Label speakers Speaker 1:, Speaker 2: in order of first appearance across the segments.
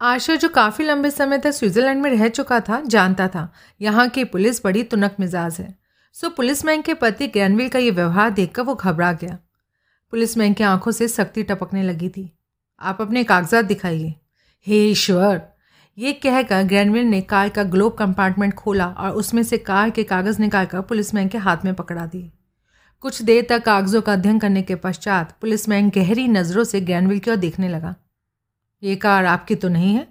Speaker 1: आशा, जो काफ़ी लंबे समय तक स्विट्ज़रलैंड में रह चुका था, जानता था, यहाँ की पुलिस बड़ी तुनक मिजाज है। सो पुलिसमैन के पति ग्रैनविल का ये व्यवहार देखकर वो घबरा गया। पुलिसमैन की आँखों से सख्ती टपकने लगी थी। आप अपने कागजात दिखाइए। हे ईश्वर! ये कहकर ग्रैनविल ने कार का ग्लोब कंपार्टमेंट खोला और उसमें से कार के कागज़ निकालकर पुलिसमैन के हाथ में पकड़ा दिए कुछ देर तक कागज़ों का अध्ययन करने के पश्चात पुलिसमैन गहरी नज़रों से ग्रैनविल की ओर देखने लगा। ये कार आपकी तो नहीं है।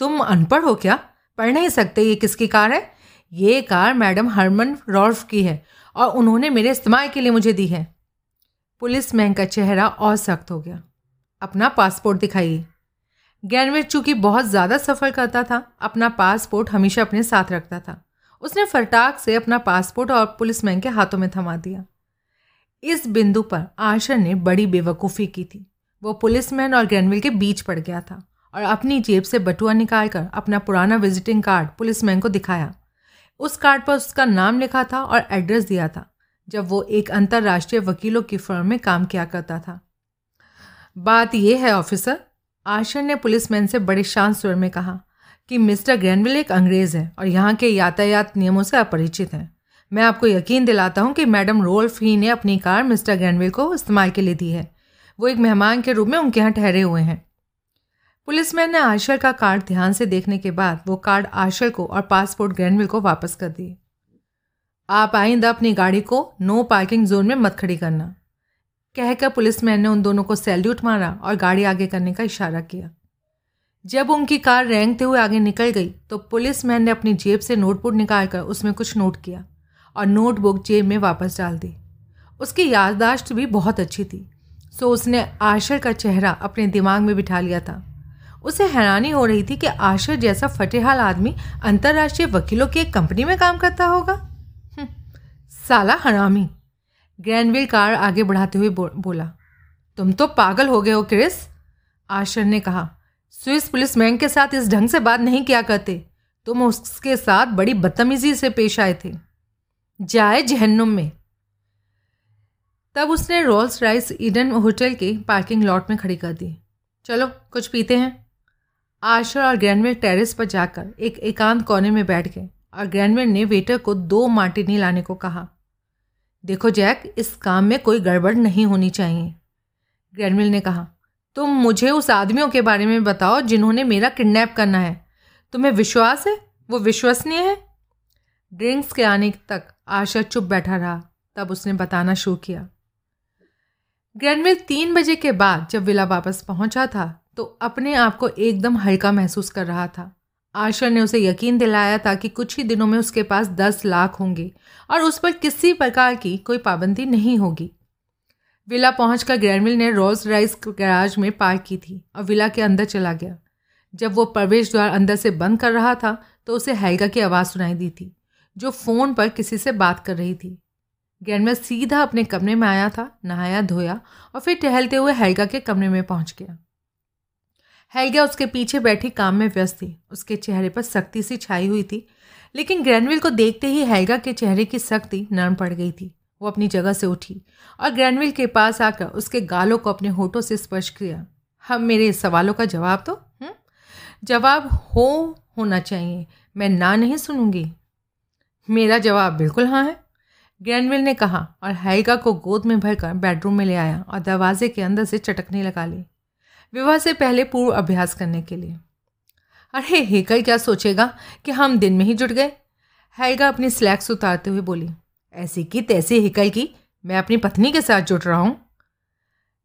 Speaker 1: तुम अनपढ़ हो क्या? पढ़ नहीं सकते, ये किसकी कार है? ये कार मैडम हरमन रॉल्फ की है और उन्होंने मेरे इस्तेमाल के लिए मुझे दी है। पुलिस मैन का चेहरा और सख्त हो गया। अपना पासपोर्ट दिखाइए। गैनवीर चूँकि बहुत ज़्यादा सफ़र करता था, अपना पासपोर्ट हमेशा अपने साथ रखता था। उसने फटाक से अपना पासपोर्ट और पुलिसमैन के हाथों में थमा दिया। इस बिंदु पर आशा ने बड़ी बेवकूफ़ी की थी। वो पुलिसमैन और ग्रैनविल के बीच पड़ गया था और अपनी जेब से बटुआ निकालकर अपना पुराना विजिटिंग कार्ड पुलिसमैन को दिखाया। उस कार्ड पर उसका नाम लिखा था और एड्रेस दिया था, जब वो एक अंतर्राष्ट्रीय वकीलों की फर्म में काम किया करता था। बात यह है, ऑफिसर आशर ने पुलिसमैन से बड़े शांत स्वर में कहा कि मिस्टर ग्रैनविल एक अंग्रेज़ है और यहाँ के यातायात नियमों से अपरिचित हैं। मैं आपको यकीन दिलाता हूँ कि मैडम रोल्फ ही ने अपनी कार मिस्टर ग्रैनविल को इस्तेमाल के लिए दी है। वो एक मेहमान के रूप में उनके यहाँ ठहरे हुए हैं। पुलिसमैन ने आशर का कार्ड ध्यान से देखने के बाद वो कार्ड आशर को और पासपोर्ट ग्रैंडविल को वापस कर दिए। आप आइंदा अपनी गाड़ी को नो पार्किंग जोन में मत खड़ी करना। कहकर पुलिसमैन ने उन दोनों को सैल्यूट मारा और गाड़ी आगे करने का इशारा किया। जब उनकी कार रेंगते हुए आगे निकल गई तो पुलिसमैन ने अपनी जेब से नोटबुक निकालकर उसमें कुछ नोट किया और नोटबुक जेब में वापस डाल दी। उसकी याददाश्त भी बहुत अच्छी थी। सो उसने आशर का चेहरा अपने दिमाग में बिठा लिया था। उसे हैरानी हो रही थी कि आशर जैसा फटेहाल आदमी अंतर्राष्ट्रीय वकीलों की एक कंपनी में काम करता होगा। हम्म, साला हरामी ग्रैंडविल कार आगे बढ़ाते हुए बो, बोला तुम तो पागल हो गए हो क्रिस आशर ने कहा। स्विस पुलिस मैन के साथ इस ढंग से बात नहीं किया करते। तुम उसके साथ बड़ी बदतमीजी से पेश आए थे। जाए जहन्नुम में। तब उसने रोल्स राइस ईडन होटल के पार्किंग लॉट में खड़ी कर दी। चलो, कुछ पीते हैं। आशर और ग्रैंडवेर टेरेस पर जाकर एक एकांत कोने में बैठ गए और ग्रैंडवेर ने वेटर को दो मार्टिनी लाने को कहा। देखो जैक इस काम में कोई गड़बड़ नहीं होनी चाहिए। ग्रैंडविल ने कहा, तुम मुझे उस आदमियों के बारे में बताओ जिन्होंने मेरा किडनैप करना है। तुम्हें विश्वास है? वो विश्वसनीय है? ड्रिंक्स के आने तक आशा चुप बैठा रहा। तब उसने बताना शुरू किया। ग्रैंडविल तीन बजे के बाद जब विला वापस पहुँचा था तो अपने आप को एकदम हल्का महसूस कर रहा था। आशा ने उसे यकीन दिलाया था कि कुछ ही दिनों में उसके पास दस लाख होंगे और उस पर किसी प्रकार की कोई पाबंदी नहीं होगी। विला पहुंचकर ग्रैंडविल ने रोज राइस गैराज में पार्क की थी और विला के अंदर चला गया। जब वो प्रवेश द्वार अंदर से बंद कर रहा था तो उसे हैगा की आवाज़ सुनाई दी थी, जो फ़ोन पर किसी से बात कर रही थी। ग्रैंडविल सीधा अपने कमरे में आया था, नहाया, धोया और फिर टहलते हुए हैगा के कमरे में पहुँच गया। हैगा उसके पीछे बैठी काम में व्यस्त थी। उसके चेहरे पर सख्ती सी छाई हुई थी, लेकिन ग्रैनविल को देखते ही हैगा के चेहरे की सख्ती नरम पड़ गई थी। वो अपनी जगह से उठी और ग्रैनविल के पास आकर उसके गालों को अपने होठों से स्पर्श किया। हम मेरे सवालों का जवाब दो हुँ? हम्म? जवाब हो, होना चाहिए। मैं ना नहीं सुनूँगी? मेरा जवाब बिल्कुल हाँ है। ग्रैंडविल ने कहा और हैगा को गोद में भरकर बेडरूम में ले आया और दरवाजे के अंदर से चटकने लगा ली। विवाह से पहले पूर्व अभ्यास करने के लिए। अरे हेकल क्या सोचेगा कि हम दिन में ही जुट गए? हैगा अपनी स्लैक्स उतारते हुए बोली, ऐसी की तैसी हिकल की, मैं अपनी पत्नी के साथ जुट रहा हूँ।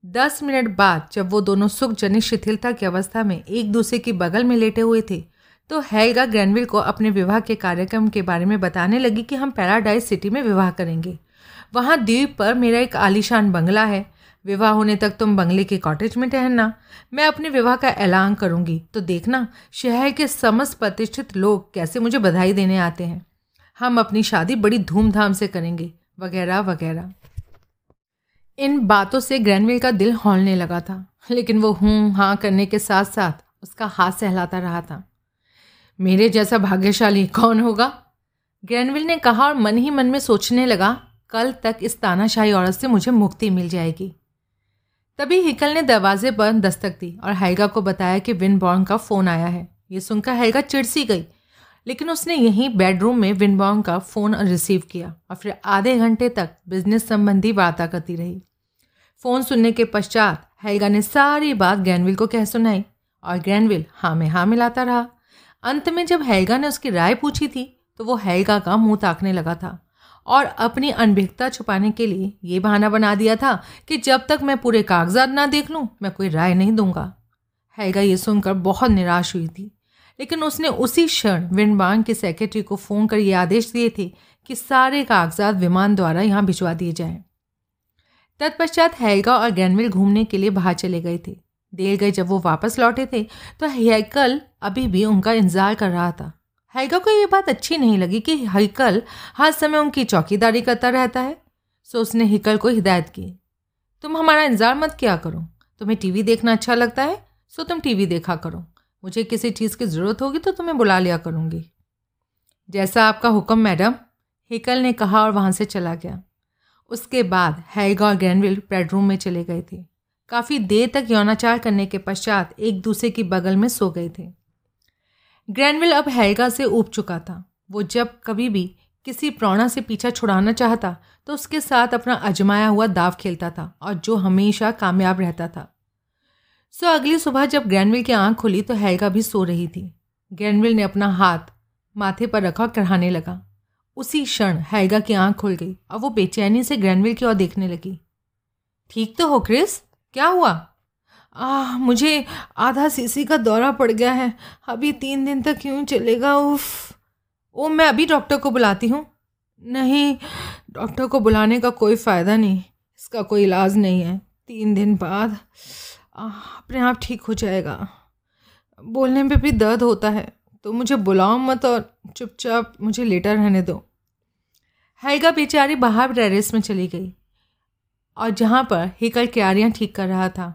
Speaker 1: दस मिनट बाद जब वो दोनों सुख जनित शिथिलता की अवस्था में एक दूसरे की बगल में लेटे हुए थे तो हैगा ग्रैनविल को अपने विवाह के कार्यक्रम के बारे में बताने लगी कि हम पैराडाइज सिटी में विवाह करेंगे। वहाँ द्वीप पर मेरा एक आलीशान बंगला है। विवाह होने तक तुम बंगले के कॉटेज में ठहरना। मैं अपने विवाह का ऐलान करूँगी। तो देखना, शहर के समस्त प्रतिष्ठित लोग कैसे मुझे बधाई देने आते हैं। हम अपनी शादी बड़ी धूमधाम से करेंगे। वगैरह वगैरह। इन बातों से ग्रैनविल का दिल हौलने लगा था। लेकिन वो हूँ हाँ करने के साथ साथ उसका हाथ सहलाता रहा था। मेरे जैसा भाग्यशाली कौन होगा? ग्रैनविल ने कहा और मन ही मन में सोचने लगा, कल तक इस तानाशाही औरत से मुझे मुक्ति मिल जाएगी। तभी हिकल ने दरवाजे पर दस्तक दी और हैगा को बताया कि विनबॉर्न का फ़ोन आया है। ये सुनकर हैगा चिड़सी गई, लेकिन उसने यहीं बेडरूम में विनबॉर्न का फ़ोन रिसीव किया और फिर आधे घंटे तक बिज़नेस संबंधी वार्ता करती रही। फ़ोन सुनने के पश्चात हैगा ने सारी बात ग्रैनविल को कह सुनाई और ग्रैनविल हाँ में हाँ मिलाता रहा। अंत में जब हैगा ने उसकी राय पूछी थी तो वो हैगा का मुँह ताकने लगा था और अपनी अनभिज्ञता छुपाने के लिए ये बहाना बना दिया था कि जब तक मैं पूरे कागजात ना देख लूँ, मैं कोई राय नहीं दूँगा हैगा ये सुनकर बहुत निराश हुई थी, लेकिन उसने उसी क्षण विनबांग के सेक्रेटरी को फ़ोन कर ये आदेश दिए थे कि सारे कागजात विमान द्वारा यहाँ भिजवा दिए जाएँ। तत्पश्चात हैगा और गैनविल घूमने के लिए बाहर चले गए थे देर गए जब वो वापस लौटे थे तो हैकल अभी भी उनका इंतज़ार कर रहा था। हैगा को ये बात अच्छी नहीं लगी कि हैकल हर समय उनकी चौकीदारी करता रहता है। सो उसने हिकल को हिदायत की, तुम हमारा इंतज़ार मत किया करो। तुम्हें टीवी देखना अच्छा लगता है, सो तुम टीवी देखा करो। मुझे किसी चीज़ की ज़रूरत होगी तो तुम्हें बुला लिया करूँगी। जैसा आपका हुक्म, मैडम, हिकल ने कहा और वहाँ से चला गया। उसके बाद हैगा और ग्रैनविल बेडरूम में चले गए थे। काफ़ी देर तक यौनाचार करने के पश्चात एक दूसरे की बगल में सो गए थे। ग्रैनविल अब हैगा से ऊब चुका था। वो जब कभी भी किसी प्रौणा से पीछा छुड़ाना चाहता तो उसके साथ अपना अजमाया हुआ दाव खेलता था और जो हमेशा कामयाब रहता था। सो अगली सुबह जब ग्रैनविल की आँख खुली तो हैगा भी सो रही थी। ग्रैनविल ने अपना हाथ माथे पर रखा और कढ़ाने लगा। उसी क्षण हैगा की आँख खुल गई और वो बेचैनी से ग्रैनविल की ओर देखने लगी। ठीक तो हो, क्रिस? क्या हुआ? आ, मुझे आधा सीसी का दौरा पड़ गया है। अभी तीन दिन तक क्यों चलेगा उफ। ओ मैं अभी डॉक्टर को बुलाती हूँ। नहीं डॉक्टर को बुलाने का कोई फ़ायदा नहीं। इसका कोई इलाज नहीं है। तीन दिन बाद अपने आप ठीक हो जाएगा। बोलने पे भी दर्द होता है। तो मुझे बुलाओ मत और चुपचाप मुझे लेटर रहने दो। हैगा बेचारी बाहर टेरेस में चली गई। और जहाँ पर हिकल क्यारियाँ ठीक कर रहा था।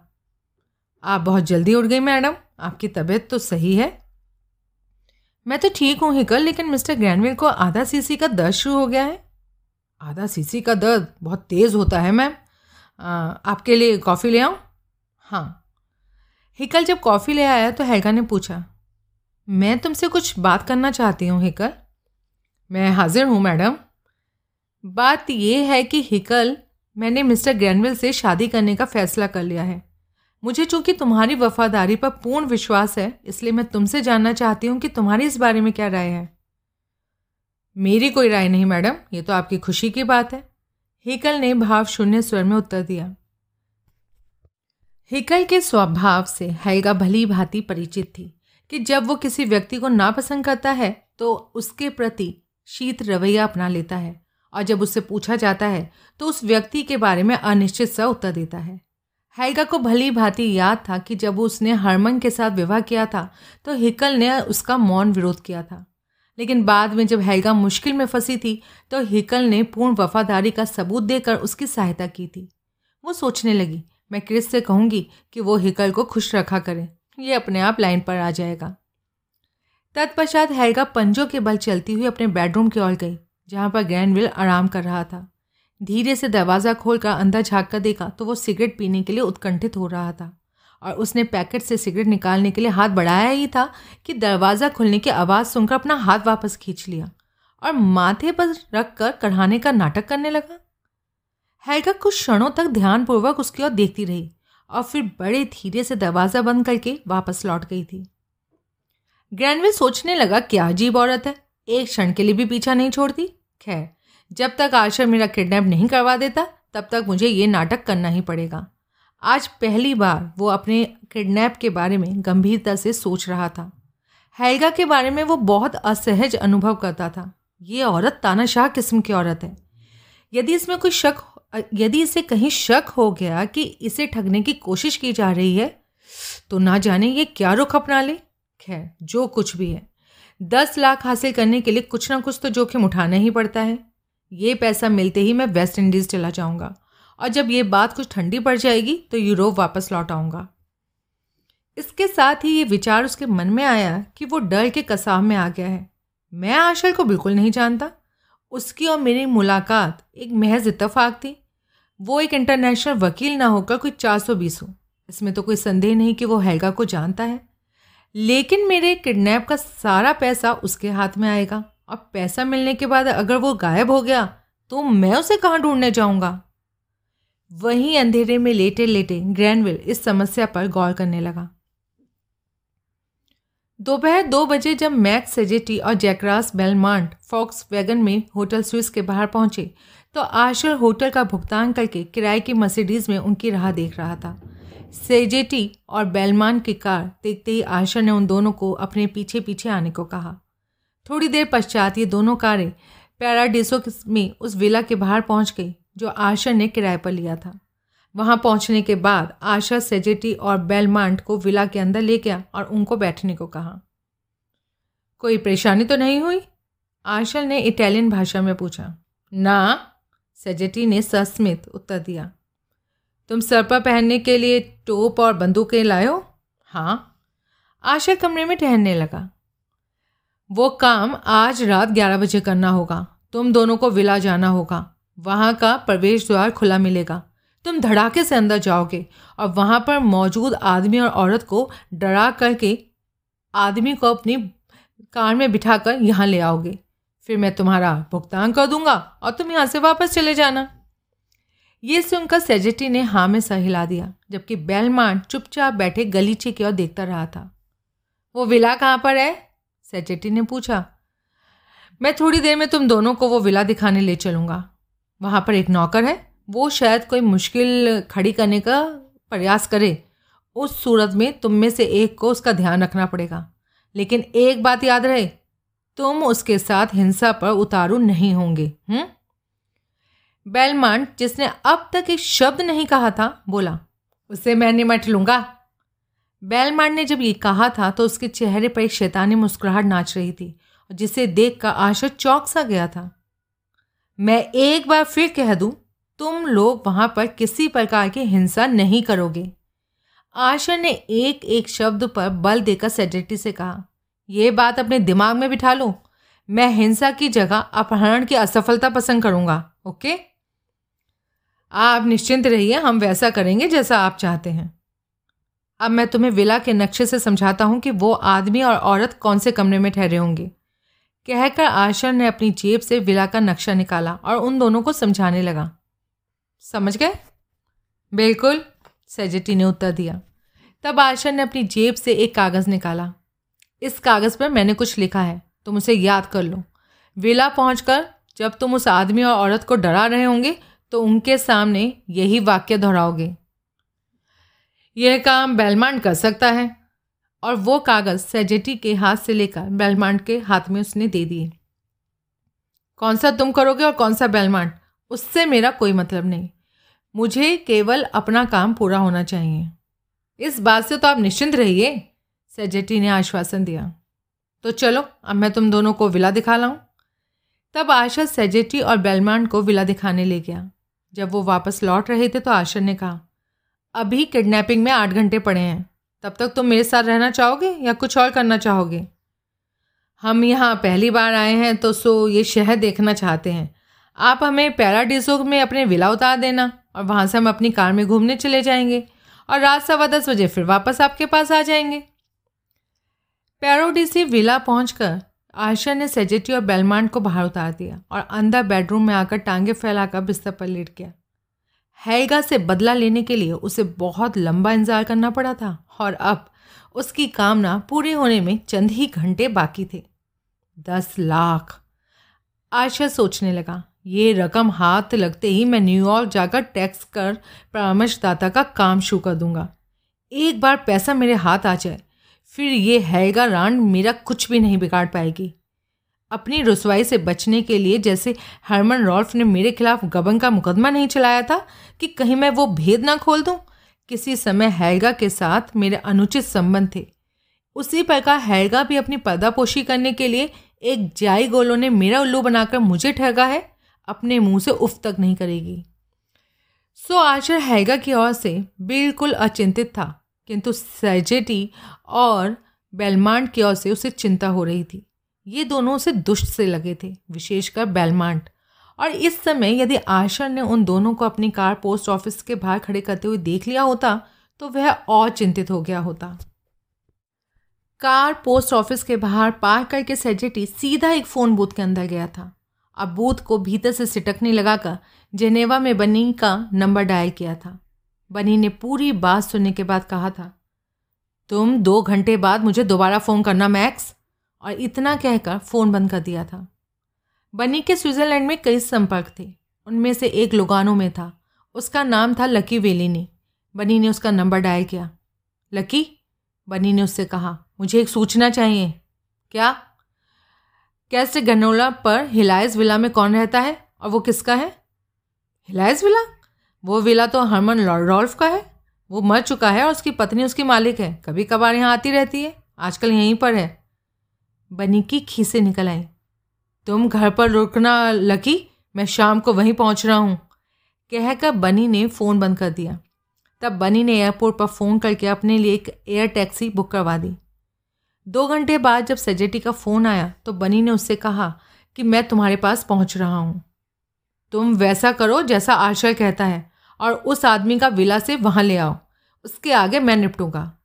Speaker 1: आप बहुत जल्दी उठ गई, मैडम। आपकी तबीयत तो सही है। मैं तो ठीक हूँ, हिकल, लेकिन मिस्टर ग्रैंडविल को आधा सीसी का दर्द शुरू हो गया है। आधा सीसी का दर्द? बहुत तेज़ होता है, मैम। आपके लिए कॉफ़ी ले आऊँ? हाँ। हिकल जब कॉफ़ी ले आया तो हैगा ने पूछा, मैं तुमसे कुछ बात करना चाहती हूँ, हिकल? मैं हाजिर हूँ, मैडम। बात यह है कि हिकल मैंने मिस्टर ग्रैनविल से शादी करने का फैसला कर लिया है। मुझे चूँकि तुम्हारी वफादारी पर पूर्ण विश्वास है, इसलिए मैं तुमसे जानना चाहती हूँ कि तुम्हारी इस बारे में क्या राय है। मेरी कोई राय नहीं, मैडम। ये तो आपकी खुशी की बात है। हिकल ने भाव शून्य स्वर में उत्तर दिया। हिकल के स्वभाव से हैगा भली भांति परिचित थी कि जब वो किसी व्यक्ति को नापसंद करता है तो उसके प्रति शीत रवैया अपना लेता है। और जब उससे पूछा जाता है तो उस व्यक्ति के बारे में अनिश्चित सा उत्तर देता है। हैगा को भली भांति याद था कि जब उसने हरमन के साथ विवाह किया था तो हिकल ने उसका मौन विरोध किया था। लेकिन बाद में जब हैगा मुश्किल में फंसी थी तो हिकल ने पूर्ण वफादारी का सबूत देकर उसकी सहायता की थी। वो सोचने लगी, मैं क्रिस से कहूँगी कि वो हिकल को खुश रखा करे? ये अपने आप लाइन पर आ जाएगा। तत्पश्चात हैगा पंजों के बल चलती हुई अपने बेडरूम की ओर गई। जहाँ पर ग्रैंडविल आराम कर रहा था। धीरे से दरवाज़ा खोलकर अंदर झाँक कर देखा तो वो सिगरेट पीने के लिए उत्कंठित हो रहा था और उसने पैकेट से सिगरेट निकालने के लिए हाथ बढ़ाया ही था कि दरवाज़ा खुलने की आवाज़ सुनकर अपना हाथ वापस खींच लिया और माथे पर रख कर कढ़ाने का नाटक करने लगा। हैगा कुछ क्षणों तक ध्यानपूर्वक उसकी ओर देखती रही और फिर बड़े धीरे से दरवाज़ा बंद करके वापस लौट गई थी। ग्रैंडविल सोचने लगा, क्या अजीब औरत है? एक क्षण के लिए भी पीछा नहीं छोड़ती। खैर, जब तक आशर मेरा किडनैप नहीं करवा देता, तब तक मुझे ये नाटक करना ही पड़ेगा। आज पहली बार वो अपने किडनैप के बारे में गंभीरता से सोच रहा था। हैगा के बारे में वो बहुत असहज अनुभव करता था। ये औरत तानाशाह किस्म की औरत है। यदि इसमें कोई शक यदि इसे कहीं शक हो गया कि इसे ठगने की कोशिश की जा रही है तो ना जाने ये क्या रुख अपना ले। खैर, जो कुछ भी है। दस लाख हासिल करने के लिए कुछ ना कुछ तो जोखिम उठाना ही पड़ता है। ये पैसा मिलते ही मैं वेस्ट इंडीज़ चला जाऊँगा और जब ये बात कुछ ठंडी पड़ जाएगी तो यूरोप वापस लौट आऊँगा। इसके साथ ही ये विचार उसके मन में आया कि वो डर के कसाव में आ गया है। मैं आशल को बिल्कुल नहीं जानता। उसकी और मेरी मुलाकात एक महज इतफाक थी। वो एक इंटरनेशनल वकील ना होकर कोई चार सौ बीस हो। इसमें तो कोई संदेह नहीं कि वो हैगा को जानता है। लेकिन मेरे किडनैप का सारा पैसा उसके हाथ में आएगा। और पैसा मिलने के बाद अगर वो गायब हो गया तो मैं उसे कहाँ ढूँढने जाऊँगा? वहीं अंधेरे में लेटे लेटे ग्रैंडविल इस समस्या पर गौर करने लगा। दोपहर दो बजे जब मैक्स, सेजेटी और जैकरास बेलमांट फॉक्स वैगन में होटल स्विस के बाहर पहुँचे तो आशर होटल का भुगतान करके किराए की मर्सिडीज़ में उनकी राह देख रहा था। सेजेटी और बेलमान की कार देखते ही आशा ने उन दोनों को अपने पीछे पीछे आने को कहा। थोड़ी देर पश्चात ये दोनों कारें पैराडिसो में उस विला के बाहर पहुँच गई, जो आशा ने किराए पर लिया था। वहाँ पहुँचने के बाद आशा, सेजेटी और बेलमांट को विला के अंदर ले गया और उनको बैठने को कहा। कोई परेशानी तो नहीं हुई? आशा ने इटालियन भाषा में पूछा। ना, सेजेटी ने सस्मित उत्तर दिया। तुम सर पर पहनने के लिए टोप और बंदूकें लायो? हाँ। आशा कमरे में ठहरने लगा। वो काम आज रात ग्यारह बजे करना होगा। तुम दोनों को विला जाना होगा। वहाँ का प्रवेश द्वार खुला मिलेगा। तुम धड़ाके से अंदर जाओगे और वहाँ पर मौजूद आदमी और औरत को डरा करके आदमी को अपनी कार में बिठाकर यहाँ ले आओगे। फिर मैं तुम्हारा भुगतान कर दूँगा और तुम यहाँ से वापस चले जाना। ये सुनकर सेजेटी ने हाँ में सर हिला दिया, जबकि बेलमान चुपचाप बैठे गलीचे की ओर देखता रहा था। वो विला कहाँ पर है? सेजेटी ने पूछा। मैं थोड़ी देर में तुम दोनों को वो विला दिखाने ले चलूँगा। वहाँ पर एक नौकर है। वो शायद कोई मुश्किल खड़ी करने का प्रयास करे। उस सूरत में तुम में से एक को उसका ध्यान रखना पड़ेगा। लेकिन एक बात याद रहे, तुम उसके साथ हिंसा पर उतारू नहीं होंगे हम्म? बेलमांट जिसने अब तक एक शब्द नहीं कहा था, बोला, उसे मैं निमट लूँगा। बेलमांट ने जब ये कहा था तो उसके चेहरे पर एक शैतानी मुस्कुराहट नाच रही थी जिसे देख कर आशा चौक सा गया था। मैं एक बार फिर कह दूँ, तुम लोग वहाँ पर किसी प्रकार की हिंसा नहीं करोगे। आशा ने एक एक शब्द पर बल देकर सेक्रेटरी से कहा यह बात अपने दिमाग में बिठा लो। मैं हिंसा की जगह अपहरण की असफलता पसंद करूँगा, ओके? आप निश्चिंत रहिए, हम वैसा करेंगे जैसा आप चाहते हैं। अब मैं तुम्हें विला के नक्शे से समझाता हूँ कि वो आदमी और औरत कौन से कमरे में ठहरे होंगे। कहकर आशर ने अपनी जेब से विला का नक्शा निकाला और उन दोनों को समझाने लगा। समझ गए? बिल्कुल, सेजेटी ने उत्तर दिया। तब आशर ने अपनी जेब से एक कागज़ निकाला। इस कागज़ पर मैंने कुछ लिखा है, तुम उसे याद कर लो। विला पहुंचकर, जब तुम उस आदमी और औरत को डरा रहे होंगे तो उनके सामने यही वाक्य दोहराओगे। यह काम बेलमांड कर सकता है और वो कागज़ सेजेटी के हाथ से लेकर बेलमांड के हाथ में उसने दे दिए। कौन सा तुम करोगे और कौन सा बेलमांड? उससे मेरा कोई मतलब नहीं। मुझे केवल अपना काम पूरा होना चाहिए। इस बात से तो आप निश्चिंत रहिए, सेजेटी ने आश्वासन दिया। तो चलो, अब मैं तुम दोनों को विला दिखा लाऊं। तब आशा, सेजेटी और बेलमांड को विला दिखाने ले गया। जब वो वापस लौट रहे थे तो आशा ने कहा, अभी किडनैपिंग में आठ घंटे पड़े हैं। तब तक तुम मेरे साथ रहना चाहोगे या कुछ और करना चाहोगे? हम यहाँ पहली बार आए हैं तो सो ये शहर देखना चाहते हैं। आप हमें पैराडिसो में अपने विला उतार देना और वहाँ से हम अपनी कार में घूमने चले जाएँगे और रात सवा दस बजे फिर वापस आपके पास आ जाएँगे। पैरोडिसी विला पहुंचकर आयशा ने सेजेटी और बेलमांड को बाहर उतार दिया और अंदर बेडरूम में आकर टांगे फैलाकर बिस्तर पर लेट गया। हैगा से बदला लेने के लिए उसे बहुत लंबा इंतज़ार करना पड़ा था और अब उसकी कामना पूरे होने में चंद ही घंटे बाकी थे। दस लाख। आशा सोचने लगा, ये रकम हाथ लगते ही मैं न्यूयॉर्क जाकर टैक्स कर परामर्शदाता का काम शुरू कर दूँगा। एक बार पैसा मेरे हाथ आ जाए फिर ये हैगा रांड मेरा कुछ भी नहीं बिगाड़ पाएगी। अपनी रसवाई से बचने के लिए जैसे हरमन रॉल्फ ने मेरे खिलाफ गबन का मुकदमा नहीं चलाया था कि कहीं मैं वो भेद ना खोल दूँ? किसी समय हैगा के साथ मेरे अनुचित संबंध थे। उसी प्रकार हैगा भी अपनी पर्दापोशी करने के लिए एक जाई गोलो ने मेरा उल्लू बनाकर मुझे ठगा है, अपने मुँह से उफ तक नहीं करेगी। सो आचर हैगा की ओर से बिल्कुल अचिंतित था। किंतु सैजेटी और बेलमांड की ओर से उसे चिंता हो रही थी। ये दोनों उसे दुष्ट से लगे थे, विशेषकर बेलमांड। और इस समय यदि आशर ने उन दोनों को अपनी कार पोस्ट ऑफ़िस के बाहर खड़े करते हुए देख लिया होता तो वह और चिंतित हो गया होता। कार पोस्ट ऑफ़िस के बाहर पार्क करके सेजेटी सीधा एक फ़ोन बूथ के अंदर गया था। अब बूथ को भीतर से सिटकने लगाकर जेनेवा में बनी का नंबर डायल किया था। बनी ने पूरी बात सुनने के बाद कहा था, तुम दो घंटे बाद मुझे दोबारा फ़ोन करना, मैक्स। और इतना कहकर फ़ोन बंद कर दिया था। बनी के स्विट्ज़रलैंड में कई संपर्क थे। उनमें से एक लुगानो में था। उसका नाम था लकी वेलिनी। बनी ने उसका नंबर डायल किया। लकी, बनी ने उससे कहा, मुझे एक सूचना चाहिए। क्या? कैसे गनोला पर हिलायस विला में कौन रहता है और वो किसका है? हिलायस विला? वो विला तो हरमन रॉल्फ का है। वो मर चुका है और उसकी पत्नी उसकी मालिक है। कभी कभार यहाँ आती रहती है। आजकल यहीं पर है। बनी की खीसे निकल आई। तुम घर पर रुकना, लकी, मैं शाम को वहीं पहुँच रहा हूँ। कहकर बनी ने फ़ोन बंद कर दिया। तब बनी ने एयरपोर्ट पर फ़ोन करके अपने लिए एक एयर टैक्सी बुक करवा दी। दो घंटे बाद जब सजेटी का फ़ोन आया तो बनी ने उससे कहा कि मैं तुम्हारे पास पहुँच रहा हूँ। तुम वैसा करो जैसा आशय कहता है। और उस आदमी का विला से वहाँ ले आओ। उसके आगे मैं निपटूँगा।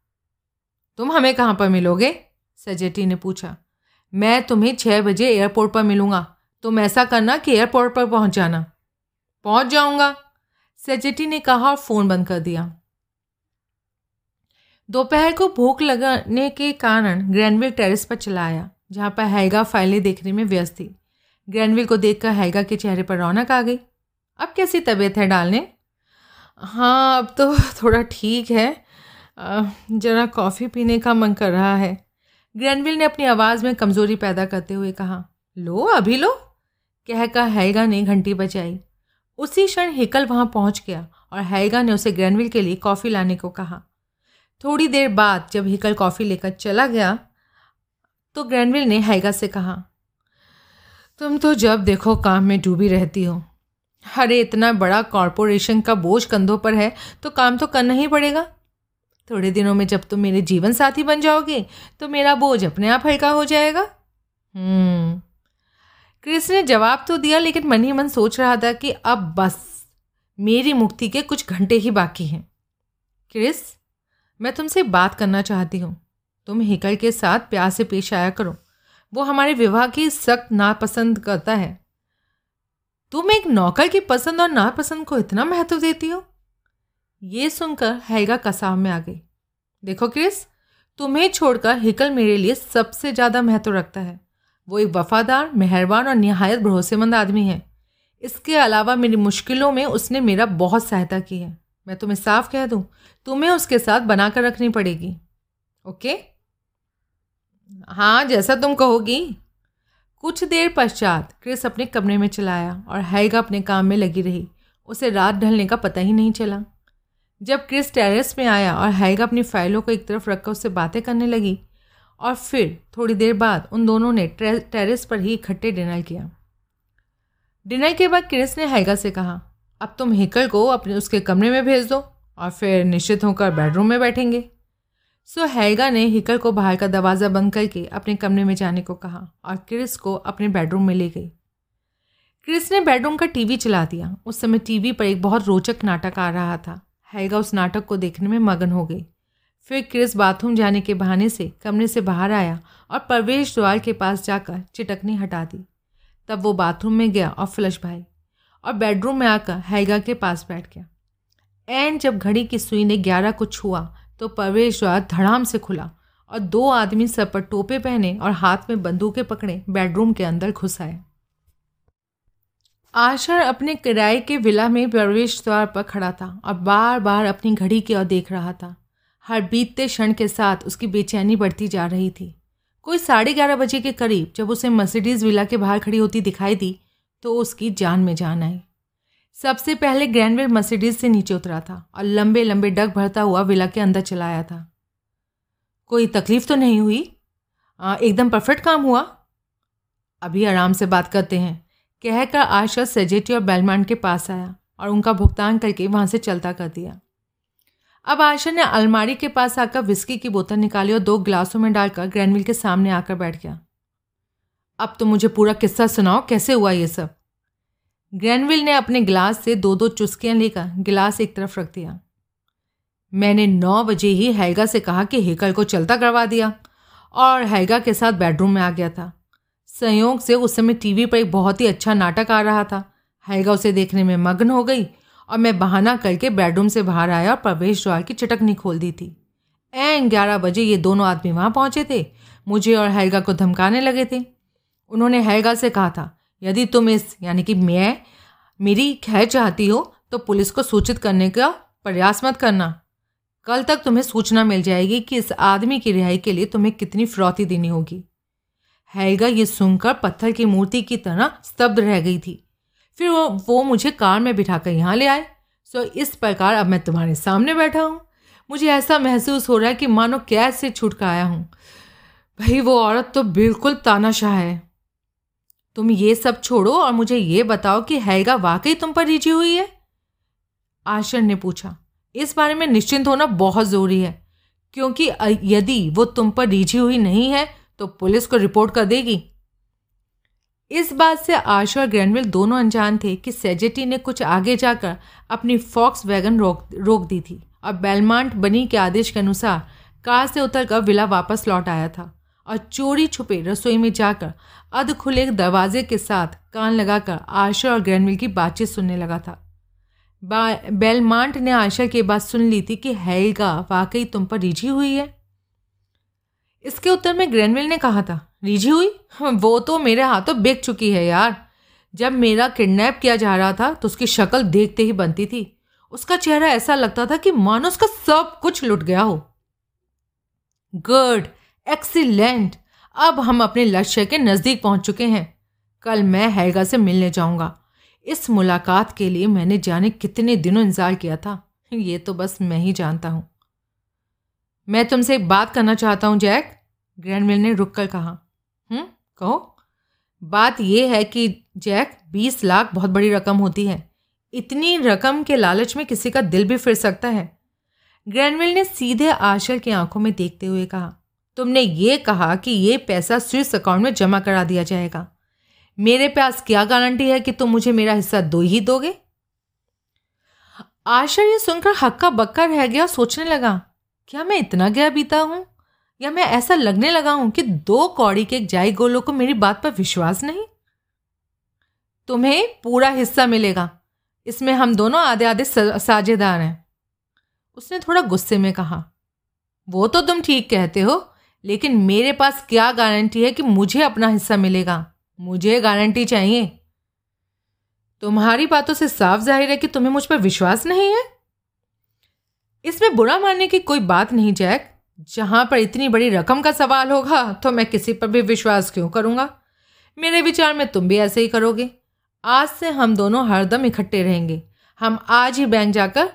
Speaker 1: तुम हमें कहाँ पर मिलोगे? सजेटी ने पूछा। मैं तुम्हें छः बजे एयरपोर्ट पर मिलूँगा। तुम ऐसा करना कि एयरपोर्ट पर पहुँच जाना। पहुँच जाऊँगा। सेजेटी ने कहा और फ़ोन बंद कर दिया। दोपहर को भूख लगने के कारण ग्रैंडविल टेरेस पर चला आया, जहाँ पर हैगा फाइलें देखने में व्यस्त थी। ग्रैंडविल को देखकर हैगा के चेहरे पर रौनक आ गई। अब कैसी तबीयत है डालने? हाँ अब तो थोड़ा ठीक है। ज़रा कॉफ़ी पीने का मन कर रहा है। ग्रैंडविल ने अपनी आवाज़ में कमज़ोरी पैदा करते हुए कहा, लो, अभी लो। कहकर हैगा ने घंटी बजाई। उसी क्षण हिकल वहाँ पहुँच गया और हैगा ने उसे ग्रैंडविल के लिए कॉफ़ी लाने को कहा। थोड़ी देर बाद जब हिकल कॉफ़ी लेकर चला गया तो ग्रैंडविल ने हैगा से कहा, तुम तो जब देखो काम में डूबी रहती हो। अरे, इतना बड़ा कॉरपोरेशन का बोझ कंधों पर है तो काम तो करना ही पड़ेगा। थोड़े दिनों में जब तुम मेरे जीवन साथी बन जाओगे तो मेरा बोझ अपने आप हल्का हो जाएगा। हम्म। क्रिस ने जवाब तो दिया, लेकिन मन ही मन सोच रहा था कि अब बस, मेरी मुक्ति के कुछ घंटे ही बाकी हैं। क्रिस, मैं तुमसे बात करना चाहती हूँ। तुम हिकल के साथ प्यार से पेश आया करो। वो हमारे विवाह की सख्त नापसंद करता है। तुम एक नौकर की पसंद और नापसंद को इतना महत्व देती हो? ये सुनकर हैगा कसाव में आ गई। देखो क्रिस, तुम्हें छोड़कर हिकल मेरे लिए सबसे ज़्यादा महत्व रखता है। वो एक वफादार, मेहरबान और नहायत भरोसेमंद आदमी है। इसके अलावा मेरी मुश्किलों में उसने मेरा बहुत सहायता की है। मैं तुम्हें साफ़ कह दूँ, तुम्हें उसके साथ बनाकर रखनी पड़ेगी। ओके? हाँ जैसा तुम कहोगी। कुछ देर पश्चात क्रिस अपने कमरे में चलाया और हैगा अपने काम में लगी रही। उसे रात ढलने का पता ही नहीं चला। जब क्रिस टेरेस में आया और हैगा अपनी फाइलों को एक तरफ़ रखकर उससे बातें करने लगी और फिर थोड़ी देर बाद उन दोनों ने टेरेस पर ही इकट्ठे डिनर किया। डिनर के बाद क्रिस ने हैगा से कहा, अब तुम हिकल को अपने, उसके कमरे में भेज दो और फिर निश्चित होकर बेडरूम में बैठेंगे। सो हैगा ने हिकल को बाहर का दरवाज़ा बंद करके अपने कमरे में जाने को कहा और क्रिस को अपने बेडरूम में ले गई। क्रिस ने बेडरूम का टीवी चला दिया। उस समय टीवी पर एक बहुत रोचक नाटक आ रहा था। हैगा उस नाटक को देखने में मगन हो गई। फिर क्रिस बाथरूम जाने के बहाने से कमरे से बाहर आया और प्रवेश द्वार के पास जाकर चिटकनी हटा दी। तब वो बाथरूम में गया और फ्लश भाई और बेडरूम में आकर हैगा के पास बैठ गया। एंड जब घड़ी की सुई ने ग्यारह को छुआ तो प्रवेश द्वार धड़ाम से खुला और दो आदमी सर पर टोपे पहने और हाथ में बंदूकें पकड़े बेडरूम के अंदर घुस आए। आशर अपने किराए के विला में प्रवेश द्वार पर खड़ा था और बार बार अपनी घड़ी की ओर देख रहा था। हर बीतते क्षण के साथ उसकी बेचैनी बढ़ती जा रही थी। कोई साढ़े ग्यारह बजे के करीब जब उसे मर्सिडीज़ विला के बाहर खड़ी होती दिखाई दी तो उसकी जान में जान आई। सबसे पहले ग्रैंडवेल मर्सिडीज से नीचे उतरा था और लंबे लंबे डग भरता हुआ विला के अंदर चलाया था। कोई तकलीफ़ तो नहीं हुई? आ, एकदम परफेक्ट काम हुआ? अभी आराम से बात करते हैं। कहकर आशा सेजेटी और बेलमान के पास आया और उनका भुगतान करके वहाँ से चलता कर दिया। अब आशा ने अलमारी के पास आकर विस्की की बोतल निकाली और दो गिलासों में डालकर ग्रैंडविल के सामने आकर बैठ गया। अब तो मुझे पूरा किस्सा सुनाओ कैसे हुआ ये सब? ग्रैनविल ने अपने गिलास से दो दो चुस्कियाँ लेकर गिलास एक तरफ़ रख दिया। मैंने नौ बजे ही हैगा से कहा कि हेकल को चलता करवा दिया और हैगा के साथ बेडरूम में आ गया था। संयोग से उस समय टीवी पर एक बहुत ही अच्छा नाटक आ रहा था। हैगा उसे देखने में मग्न हो गई और मैं बहाना करके बेडरूम से बाहर आया और प्रवेश द्वार की चटकनी खोल दी थी। एन ग्यारह बजे ये दोनों आदमी वहाँ पहुँचे थे। मुझे और हैगा को धमकाने लगे थे। उन्होंने हैगा से कहा था यदि तुम इस, यानी कि मैं, मेरी खैर चाहती हो तो पुलिस को सूचित करने का प्रयास मत करना। कल तक तुम्हें सूचना मिल जाएगी कि इस आदमी की रिहाई के लिए तुम्हें कितनी फिरौती देनी होगी। हैगा ये सुनकर पत्थर की मूर्ति की तरह स्तब्ध रह गई थी। फिर वो वो मुझे कार में बिठाकर यहाँ ले आए। सो, इस प्रकार अब मैं तुम्हारे सामने बैठा हूँ। मुझे ऐसा महसूस हो रहा है कि मानो कैद से छूट आया हूँ। भाई, वो औरत तो बिल्कुल तानाशाह है। तुम ये सब छोड़ो और मुझे ये बताओ कि हैगा वाकई तुम पर रिझी हुई है? आशर ने पूछा। इस बारे में निश्चिंत होना बहुत ज़रूरी है, क्योंकि यदि वो तुम पर रिझी हुई नहीं है तो पुलिस को रिपोर्ट कर देगी। इस बात से आशा और ग्रैंडविल दोनों अनजान थे कि सेजेटी ने कुछ आगे जाकर अपनी फॉक्स वैगन रोक रोक दी थी। और बेलमांट बनी के आदेश के अनुसार कार से उतरकर विला वापस लौट आया था। और चोरी छुपे रसोई में जाकर अध खुले दरवाजे के साथ कान लगाकर आशा और ग्रैंडविल की बातचीत सुनने लगा था। बेलमांट ने आशा की बात सुन ली थी कि हैगा वाकई तुम पर रिझी हुई है। इसके उत्तर में ग्रैनविल ने कहा था, रिझी हुई? वो तो मेरे हाथों बिक चुकी है यार। जब मेरा किडनैप किया जा रहा था तो उसकी शक्ल देखते ही बनती थी। उसका चेहरा ऐसा लगता था कि मानो उसका सब कुछ लुट गया हो। गुड एक्सीलेंट अब हम अपने लक्ष्य के नज़दीक पहुँच चुके हैं। कल मैं हैगा से मिलने जाऊँगा। इस मुलाकात के लिए मैंने जाने कितने दिनों इंतज़ार किया था। ये तो बस मैं ही जानता हूँ। मैं तुमसे एक बात करना चाहता हूँ, जैक। ग्रैंडविल ने रुक कर कहा। हम्म कहो। बात यह है कि, जैक, बीस लाख बहुत बड़ी रकम होती है। इतनी रकम के लालच में किसी का दिल भी फिर सकता है। ग्रैंडविल ने सीधे आशर की आँखों में देखते हुए कहा। तुमने ये कहा कि ये पैसा स्विस अकाउंट में जमा करा दिया जाएगा। मेरे पास क्या गारंटी है कि तुम मुझे मेरा हिस्सा दो ही दोगे? आशर ये सुनकर हक्का बक्का रह गया सोचने लगा, क्या मैं इतना गया बीता हूँ? या मैं ऐसा लगने लगा हूँ कि दो कौड़ी के जाई गोलों को मेरी बात पर विश्वास नहीं? तुम्हें पूरा हिस्सा मिलेगा। इसमें हम दोनों आधे आधे साझेदार हैं। उसने थोड़ा गुस्से में कहा, वो तो तुम ठीक कहते हो लेकिन मेरे पास क्या गारंटी है कि मुझे अपना हिस्सा मिलेगा? मुझे गारंटी चाहिए। तुम्हारी बातों से साफ़ ज़ाहिर है कि तुम्हें मुझ पर विश्वास नहीं है? इसमें बुरा मानने की कोई बात नहीं, जैक। जहाँ पर इतनी बड़ी रकम का सवाल होगा तो मैं किसी पर भी विश्वास क्यों करूँगा? मेरे विचार में तुम भी ऐसे ही करोगे। आज से हम दोनों हरदम इकट्ठे रहेंगे। हम आज ही बैंक जाकर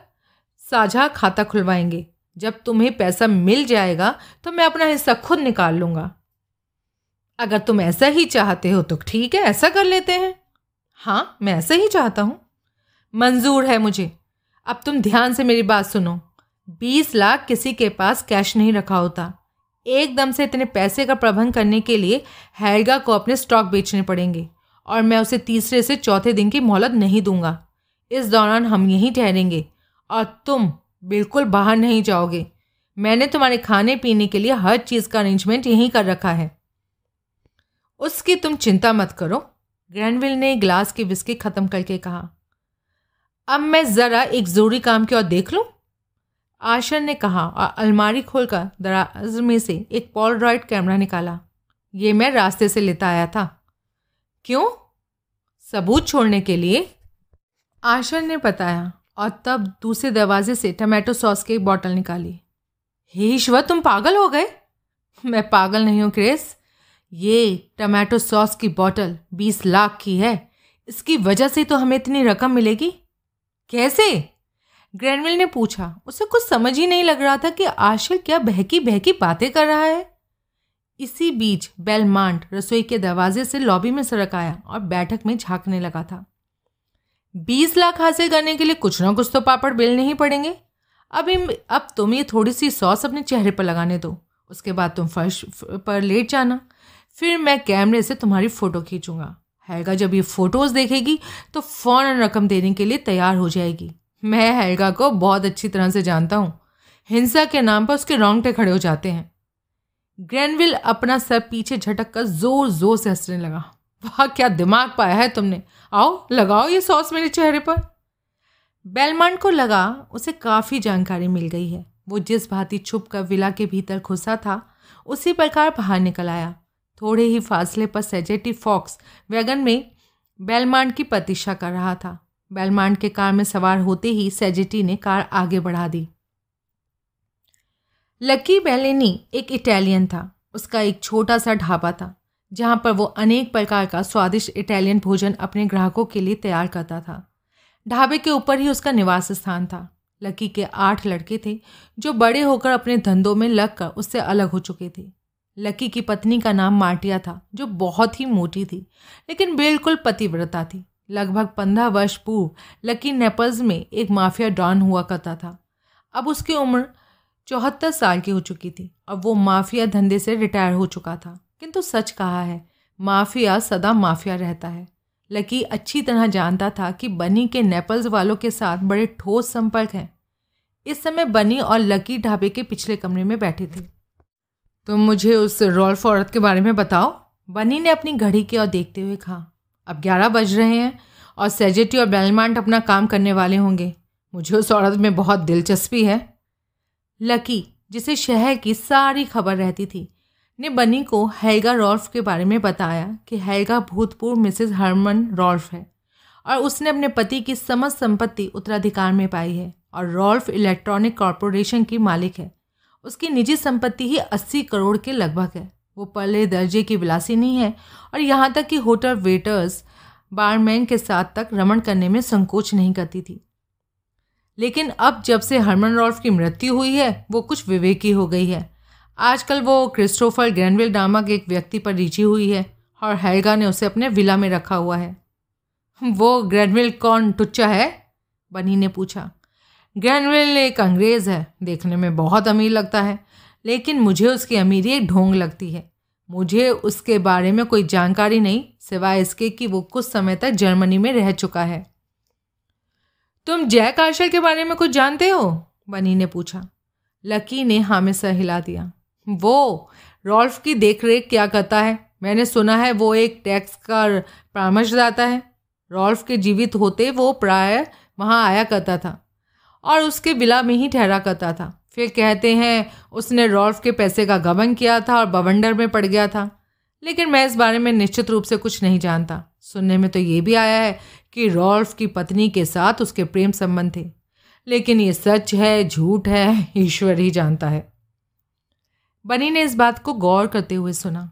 Speaker 1: साझा खाता खुलवाएँगे। जब तुम्हें पैसा मिल जाएगा तो मैं अपना हिस्सा खुद निकाल लूँगा। अगर तुम ऐसा ही चाहते हो तो ठीक है, ऐसा कर लेते हैं। हाँ मैं ऐसा ही चाहता हूँ। मंजूर है मुझे। अब तुम ध्यान से मेरी बात सुनो। बीस लाख किसी के पास कैश नहीं रखा होता। एकदम से इतने पैसे का प्रबंध करने के लिए हैरगा को अपने स्टॉक बेचने पड़ेंगे और मैं उसे तीसरे से चौथे दिन की मोहलत नहीं दूँगा। इस दौरान हम यहीं ठहरेंगे और तुम बिल्कुल बाहर नहीं जाओगे। मैंने तुम्हारे खाने पीने के लिए हर चीज़ का अरेंजमेंट यहीं कर रखा है। उसकी तुम चिंता मत करो ग्रैंडविल ने ग्लास की विस्की ख़त्म करके कहा। अब मैं ज़रा एक ज़रूरी काम की ओर देख लूँ? आशर ने कहा और अलमारी खोलकर दराज में से एक पॉलरॉइड कैमरा निकाला। ये मैं रास्ते से लेता आया था। क्यों? सबूत छोड़ने के लिए? आशर ने बताया। और तब दूसरे दरवाजे से टमाटो सॉस की एक बॉटल निकाली। हे ईश्वर तुम पागल हो गए? मैं पागल नहीं हूँ, क्रेस। ये टमाटो सॉस की बॉटल बीस लाख की है। इसकी वजह से तो हमें इतनी रकम मिलेगी? कैसे? ग्रैनविल ने पूछा। उसे कुछ समझ ही नहीं लग रहा था कि आशिल क्या बहकी बहकी बातें कर रहा है। इसी बीच बेलमांट रसोई के दरवाजे से लॉबी में सड़क आया और बैठक में झांकने लगा था। बीस लाख हासिल करने के लिए कुछ ना कुछ तो पापड़ बेलने ही पड़ेंगे। अब अब तुम ये थोड़ी सी सॉस अपने चेहरे पर लगाने दो। उसके बाद तुम फर्श पर लेट जाना। फिर मैं कैमरे से तुम्हारी फ़ोटो खींचूँगा। हैगा जब ये फ़ोटोज़ देखेगी तो फ़ौरन रकम देने के लिए तैयार हो जाएगी। मैं हैगा को बहुत अच्छी तरह से जानता हूँ। हिंसा के नाम पर उसके रोंगटे खड़े हो जाते हैं। ग्रैनविल अपना सर पीछे झटक कर ज़ोर ज़ोर से हंसने लगा। वाह, क्या दिमाग पाया है तुमने। आओ, लगाओ ये सॉस मेरे चेहरे पर। बेलमंड को लगा, उसे काफ़ी जानकारी मिल गई है। वो जिस भांति छुप कर विला के भीतर घुसा था, उसी प्रकार बाहर निकल आया। थोड़े ही फासले पर सेजेटी फॉक्स वैगन में बेलमांड की प्रतीक्षा कर रहा था। बेलमांड के कार में सवार होते ही सेजेटी ने कार आगे बढ़ा दी। लकी बेलेनी एक इटालियन था। उसका एक छोटा सा ढाबा था। जहाँ पर वो अनेक प्रकार का स्वादिष्ट इटालियन भोजन अपने ग्राहकों के लिए तैयार करता था। ढाबे के ऊपर ही उसका निवास स्थान था। लकी के आठ लड़के थे, जो बड़े होकर अपने धंधों में लग कर उससे अलग हो चुके थे। लकी की पत्नी का नाम मार्टिया था, जो बहुत ही मोटी थी, लेकिन बिल्कुल पतिव्रता थी। लगभग पंद्रह वर्ष पूर्व, लकी नेपल्स में एक माफिया डॉन हुआ करता था। अब उसकी उम्र चौहत्तर साल की हो चुकी थी अब वो माफिया धंधे से रिटायर हो चुका था। किंतु सच कहा है, माफिया सदा माफिया रहता है। लकी अच्छी तरह जानता था कि बनी के नेपल्स वालों के साथ बड़े ठोस संपर्क हैं। इस समय बनी और लकी ढाबे के पिछले कमरे में बैठे थे। तुम मुझे उस रॉल्फ औरत के बारे में बताओ? बनी ने अपनी घड़ी की ओर देखते हुए कहा, अब ग्यारह बज रहे हैं और सेजेटी और बेलमांट अपना काम करने वाले होंगे। मुझे उस औरत में बहुत दिलचस्पी है। लकी, जिसे शहर की सारी खबर रहती थी ने बनी को हैगा रॉल्फ के बारे में बताया कि हैगा भूतपूर्व मिसेस हरमन रॉल्फ है और उसने अपने पति की समस्त संपत्ति उत्तराधिकार में पाई है और रॉल्फ इलेक्ट्रॉनिक कॉरपोरेशन की मालिक है। उसकी निजी संपत्ति ही अस्सी करोड़ के लगभग है। वो पहले दर्जे की विलासी नहीं है और यहाँ तक कि होटल वेटर्स बारमैन के साथ तक रमण करने में संकोच नहीं करती थी। लेकिन अब जब से हरमन रॉल्फ की मृत्यु हुई है, वो कुछ विवेकी हो गई है। आजकल वो क्रिस्टोफर ग्रैनविल नामक एक व्यक्ति पर रिझी हुई है और हैगा ने उसे अपने विला में रखा हुआ है। वो ग्रैनविल कौन टुच्चा है? बनी ने पूछा। ग्रैनविल एक अंग्रेज़ है, देखने में बहुत अमीर लगता है, लेकिन मुझे उसकी अमीरी एक ढोंग लगती है। मुझे उसके बारे में कोई जानकारी नहीं, सिवाय इसके कि वो कुछ समय तक जर्मनी में रह चुका है। तुम जैक आर्शल के बारे में कुछ जानते हो? बनी ने पूछा। लकी ने हाँ में सर हिला दिया। वो, रॉल्फ की देख रेख क्या करता है? मैंने सुना है वो एक टैक्स का परामर्शदाता है। रॉल्फ के जीवित होते वो प्राय वहाँ आया करता था और उसके बिला में ही ठहरा करता था। फिर कहते हैं, उसने रॉल्फ के पैसे का गबन किया था और बवंडर में पड़ गया था। लेकिन मैं इस बारे में निश्चित रूप से कुछ नहीं जानता। सुनने में तो ये भी आया है कि रॉल्फ की पत्नी के साथ उसके प्रेम संबंध थे। लेकिन ये सच है, झूठ है, ईश्वर ही जानता है। बनी ने इस बात को गौर करते हुए सुना।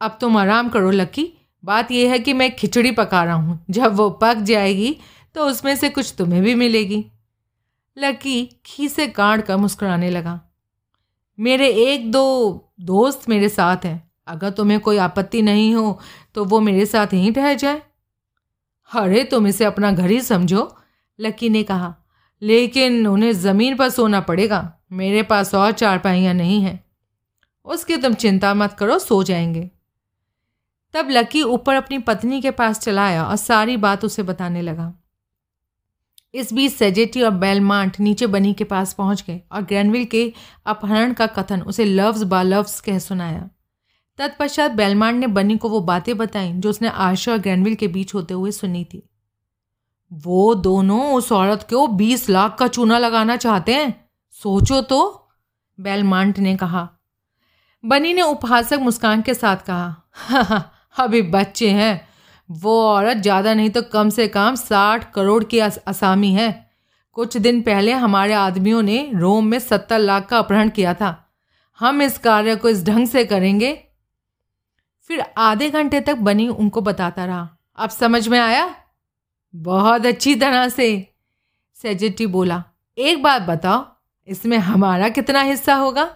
Speaker 1: अब तुम आराम करो, लकी। बात यह है कि मैं खिचड़ी पका रहा हूँ। जब वो पक जाएगी तो उसमें से कुछ तुम्हें भी मिलेगी। लकी खी से काट कर मुस्कुराने लगा। मेरे एक दो दोस्त मेरे साथ हैं। अगर तुम्हें कोई आपत्ति नहीं हो तो वो मेरे साथ यहीं ठहर जाए। अरे, तुम इसे अपना घर ही समझो, लकी ने कहा। लेकिन उन्हें ज़मीन पर सोना पड़ेगा। मेरे पास और चारपाइयाँ नहीं हैं। उसकी तुम चिंता मत करो, सो जाएँगे। तब लकी ऊपर अपनी पत्नी के पास चला आया और सारी बात उसे बताने लगा। इस बीच सेजेटी और बेलमांट नीचे बनी के पास पहुँच गए और ग्रैनविल के अपहरण का कथन उसे लफ्ज बा लफ्ज कह सुनाया। तत्पश्चात बेलमांट ने बनी को वो बातें बताई जो उसने आशा और ग्रैनविल के बीच होते हुए सुनी थी। वो दोनों उस औरत को बीस लाख का चूना लगाना चाहते हैं? सोचो तो बेलमांट ने कहा। बनी ने उपहासक मुस्कान के साथ कहा हा, हा, अभी बच्चे हैं। वो औरत ज़्यादा नहीं तो कम से कम साठ करोड़ की असामी है। कुछ दिन पहले हमारे आदमियों ने रोम में सत्तर लाख का अपहरण किया था। हम इस कार्य को इस ढंग से करेंगे? फिर आधे घंटे तक बनी उनको बताता रहा। अब समझ में आया? बहुत अच्छी तरह से सेजेटी बोला। एक बात बताओ इसमें हमारा कितना हिस्सा होगा?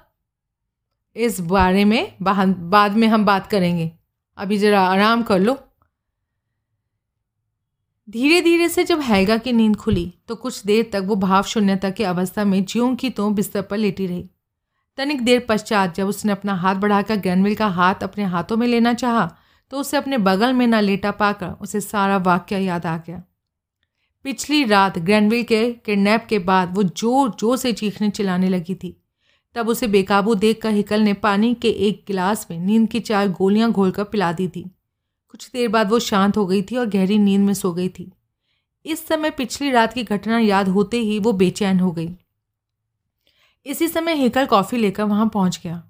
Speaker 1: इस बारे में बाद में हम बात करेंगे। अभी ज़रा आराम कर लो। धीरे धीरे से जब हैगा की नींद खुली तो कुछ देर तक वो भाव शून्यता की अवस्था में ज्यों की तो बिस्तर पर लेटी रही। तनिक देर पश्चात जब उसने अपना हाथ बढ़ाकर ग्रैनविल का हाथ अपने हाथों में लेना चाहा तो उसे अपने बगल में ना लेटा पाकर उसे सारा वाक्य याद आ गया। पिछली रात ग्रैनविल के किडनैप के बाद वो ज़ोर ज़ोर से चीखने चिल्लाने लगी थी। तब उसे बेकाबू देख कर हिकल ने पानी के एक गिलास में नींद की चार गोलियाँ घोलकर पिला दी थी। कुछ देर बाद वो शांत हो गई थी और गहरी नींद में सो गई थी। इस समय पिछली रात की घटना याद होते ही वो बेचैन हो गई। इसी समय हिकल कॉफ़ी लेकर वहाँ पहुँच गया।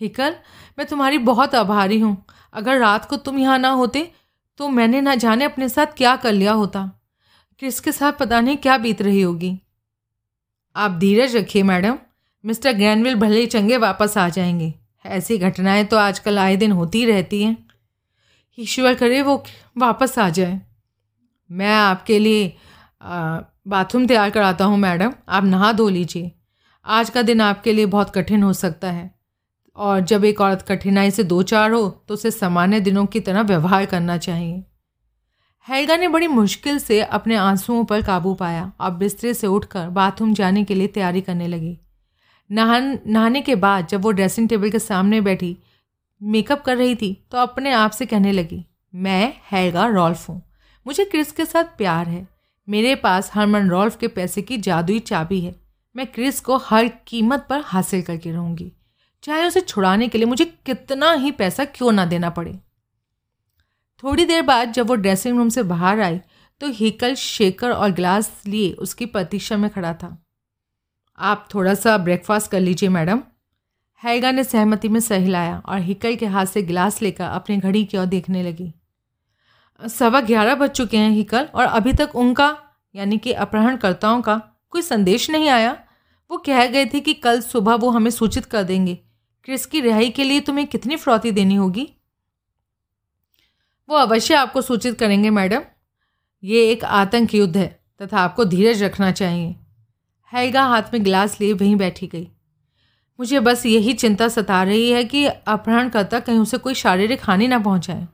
Speaker 1: हिकल, मैं तुम्हारी बहुत आभारी हूँ। अगर रात को तुम यहाँ ना होते तो मैंने ना जाने अपने साथ क्या कर लिया होता। किसके साथ पता नहीं क्या बीत रही होगी। आप धीरज रखिए, मैडम। मिस्टर ग्रैनविल भले ही चंगे वापस आ जाएँगे। ऐसी घटनाएँ तो आजकल आए दिन होती रहती हैं। ईश्वर करे वो वापस आ जाए। मैं आपके लिए बाथरूम तैयार कराता हूँ, मैडम। आप नहा धो लीजिए। आज का दिन आपके लिए बहुत कठिन हो सकता है। और जब एक औरत कठिनाई से दो चार हो तो उसे सामान्य दिनों की तरह व्यवहार करना चाहिए। हैगा ने बड़ी मुश्किल से अपने आंसुओं पर काबू पाया। और बिस्तरे से उठकर बाथरूम जाने के लिए तैयारी करने लगी। नहान, नहाने के बाद जब वो ड्रेसिंग टेबल के सामने बैठी मेकअप कर रही थी तो अपने आप से कहने लगी, मैं हैगा रॉल्फ हूँ। मुझे क्रिस के साथ प्यार है। मेरे पास हरमन रॉल्फ के पैसे की जादुई चाबी है। मैं क्रिस को हर कीमत पर हासिल करके रहूँगी। चाहे उसे छुड़ाने के लिए मुझे कितना ही पैसा क्यों ना देना पड़े? थोड़ी देर बाद जब वो ड्रेसिंग रूम से बाहर आई तो हिकल शेकर और गिलास लिए उसकी प्रतीक्षा में खड़ा था। आप थोड़ा सा ब्रेकफास्ट कर लीजिए, मैडम। हैगा ने सहमति में सह हिलाया और हिकल के हाथ से गिलास लेकर अपनी घड़ी की ओर देखने लगी। सवा ग्यारह बज चुके हैं, हिकल, और अभी तक उनका, यानी कि अपहरणकर्ताओं का कोई संदेश नहीं आया। वो कह गए थे कि कल सुबह वो हमें सूचित कर देंगे। क्रिस की रिहाई के लिए तुम्हें कितनी फ्रौती देनी होगी? वो अवश्य आपको सूचित करेंगे, मैडम। ये एक आतंक युद्ध है, तथा आपको धीरज रखना चाहिए। हैगा हाथ में गिलास लिए वहीं बैठी गई। मुझे बस यही चिंता सता रही है कि अपहरणकर्ता कहीं उसे कोई शारीरिक हानि ना पहुँचाए।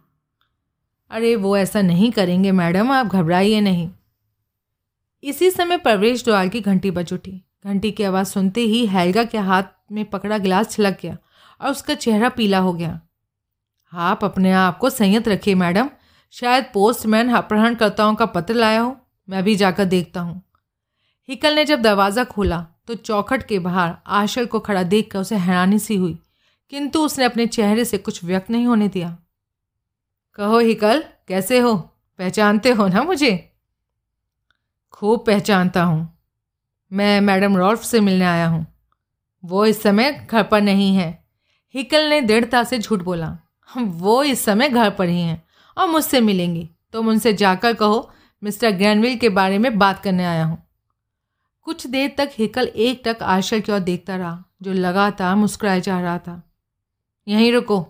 Speaker 1: अरे, वो ऐसा नहीं करेंगे, मैडम, आप घबराइए नहीं। इसी समय प्रवेश द्वार की घंटी बज उठी। घंटी की आवाज़ सुनते ही हैलगा के हाथ में पकड़ा गिलास छिलक गया और उसका चेहरा पीला हो गया। आप अपने आप को संयत रखिए, मैडम। शायद पोस्टमैन अपहरणकर्ताओं का पत्र लाया हो। मैं भी जाकर देखता हूँ। हिकल ने जब दरवाज़ा खोला तो चौखट के बाहर आशल को खड़ा देखकर उसे हैरानी सी हुई, किंतु उसने अपने चेहरे से कुछ व्यक्त नहीं होने दिया। कहो हिकल, कैसे हो? पहचानते हो ना मुझे? खूब पहचानता हूँ। मैं मैडम रॉल्फ से मिलने आया हूँ। वो इस समय घर पर नहीं है। हिकल ने दृढ़ता से झूठ बोला वो इस समय घर पर ही हैं, और मुझसे मिलेंगी। तुम तो उनसे जाकर कहो, मिस्टर ग्रैनविल के बारे में बात करने आया हूँ। कुछ देर तक हिकल एक टक आशा की ओर देखता रहा, जो लगातार मुस्कुराए जा रहा था। यहीं रुको,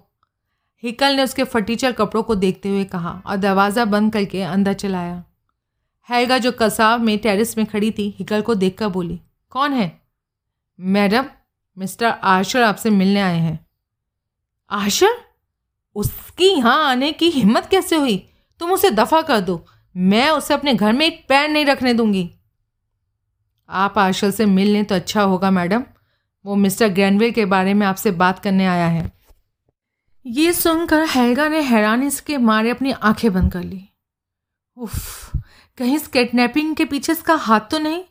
Speaker 1: हिकल ने उसके फटीचर कपड़ों को देखते हुए कहा और दरवाज़ा बंद करके अंदर चलाया। हैगा जो कसाब में टेरिस में खड़ी थी, हिकल को देखकर बोली, कौन है? मैडम, मिस्टर आशर आपसे मिलने आए हैं। आशर उसकी यहाँ आने की हिम्मत कैसे हुई? तुम उसे दफ़ा कर दो। मैं उसे अपने घर में एक पैर नहीं रखने दूँगी। आप आशल से मिल लें तो अच्छा होगा, मैडम। वो मिस्टर ग्रैंडविल के बारे में आपसे बात करने आया है। ये सुनकर हैगा ने हैरानी के मारे अपनी आँखें बंद कर ली। उफ, कहीं इस के पीछे इसका हाथ तो नहीं?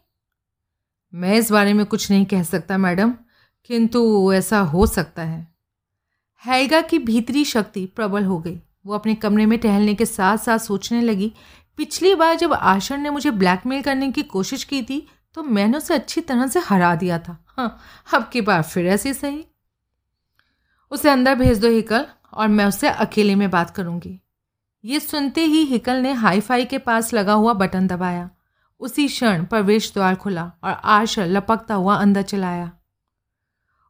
Speaker 1: मैं इस बारे में कुछ नहीं कह सकता, मैडम, किंतु ऐसा हो सकता है। हैगा की भीतरी शक्ति प्रबल हो गई। वो अपने कमरे में टहलने के साथ साथ सोचने लगी। पिछली बार जब आशर ने मुझे ब्लैकमेल करने की कोशिश की थी तो मैंने उसे अच्छी तरह से हरा दिया था। हाँ अब की बार फिर ऐसी सही। उसे अंदर भेज दो हिकल और मैं उससे अकेले में बात करूँगी। ये सुनते ही हिकल ने हाईफाई के पास लगा हुआ बटन दबाया। उसी क्षण प्रवेश द्वार खुला और आशर लपकता हुआ अंदर चलाया।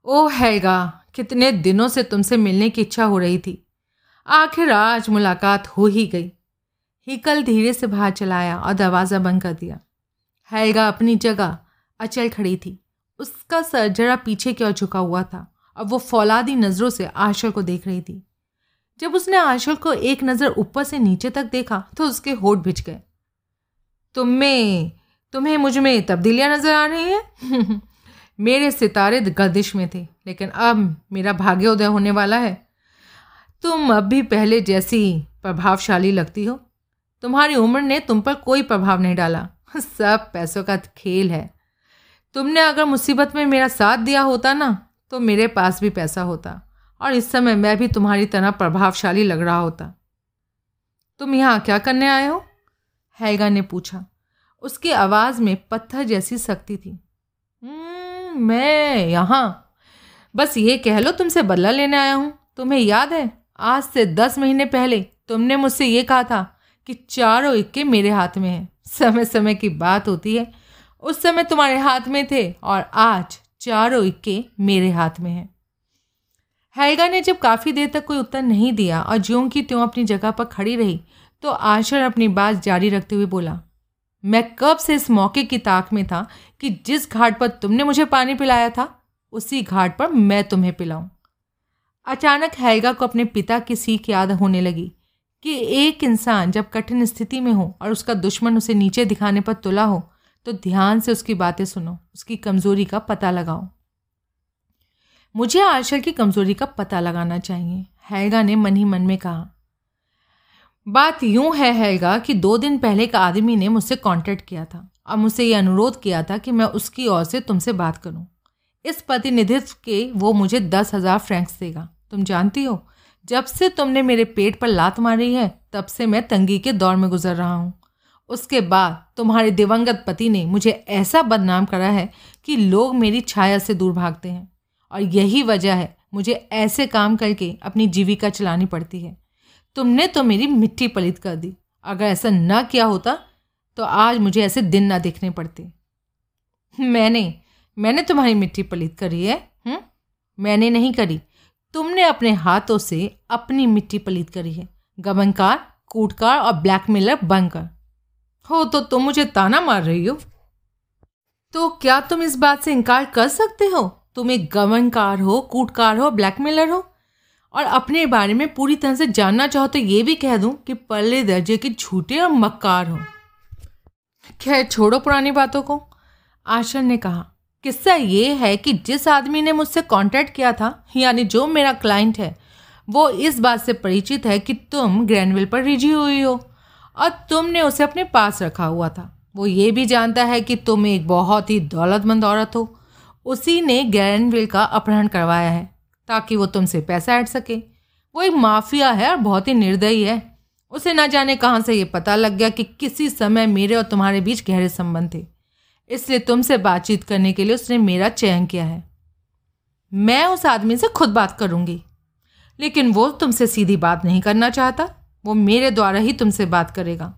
Speaker 1: ओ हैगा कितने दिनों से तुमसे मिलने की इच्छा हो रही थी। आखिर आज मुलाकात हो ही गई। हिकल धीरे से बाहर चलाया और दरवाज़ा बंद कर दिया। हैगा अपनी जगह। अचल खड़ी थी। उसका सर जरा पीछे की ओर झुका हुआ था। और वो फौलादी नज़रों से आशर को देख रही थी। जब उसने आशर को एक नज़र ऊपर से नीचे तक देखा तो उसके होठ भिज गए। तुम में तुम्हें मुझमें तब्दीलियाँ नज़र आ रही हैं? मेरे सितारे गर्दिश में थे, लेकिन अब मेरा भाग्योदय होने वाला है। तुम अब भी पहले जैसी प्रभावशाली लगती हो। तुम्हारी उम्र ने तुम पर कोई प्रभाव नहीं डाला। सब पैसों का खेल है। तुमने अगर मुसीबत में मेरा साथ दिया होता ना तो मेरे पास भी पैसा होता और इस समय मैं भी तुम्हारी तरह प्रभावशाली लग रहा होता। तुम यहाँ क्या करने आए हो? हैगा ने पूछा। उसकी आवाज़ में पत्थर जैसी शक्ति थी। हम्म, मैं यहाँ। बस ये कह लो तुमसे बदला लेने आया हूँ। तुम्हें याद है आज से दस महीने पहले तुमने मुझसे ये कहा था कि चारों इक्के मेरे हाथ में हैं। समय समय की बात होती है। उस समय तुम्हारे हाथ में थे और आज चारों इक्के मेरे हाथ में हैं। हैगा ने जब काफ़ी देर तक कोई उत्तर नहीं दिया और ज्यों की त्यों अपनी जगह पर खड़ी रही तो आशर अपनी बात जारी रखते हुए बोला, मैं कब से इस मौके की ताक में था कि जिस घाट पर तुमने मुझे पानी पिलाया था, उसी घाट पर मैं तुम्हें पिलाऊं? अचानक हैगा को अपने पिता की सीख याद होने लगी। कि एक इंसान जब कठिन स्थिति में हो और उसका दुश्मन उसे नीचे दिखाने पर तुला हो तो ध्यान से उसकी बातें सुनो, उसकी कमज़ोरी का पता लगाओ। मुझे आशा की कमज़ोरी का पता लगाना चाहिए हैगा ने मन ही मन में कहा। बात यूँ है हैगा कि दो दिन पहले एक आदमी ने मुझसे कांटेक्ट किया था, और मुझसे ये अनुरोध किया था कि मैं उसकी ओर से तुमसे बात करूँ। इस प्रतिनिधित्व के वो मुझे दस हज़ार फ्रैंक्स देगा। तुम जानती हो जब से तुमने मेरे पेट पर लात मारी है, तब से मैं तंगी के दौर में गुजर रहा हूँ। उसके बाद तुम्हारे दिवंगत पति ने मुझे ऐसा बदनाम करा है कि लोग मेरी छाया से दूर भागते हैं। और यही वजह है, मुझे ऐसे काम करके अपनी जीविका चलानी पड़ती है। तुमने तो मेरी मिट्टी पलित कर दी। अगर ऐसा ना किया होता तो आज मुझे ऐसे दिन ना देखने पड़ते। मैंने मैंने तुम्हारी मिट्टी पलित करी है हुँ? हम्म? मैंने नहीं करी। तुमने अपने हाथों से अपनी मिट्टी पलित करी है। गबनकार, कूटकार और ब्लैकमेलर बनकर। हो तो तुम मुझे ताना मार रही हो। तो क्या तुम इस बात से इनकार कर सकते हो? तुम एक गमनकार हो, कूटकार हो ब्लैकमेलर हो। और अपने बारे में पूरी तरह से जानना चाहो तो ये भी कह दूँ कि पल्ले दर्जे के झूठे और मक्कार हो। खैर, छोड़ो पुरानी बातों को। आशर ने कहा किस्सा ये है कि जिस आदमी ने मुझसे कांटेक्ट किया था, यानी जो मेरा क्लाइंट है, वो इस बात से परिचित है कि तुम ग्रैंडविल पर रिझी हुई हो और तुमने उसे अपने पास रखा हुआ था। वो ये भी जानता है कि तुम एक बहुत ही दौलतमंद औरत हो। उसी ने ग्रैंडविल का अपहरण करवाया है, ताकि वो तुमसे पैसा ऐड सके। वो एक माफिया है और बहुत ही निर्दयी है। उसे ना जाने कहाँ से ये पता लग गया कि किसी समय मेरे और तुम्हारे बीच गहरे संबंध थे। इसलिए तुमसे बातचीत करने के लिए उसने मेरा चयन किया है। मैं उस आदमी से खुद बात करूँगी। लेकिन वो तुमसे सीधी बात नहीं करना चाहता। वो मेरे द्वारा ही तुमसे बात करेगा।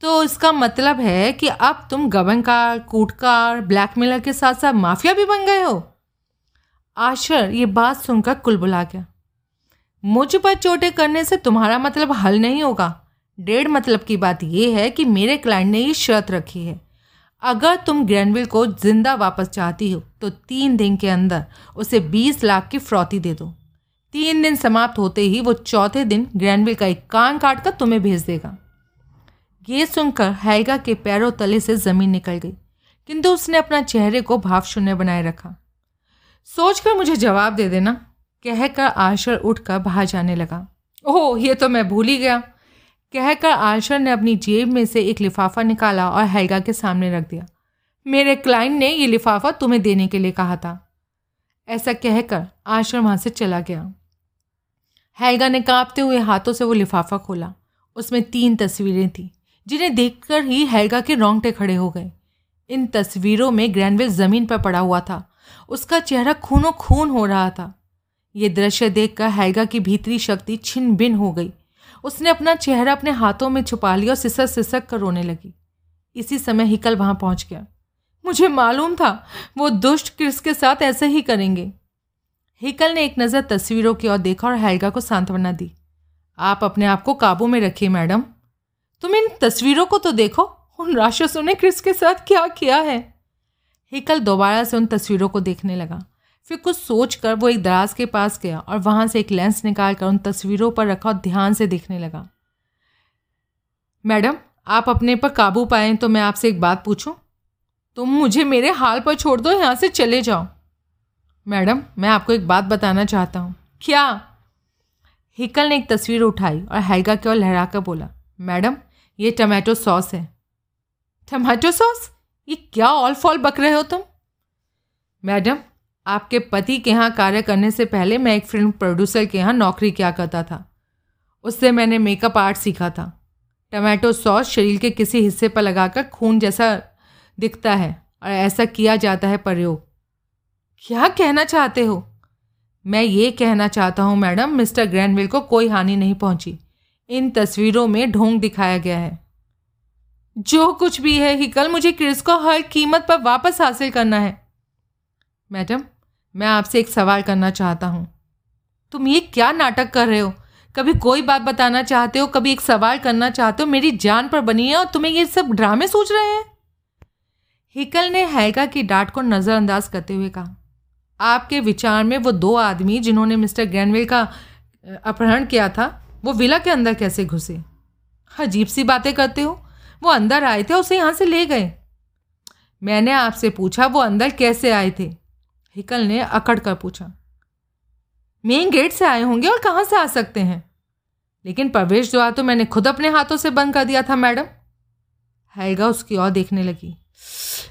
Speaker 1: तो इसका मतलब है कि अब तुम गबनकार, कूटकार, ब्लैकमेलर के साथ साथ माफिया भी बन गए हो। आशर ये बात सुनकर कुलबुला गया। मुझ पर चोटें करने से तुम्हारा मतलब हल नहीं होगा। डेढ़ मतलब की बात यह है कि मेरे क्लाइंट ने ये शर्त रखी है। अगर तुम ग्रैंडविल को ज़िंदा वापस चाहती हो तो तीन दिन के अंदर उसे बीस लाख की फ्रौती दे दो। तीन दिन समाप्त होते ही वो चौथे दिन ग्रैंडविल का एक कान काट कर तुम्हें भेज देगा। ये सुनकर हैगा के पैरों तले से ज़मीन निकल गई, किंतु उसने अपना चेहरे को भाव शून्य बनाए रखा। सोचकर मुझे जवाब दे देना, कहकर आशर उठकर बाहर जाने लगा। ओह, ये तो मैं भूल ही गया। कहकर आशर ने अपनी जेब में से एक लिफाफा निकाला और हैगा के सामने रख दिया। मेरे क्लाइंट ने ये लिफाफा तुम्हें देने के लिए कहा था। ऐसा कहकर आशर वहाँ से चला गया। हैगा ने कांपते हुए हाथों से वो लिफाफा खोला। उसमें तीन तस्वीरें थीं, जिन्हें देखकर ही हैगा के रोंगटे खड़े हो गए। इन तस्वीरों में ग्रैंडविल ज़मीन पर पड़ा हुआ था। उसका चेहरा खूनों खून हो रहा था। ये दृश्य देखकर हैगा की भीतरी शक्ति छिन भिन हो गई। उसने अपना चेहरा अपने हाथों में छुपा लिया और सिसक सिसक कर रोने लगी। इसी समय हिकल वहाँ पहुँच गया। मुझे मालूम था वो दुष्ट क्रिस के साथ ऐसे ही करेंगे। हिकल ने एक नज़र तस्वीरों की ओर देखा और हैगा को सांत्वना दी। आप अपने आप को काबू में रखिए, मैडम। तुम इन तस्वीरों को तो देखो, उन राक्षसों ने क्रिस के साथ क्या किया है? हिकल दोबारा से उन तस्वीरों को देखने लगा। फिर कुछ सोच कर वो एक दराज के पास गया और वहाँ से एक लेंस निकाल कर उन तस्वीरों पर रखा और ध्यान से देखने लगा। मैडम, आप अपने पर काबू पाएँ तो मैं आपसे एक बात पूछूँ? तुम मुझे मेरे हाल पर छोड़ दो, यहाँ से चले जाओ। मैडम, मैं आपको एक बात बताना चाहता हूँ। क्या? हिकल ने एक तस्वीर उठाई और हैगा की ओर लहरा कर बोला, मैडम, ये टमाटो सॉस है। Tomato sauce? ये क्या ऑल फॉल बक रहे हो तुम? मैडम आपके पति के यहाँ कार्य करने से पहले मैं एक फ़िल्म प्रोड्यूसर के यहाँ नौकरी किया करता था। उससे मैंने मेकअप आर्ट सीखा था। टमाटो सॉस शरीर के किसी हिस्से पर लगाकर खून जैसा दिखता है और ऐसा किया जाता है प्रयोग। क्या कहना चाहते हो? मैं ये कहना चाहता हूँ, मैडम, मिस्टर ग्रैंडविल को कोई हानि नहीं पहुँची। इन तस्वीरों में ढोंग दिखाया गया है। जो कुछ भी है हिकल मुझे क्रिस को हर कीमत पर वापस हासिल करना है। मैडम मैं आपसे एक सवाल करना चाहता हूँ। तुम ये क्या नाटक कर रहे हो? कभी कोई बात बताना चाहते हो, कभी एक सवाल करना चाहते हो, मेरी जान पर बनी है और तुम्हें ये सब ड्रामे सोच रहे हैं? हिकल ने हैगा की डांट को नज़रअंदाज करते हुए कहा, आपके विचार में वो दो आदमी जिन्होंने मिस्टर ग्रैनविल का अपहरण किया था, वो विला के अंदर कैसे घुसे? अजीब सी बातें करते हो। वो अंदर आए थे उसे यहाँ से ले गए। मैंने आपसे पूछा, वो अंदर कैसे आए थे? हिकल ने अकड़ कर पूछा, मेन गेट से आए होंगे और कहाँ से आ सकते हैं? लेकिन प्रवेश द्वार तो मैंने खुद अपने हाथों से बंद कर दिया था, मैडम। हैगा उसकी और देखने लगी,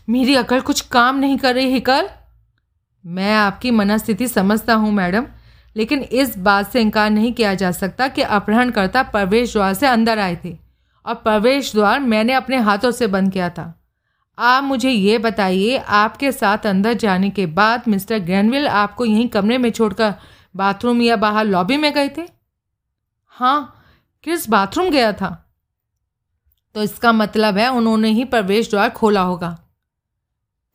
Speaker 1: मेरी अकल कुछ काम नहीं कर रही हिकल। मैं आपकी मनस्थिति समझता हूँ, मैडम, लेकिन इस बात से इनकार नहीं किया जा सकता कि अपहरणकर्ता प्रवेश द्वार से अंदर आए थे और प्रवेश द्वार मैंने अपने हाथों से बंद किया था। आप मुझे ये बताइए, आपके साथ अंदर जाने के बाद मिस्टर ग्रैनविल आपको यहीं कमरे में छोड़कर बाथरूम या बाहर लॉबी में गए थे? हाँ किस बाथरूम गया था? तो इसका मतलब है उन्होंने ही प्रवेश द्वार खोला होगा।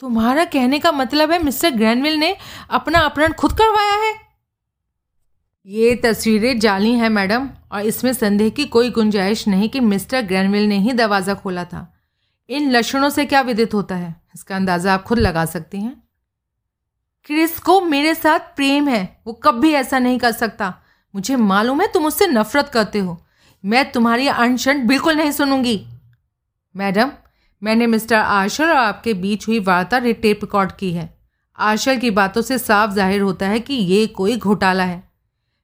Speaker 1: तुम्हारा कहने का मतलब है मिस्टर ग्रैनविल ने अपना अपहरण खुद करवाया है? ये तस्वीरें जाली हैं, मैडम, और इसमें संदेह की कोई गुंजाइश नहीं कि मिस्टर ग्रैनविल ने ही दरवाज़ा खोला था। इन लक्षणों से क्या विदित होता है? इसका अंदाज़ा आप खुद लगा सकती हैं। क्रिस को मेरे साथ प्रेम है। वो कभी ऐसा नहीं कर सकता। मुझे मालूम है तुम उससे नफरत करते हो। मैं तुम्हारी अनशन बिल्कुल नहीं सुनूँगी। मैडम, मैंने मिस्टर आशर और आपके बीच हुई वार्ता टेप रिकॉर्ड की है। आशर की बातों से साफ़ ज़ाहिर होता है कि ये कोई घोटाला है।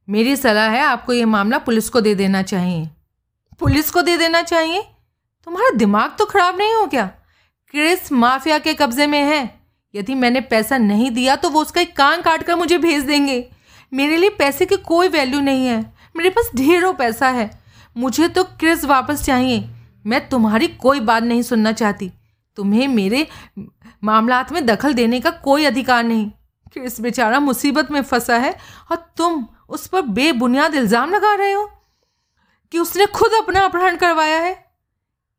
Speaker 1: मेरी सलाह है आपको ये मामला पुलिस को दे देना चाहिए। पुलिस को दे देना चाहिए? तुम्हारा दिमाग तो खराब नहीं हो क्या? क्रिस माफिया के कब्जे में है। यदि मैंने पैसा नहीं दिया तो वो उसका एक कान काट कर मुझे भेज देंगे। मेरे लिए पैसे की कोई वैल्यू नहीं है। मेरे पास ढेरों पैसा है। मुझे तो क्रिस वापस चाहिए। मैं तुम्हारी कोई बात नहीं सुनना चाहती। तुम्हें मेरे मामलात में दखल देने का कोई अधिकार नहीं। कि इस बेचारा मुसीबत में फंसा है और तुम उस पर बेबुनियाद इल्ज़ाम लगा रहे हो कि उसने खुद अपना अपहरण करवाया है।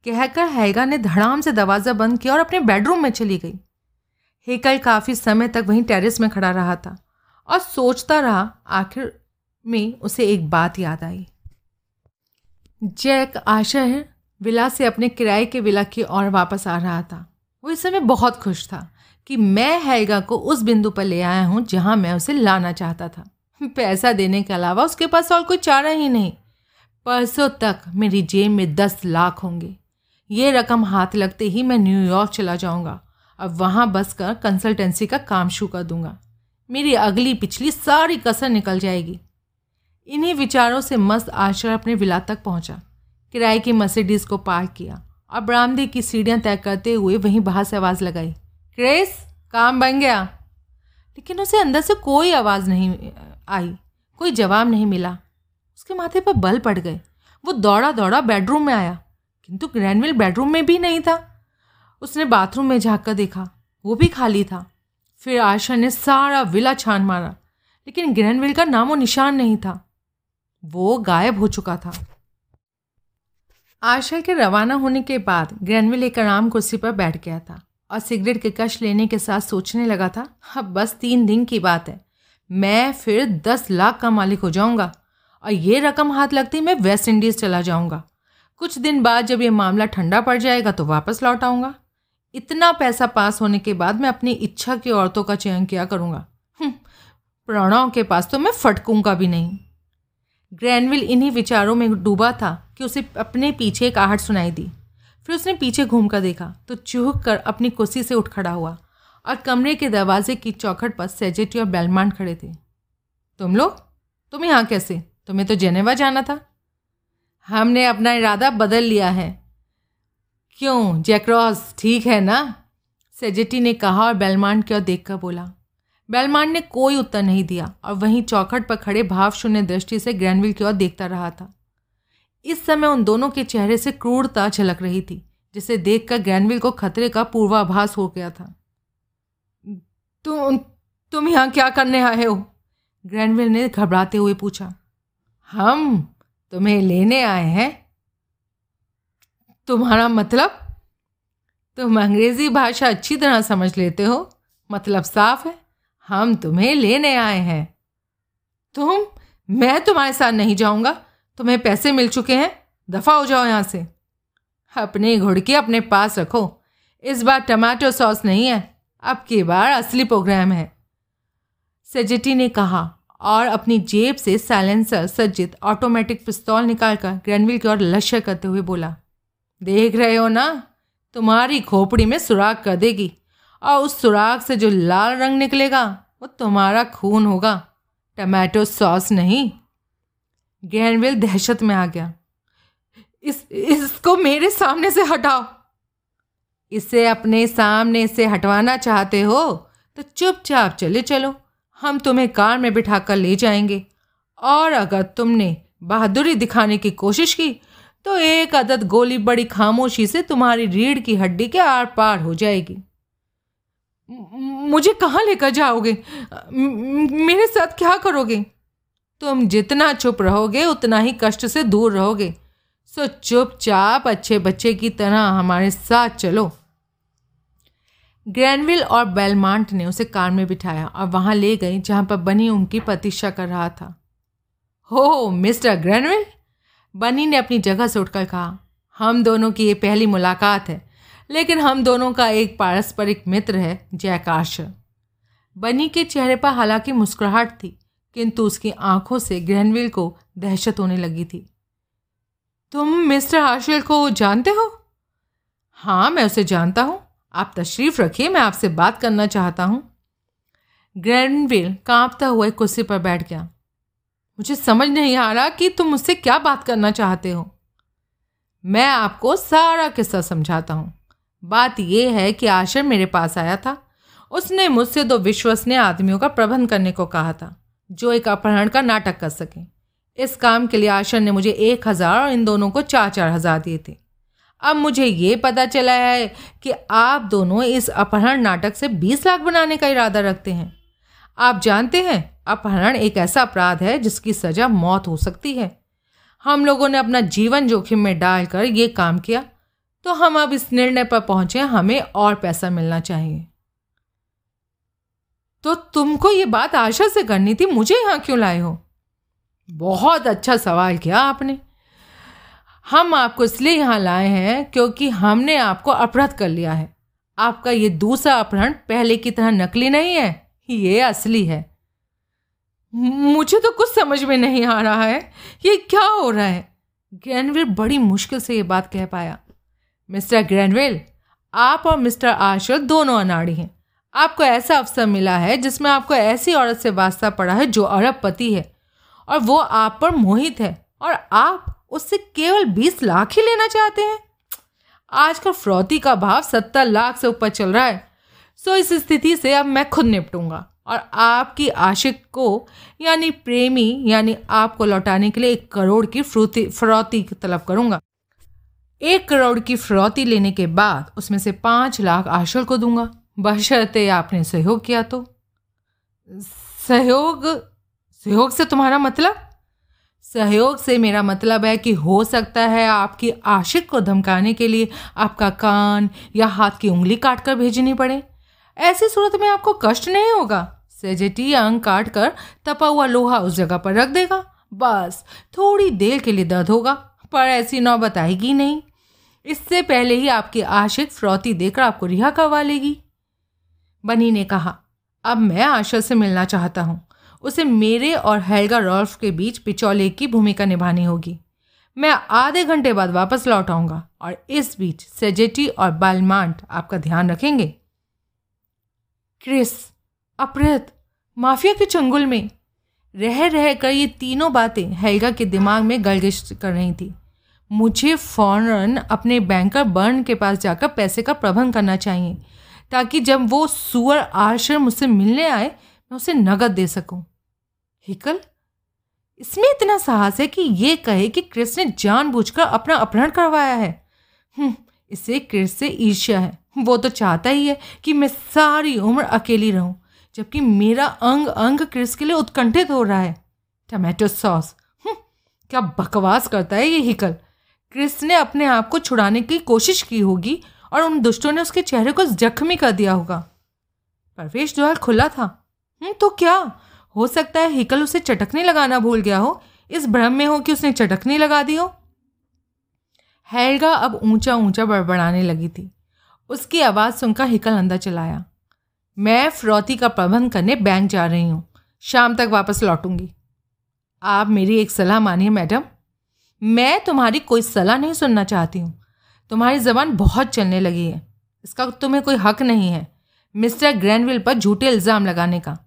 Speaker 1: कहकर हैगा ने धड़ाम से दरवाज़ा बंद किया और अपने बेडरूम में चली गई। हेकल काफ़ी समय तक वहीं टेरेस में खड़ा रहा था और सोचता रहा, आखिर में उसे एक बात याद आई। जैक आशा है विला से अपने किराए के विला की ओर वापस आ रहा था। वो इस समय बहुत खुश था कि मैं हैगा को उस बिंदु पर ले आया हूँ जहाँ मैं उसे लाना चाहता था। पैसा देने के अलावा उसके पास और कोई चारा ही नहीं। परसों तक मेरी जेब में दस लाख होंगे। ये रकम हाथ लगते ही मैं न्यूयॉर्क चला जाऊँगा। अब वहाँ बस कर कंसल्टेंसी का काम शुरू कर दूँगा। मेरी अगली पिछली सारी कसर निकल जाएगी। इन्हीं विचारों से मस्त आश्रय अपने विला तक पहुँचा। किराए की मर्सिडीज़ को पार्क किया। और बरामदे की सीढ़ियाँ तय करते हुए वहीं बाहर से आवाज़ लगाई। क्रेस, काम बन गया। लेकिन उसे अंदर से कोई आवाज़ नहीं आई। कोई जवाब नहीं मिला। उसके माथे पर बल पड़ गए। वो दौड़ा दौड़ा बेडरूम में आया। किंतु ग्रैंडविल बेडरूम में भी नहीं था। उसने बाथरूम में झाँक देखा, वो भी खाली था। फिर आशा ने सारा विला छान मारा, लेकिन ग्रैंडविल का नामो निशान नहीं था। वो गायब हो चुका था। आशा के रवाना होने के बाद ग्रैनविल एक आराम कुर्सी पर बैठ गया था और सिगरेट के कश लेने के साथ सोचने लगा था, अब बस तीन दिन की बात है। मैं फिर दस लाख का मालिक हो जाऊँगा और ये रकम हाथ लगती मैं वेस्ट इंडीज़ चला जाऊँगा। कुछ दिन बाद जब यह मामला ठंडा पड़ जाएगा तो वापस लौट आऊँगा। इतना पैसा पास होने के बाद मैं अपनी इच्छा की औरतों का चयन किया करूँगा। हम्म, प्रणव के पास तो मैं फटकूँगा भी नहीं। ग्रैनविल इन्हीं विचारों में डूबा था कि उसे अपने पीछे एक आहट सुनाई दी। फिर उसने पीछे घूम कर देखा तो चूह कर अपनी कुर्सी से उठ खड़ा हुआ और कमरे के दरवाजे की चौखट पर सेजेटी और बेलमांड खड़े थे। तुम लोग? तुम यहाँ कैसे? तुम्हें तो जेनेवा जाना था। हमने अपना इरादा बदल लिया है। क्यों? जैक्रॉस ठीक है ना? सेजेटी ने कहा और बेलमांड की ओर देखकर बोला, बेलमांड ने कोई उत्तर नहीं दिया और वहीं चौखट पर खड़े भाव शून्य दृष्टि से ग्रैंडविल की ओर देखता रहा था। इस समय उन दोनों के चेहरे से क्रूरता झलक रही थी, जिसे देखकर ग्रैंडविल को खतरे का पूर्वाभास हो गया था। तुम तुम यहाँ क्या करने आए हो? ग्रैंडविल ने घबराते हुए पूछा। हम? तुम्हें लेने आए हैं? तुम्हारा मतलब? तुम अंग्रेज़ी भाषा अच्छी तरह समझ लेते हो। मतलब साफ़ है। हम तुम्हें लेने आए हैं। तुम, मैं तुम्हारे साथ नहीं जाऊँगा। तुम्हें पैसे मिल चुके हैं। दफ़ा हो जाओ यहाँ से। अपनी घुड़की अपने पास रखो। इस बार टमाटो सॉस नहीं है। अब की बार असली प्रोग्राम है। सेजेटी ने कहा और अपनी जेब से साइलेंसर, सज्जित ऑटोमेटिक पिस्तौल निकालकर ग्रैनविल की ओर लक्ष्य करते हुए बोला, देख रहे हो ना? तुम्हारी खोपड़ी में सुराख कर देगी और उस सुराख से जो लाल रंग निकलेगा, वो तुम्हारा खून होगा। टमाटो सॉस नहीं? ग्रैनविल दहशत में आ गया, इस, इसको मेरे सामने से हटाओ। इसे अपने सामने से हटवाना चाहते हो तो चुपचाप चले चलो। हम तुम्हें कार में बिठाकर ले जाएँगे। और अगर तुमने बहादुरी दिखाने की कोशिश की तो एक अदद गोली बड़ी खामोशी से तुम्हारी रीढ़ की हड्डी के आर पार हो जाएगी। मुझे कहाँ लेकर जाओगे? मेरे साथ क्या करोगे? तुम जितना चुप रहोगे, उतना ही कष्ट से दूर रहोगे। सो चुपचाप अच्छे बच्चे की तरह हमारे साथ चलो। ग्रैनविल और बेलमांट ने उसे कार में बिठाया और वहाँ ले गई, जहाँ पर बनी उनकी प्रतीक्षा कर रहा था। हो, मिस्टर ग्रैनविल? बनी ने अपनी जगह से उठकर कहा, हम दोनों की ये पहली मुलाकात है, लेकिन हम दोनों का एक पारस्परिक मित्र है आशर बनी के चेहरे पर हालाँकि मुस्कुराहट थी, किंतु उसकी आँखों से ग्रैनविल को दहशत होने लगी थी। तुम मिस्टर आशर को जानते हो? हाँ मैं उसे जानता हूँ। आप तशरीफ़ रखिए, मैं आपसे बात करना चाहता हूँ। ग्रैंडविल कांपता हुआ कुर्सी पर बैठ गया। मुझे समझ नहीं आ रहा कि तुम मुझसे क्या बात करना चाहते हो। मैं आपको सारा किस्सा समझाता हूँ। बात यह है कि आशर मेरे पास आया था। उसने मुझसे दो विश्वसनीय आदमियों का प्रबंध करने को कहा था, जो एक अपहरण का नाटक कर सकें। इस काम के लिए आशर ने मुझे एक हज़ार और इन दोनों को चार चार हज़ार दिए थे। अब मुझे ये पता चला है कि आप दोनों इस अपहरण नाटक से बीस लाख बनाने का इरादा रखते हैं। आप जानते हैं, अपहरण एक ऐसा अपराध है जिसकी सज़ा मौत हो सकती है। हम लोगों ने अपना जीवन जोखिम में डालकर ये काम किया तो हम अब इस निर्णय पर पहुँचे, हमें और पैसा मिलना चाहिए। तो तुमको ये बात आशा से करनी थी, मुझे यहाँ क्यों लाए हो? बहुत अच्छा सवाल किया आपने। हम आपको इसलिए यहाँ लाए हैं क्योंकि हमने आपको अपहृत कर लिया है। आपका ये दूसरा अपहरण पहले की तरह नकली नहीं है, ये असली है। मुझे तो कुछ समझ में नहीं आ रहा है, ये क्या हो रहा है? ग्रैनविल बड़ी मुश्किल से ये बात कह पाया। मिस्टर ग्रैनविल, आप और मिस्टर आशर दोनों अनाड़ी हैं। आपको ऐसा अवसर मिला है जिसमें आपको ऐसी औरत से वास्ता पड़ा है जो अरबपति है, और वो आप पर मोहित है, और आप उससे केवल बीस लाख ही लेना चाहते हैं। आजकल फ्रौती का भाव सत्तर लाख से ऊपर चल रहा है। सो इस स्थिति से अब मैं खुद निपटूँगा और आपकी आशिक को, यानी प्रेमी, यानी आपको लौटाने के लिए एक करोड़ की फ्रोती, फरौती तलब करूँगा। एक करोड़ की फरौती लेने के बाद उसमें से पाँच लाख आशल को दूँगा। बशर्ते आपने सहयोग किया तो। सहयोग सहयोग से तुम्हारा मतलब? सहयोग से मेरा मतलब है कि हो सकता है आपकी आशिक को धमकाने के लिए आपका कान या हाथ की उंगली काट कर भेजनी पड़े। ऐसी सूरत में आपको कष्ट नहीं होगा? सेजेटी अंग काट कर तपा हुआ लोहा उस जगह पर रख देगा। बस, थोड़ी देर के लिए दर्द होगा, पर ऐसी नौबत आएगी नहीं। इससे पहले ही आपकी आशिक फ्रौती देकर आपको रिहा करवा लेगी। बनी ने कहा, अब मैं आशा से मिलना चाहता हूँ। उसे मेरे और हेल्गा रॉल्फ के बीच पिचौले की भूमिका निभानी होगी। मैं आधे घंटे बाद वापस लौट आऊँगा और इस बीच सेजेटी और बालमांट आपका ध्यान रखेंगे। क्रिस अपराध माफिया के चंगुल में। रह रह कर ये तीनों बातें हेल्गा के दिमाग में गलगिश कर रही थी। मुझे फ़ौरन अपने बैंकर बर्न के पास जाकर पैसे का प्रबंध करना चाहिए, ताकि जब वो सुअर आश्र मुझसे मिलने आए, मैं उसे नगद दे सकूँ। हिकल? इसमें इतना साहस है कि ये कहे कि क्रिस ने जानबूझकर अपना अपहरण करवाया है। हम्म, इसे क्रिस से ईर्ष्या है। वो तो चाहता ही है कि मैं सारी उम्र अकेली रहूँ जबकि मेरा अंग अंग क्रिस के लिए उत्कंठित हो रहा है। Tomato sauce. हम्म, क्या बकवास करता है ये हिकल? क्रिस ने अपने आप को छुड़ाने की कोशिश की होगी और उन दुष्टों ने उसके चेहरे को जख्मी कर दिया होगा। प्रवेश द्वार खुला था। हम्म, तो क्या? हो सकता है हिकल उसे चटकने लगाना भूल गया हो। इस भ्रम में हो कि उसने चटकनी लगा दी हो। हैलगा अब ऊँचा ऊँचा बड़बड़ाने लगी थी। उसकी आवाज़ सुनकर हिकल अंदर चलाया। मैं फ्रौती का प्रबंध करने बैंक जा रही हूँ। शाम तक वापस लौटूँगी। आप मेरी एक सलाह मानिए, मैडम। मैं तुम्हारी कोई सलाह नहीं सुनना चाहती हूँ। तुम्हारी ज़बान बहुत चलने लगी है। इसका तुम्हें कोई हक नहीं है। मिस्टर ग्रैंडविल पर झूठे इल्ज़ाम लगाने का।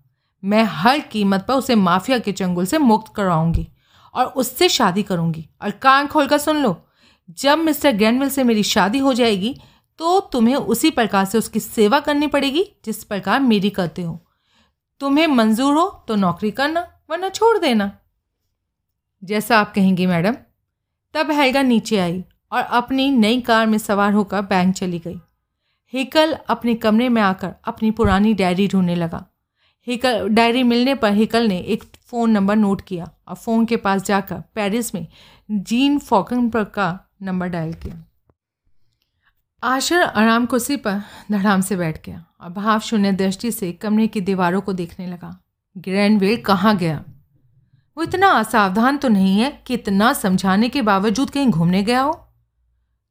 Speaker 1: मैं हर कीमत पर उसे माफिया के चंगुल से मुक्त करवाऊँगी और उससे शादी करूँगी। और कान खोल कर सुन लो, जब मिस्टर ग्रैंडविल से मेरी शादी हो जाएगी तो तुम्हें उसी प्रकार से उसकी सेवा करनी पड़ेगी जिस प्रकार मेरी करते हो। तुम्हें मंजूर हो तो नौकरी करना, वरना छोड़ देना। जैसा आप कहेंगी, मैडम। तब हैगा नीचे आई और अपनी नई कार में सवार होकर बैंक चली गई। हिकल अपने कमरे में आकर अपनी पुरानी डायरी ढूँढने लगा। हिकल, डायरी मिलने पर हिकल ने एक फ़ोन नंबर नोट किया और फ़ोन के पास जाकर पेरिस में जीन फॉकन पर का नंबर डायल किया। आशर आराम कुर्सी पर धड़ाम से बैठ गया और भाव शून्य दृष्टि से कमरे की दीवारों को देखने लगा। ग्रैंडवेल कहाँ गया? वो इतना असावधान तो नहीं है कि इतना समझाने के बावजूद कहीं घूमने गया हो।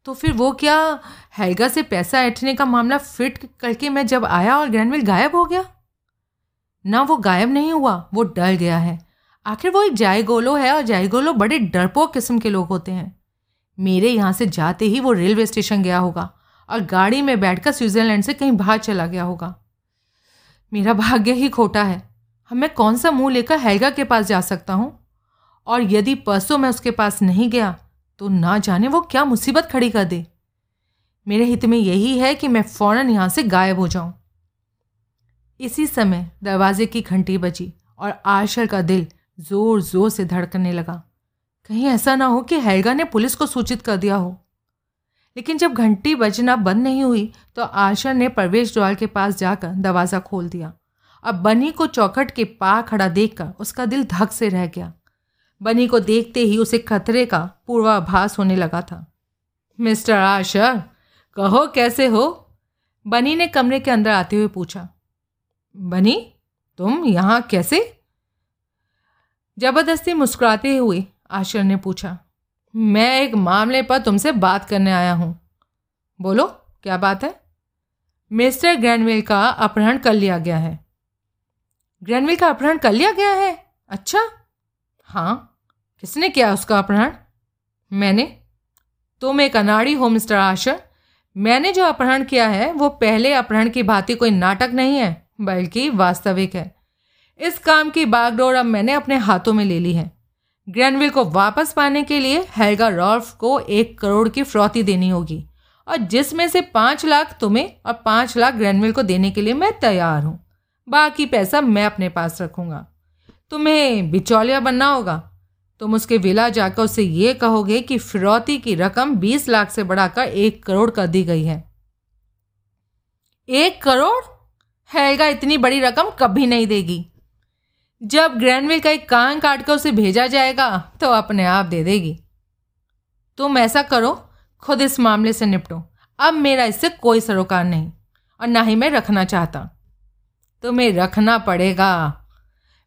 Speaker 1: तो फिर वो क्या हेल्गा से पैसा ऐठने का मामला फिट करके मैं जब आया और ग्रैंडविल गायब हो गया? ना वो गायब नहीं हुआ, वो डर गया है। आखिर वो एक जायगोलो है और जायगोलो बड़े डरपोक किस्म के लोग होते हैं। मेरे यहाँ से जाते ही वो रेलवे स्टेशन गया होगा और गाड़ी में बैठकर स्विट्ज़रलैंड से कहीं बाहर चला गया होगा। मेरा भाग्य ही खोटा है। मैं कौन सा मुँह लेकर हैगा के पास जा सकता हूँ? और यदि परसों मैं उसके पास नहीं गया तो ना जाने वो क्या मुसीबत खड़ी कर दे। मेरे हित में यही है कि मैं फ़ौरन यहाँ से गायब हो जाऊँ। इसी समय दरवाजे की घंटी बजी और आशर का दिल ज़ोर ज़ोर से धड़कने लगा। कहीं ऐसा ना हो कि हैगा ने पुलिस को सूचित कर दिया हो। लेकिन जब घंटी बजना बंद नहीं हुई तो आशर ने प्रवेश द्वार के पास जाकर दरवाज़ा खोल दिया। अब बनी को चौखट के पा खड़ा देखकर उसका दिल धक से रह गया। बनी को देखते ही उसे खतरे का पूर्वाभास होने लगा था। मिस्टर आशर कहो कैसे हो? बनी ने कमरे के अंदर आते हुए पूछा। बनी? तुम यहाँ कैसे? ज़बरदस्ती मुस्कुराते हुए आशर ने पूछा, मैं एक मामले पर तुमसे बात करने आया हूँ। बोलो, क्या बात है? मिस्टर ग्रैंडविल का अपहरण कर लिया गया है। ग्रैनविल का अपहरण कर लिया गया है? अच्छा। हाँ। किसने किया उसका अपहरण? मैंने। तुम एक अनाड़ी हो, मिस्टर आशर। मैंने जो अपहरण किया है, वो पहले अपहरण की भांति कोई नाटक नहीं है। बल्कि वास्तविक है। इस काम की बागडोर अब मैंने अपने हाथों में ले ली है। ग्रैनविल को वापस पाने के लिए हेल्गा रॉल्फ को एक करोड़ की फ्रौती देनी होगी। और जिसमें से पाँच लाख तुम्हें और पाँच लाख ग्रैनविल को देने के लिए मैं तैयार हूँ। बाकी पैसा मैं अपने पास रखूँगा। तुम्हें बिचौलिया बनना होगा। तुम उसके विला जाकर उससे ये कहोगे कि फिरौती की रकम बीस लाख से बढ़ाकर एक करोड़ कर दी गई है। एक करोड़? हैगा इतनी बड़ी रकम कभी नहीं देगी। जब ग्रैंडविल का एक कान काट कर उसे भेजा जाएगा तो अपने आप दे देगी। तुम ऐसा करो, खुद इस मामले से निपटो। अब मेरा इससे कोई सरोकार नहीं, और ना ही मैं रखना चाहता। तुम्हें रखना पड़ेगा।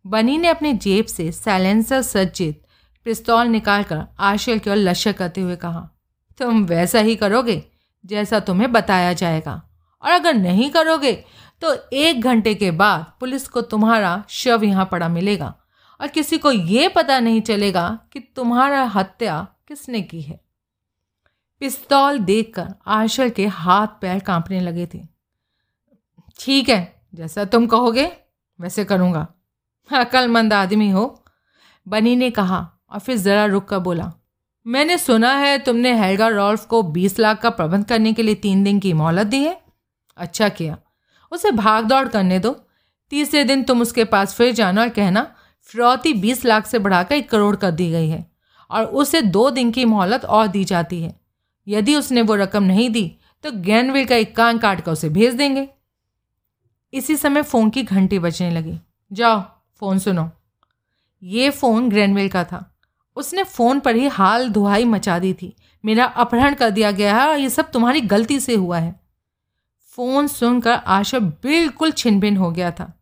Speaker 1: बनी ने अपनी जेब से साइलेंसर सज्जित पिस्तौल निकालकर आशल की ओर लश्य करते हुए कहा, तुम वैसा ही करोगे जैसा तुम्हें बताया जाएगा। और अगर नहीं करोगे तो एक घंटे के बाद पुलिस को तुम्हारा शव यहाँ पड़ा मिलेगा और किसी को ये पता नहीं चलेगा कि तुम्हारा हत्या किसने की है। पिस्तौल देखकर आशल के हाथ पैर कांपने लगे थे। ठीक है, जैसा तुम कहोगे, वैसे करूँगा। अकलमंद आदमी हो, बनी ने कहा और फिर ज़रा रुक कर बोला, मैंने सुना है तुमने हेल्गा रॉल्फ को बीस लाख का प्रबंध करने के लिए तीन दिन की मोहलत दी है। अच्छा किया। उसे भाग दौड़ करने दो। तीसरे दिन तुम उसके पास फिर जाना और कहना, फिरौती बीस लाख से बढ़ाकर एक करोड़ कर दी गई है और उसे दो दिन की मोहलत और दी जाती है। यदि उसने वो रकम नहीं दी तो गैनविल का एक कान काट कर उसे भेज देंगे इसी समय फ़ोन की घंटी बजने लगी। जाओ, फ़ोन सुनो ये फ़ोन ग्रैनविल का था। उसने फ़ोन पर ही हाल दुहाई मचा दी थी। मेरा अपहरण कर दिया गया है और ये सब तुम्हारी गलती से हुआ है। फ़ोन सुनकर आशा बिल्कुल छिन भिन हो गया था।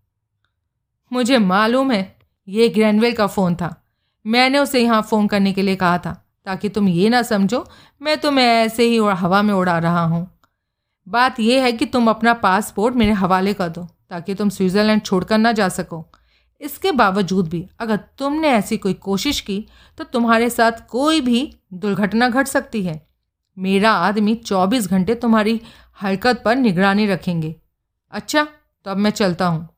Speaker 1: मुझे मालूम है, ये ग्रैनवेल का फ़ोन था। मैंने उसे यहाँ फ़ोन करने के लिए कहा था, ताकि तुम ये ना समझो, मैं तुम्हें ऐसे ही हवा में उड़ा रहा हूँ। बात यह है कि तुम अपना पासपोर्ट मेरे हवाले कर दो, ताकि तुम स्विट्ज़रलैंड छोड़कर ना जा सको। इसके बावजूद भी, अगर तुमने ऐसी कोई कोशिश की तो तुम्हारे साथ कोई भी दुर्घटना घट सकती है। मेरा आदमी 24 घंटे तुम्हारी हरकत पर निगरानी रखेंगे। अच्छा तो अब मैं चलता हूँ।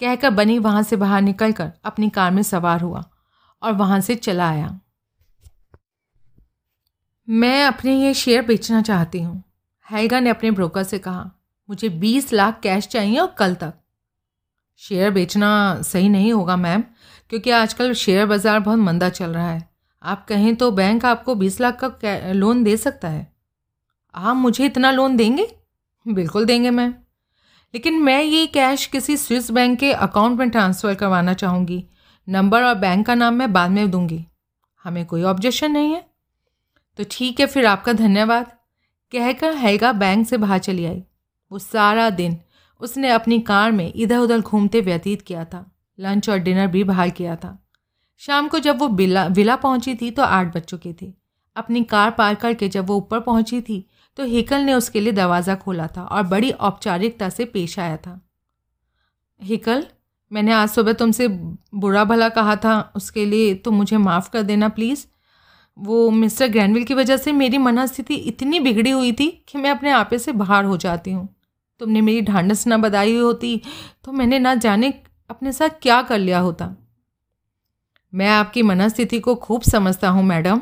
Speaker 1: कहकर बनी वहाँ से बाहर निकलकर अपनी कार में सवार हुआ और वहाँ से चला आया। मैं अपने ये शेयर बेचना चाहती हूँ। हैगा ने अपने ब्रोकर से कहा, मुझे बीस लाख कैश चाहिए और कल तक। शेयर बेचना सही नहीं होगा, मैम, क्योंकि आजकल शेयर बाज़ार बहुत मंदा चल रहा है। आप कहें तो बैंक आपको बीस लाख का लोन दे सकता है। आप मुझे इतना लोन देंगे? बिल्कुल देंगे मैम। लेकिन मैं ये कैश किसी स्विस बैंक के अकाउंट में ट्रांसफ़र करवाना चाहूँगी। नंबर और बैंक का नाम मैं बाद में दूँगी। हमें कोई ऑब्जेक्शन नहीं है। तो ठीक है, फिर आपका धन्यवाद। कहकर हैगा बैंक से बाहर चली आई। वो सारा दिन उसने अपनी कार में इधर उधर घूमते व्यतीत किया था। लंच और डिनर भी बाहर किया था। शाम को जब वो बिला विला पहुँची थी तो आठ बज चुके थे। अपनी कार पार करके जब वो ऊपर पहुँची थी तो हिकल ने उसके लिए दरवाज़ा खोला था और बड़ी औपचारिकता से पेश आया था। हिकल, मैंने आज सुबह तुमसे बुरा भला कहा था, उसके लिए तो मुझे माफ़ कर देना प्लीज़। वो मिस्टर ग्रैंडविल की वजह से मेरी मनस्थिति इतनी बिगड़ी हुई थी कि मैं अपने आपे से बाहर हो जाती हूँ। तुमने मेरी ढांढस ना बधाई होती तो मैंने ना जाने अपने साथ क्या कर लिया होता। मैं आपकी मनस्थिति को खूब समझता हूँ, मैडम।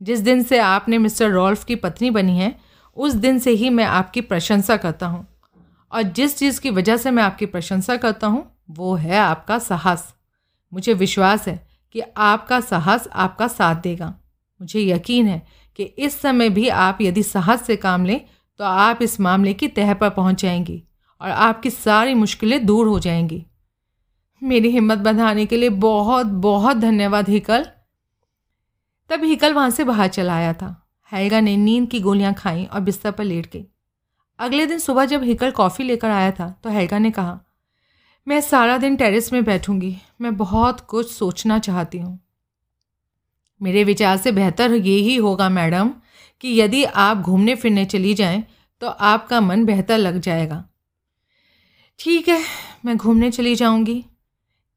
Speaker 1: जिस दिन से आपने मिस्टर रॉल्फ की पत्नी बनी है उस दिन से ही मैं आपकी प्रशंसा करता हूँ। और जिस चीज़ की वजह से मैं आपकी प्रशंसा करता हूँ, वो है आपका साहस। मुझे विश्वास है कि आपका साहस आपका साथ देगा। मुझे यकीन है कि इस समय भी आप यदि साहस से काम लें तो आप इस मामले की तह पर पहुँच जाएँगी और आपकी सारी मुश्किलें दूर हो जाएँगी। मेरी हिम्मत बढ़ाने के लिए बहुत बहुत धन्यवाद, हिकल। तब हिकल वहाँ से बाहर चला आया था। हैगा ने नींद की गोलियाँ खाई और बिस्तर पर लेट गई। अगले दिन सुबह जब हिकल कॉफ़ी लेकर आया था तो हैगा ने कहा, मैं सारा दिन टेरेस में बैठूँगी। मैं बहुत कुछ सोचना चाहती हूँ। मेरे विचार से बेहतर ये ही होगा, मैडम, कि यदि आप घूमने फिरने चली जाएँ तो आपका मन बेहतर लग जाएगा। ठीक है, मैं घूमने चली जाऊँगी।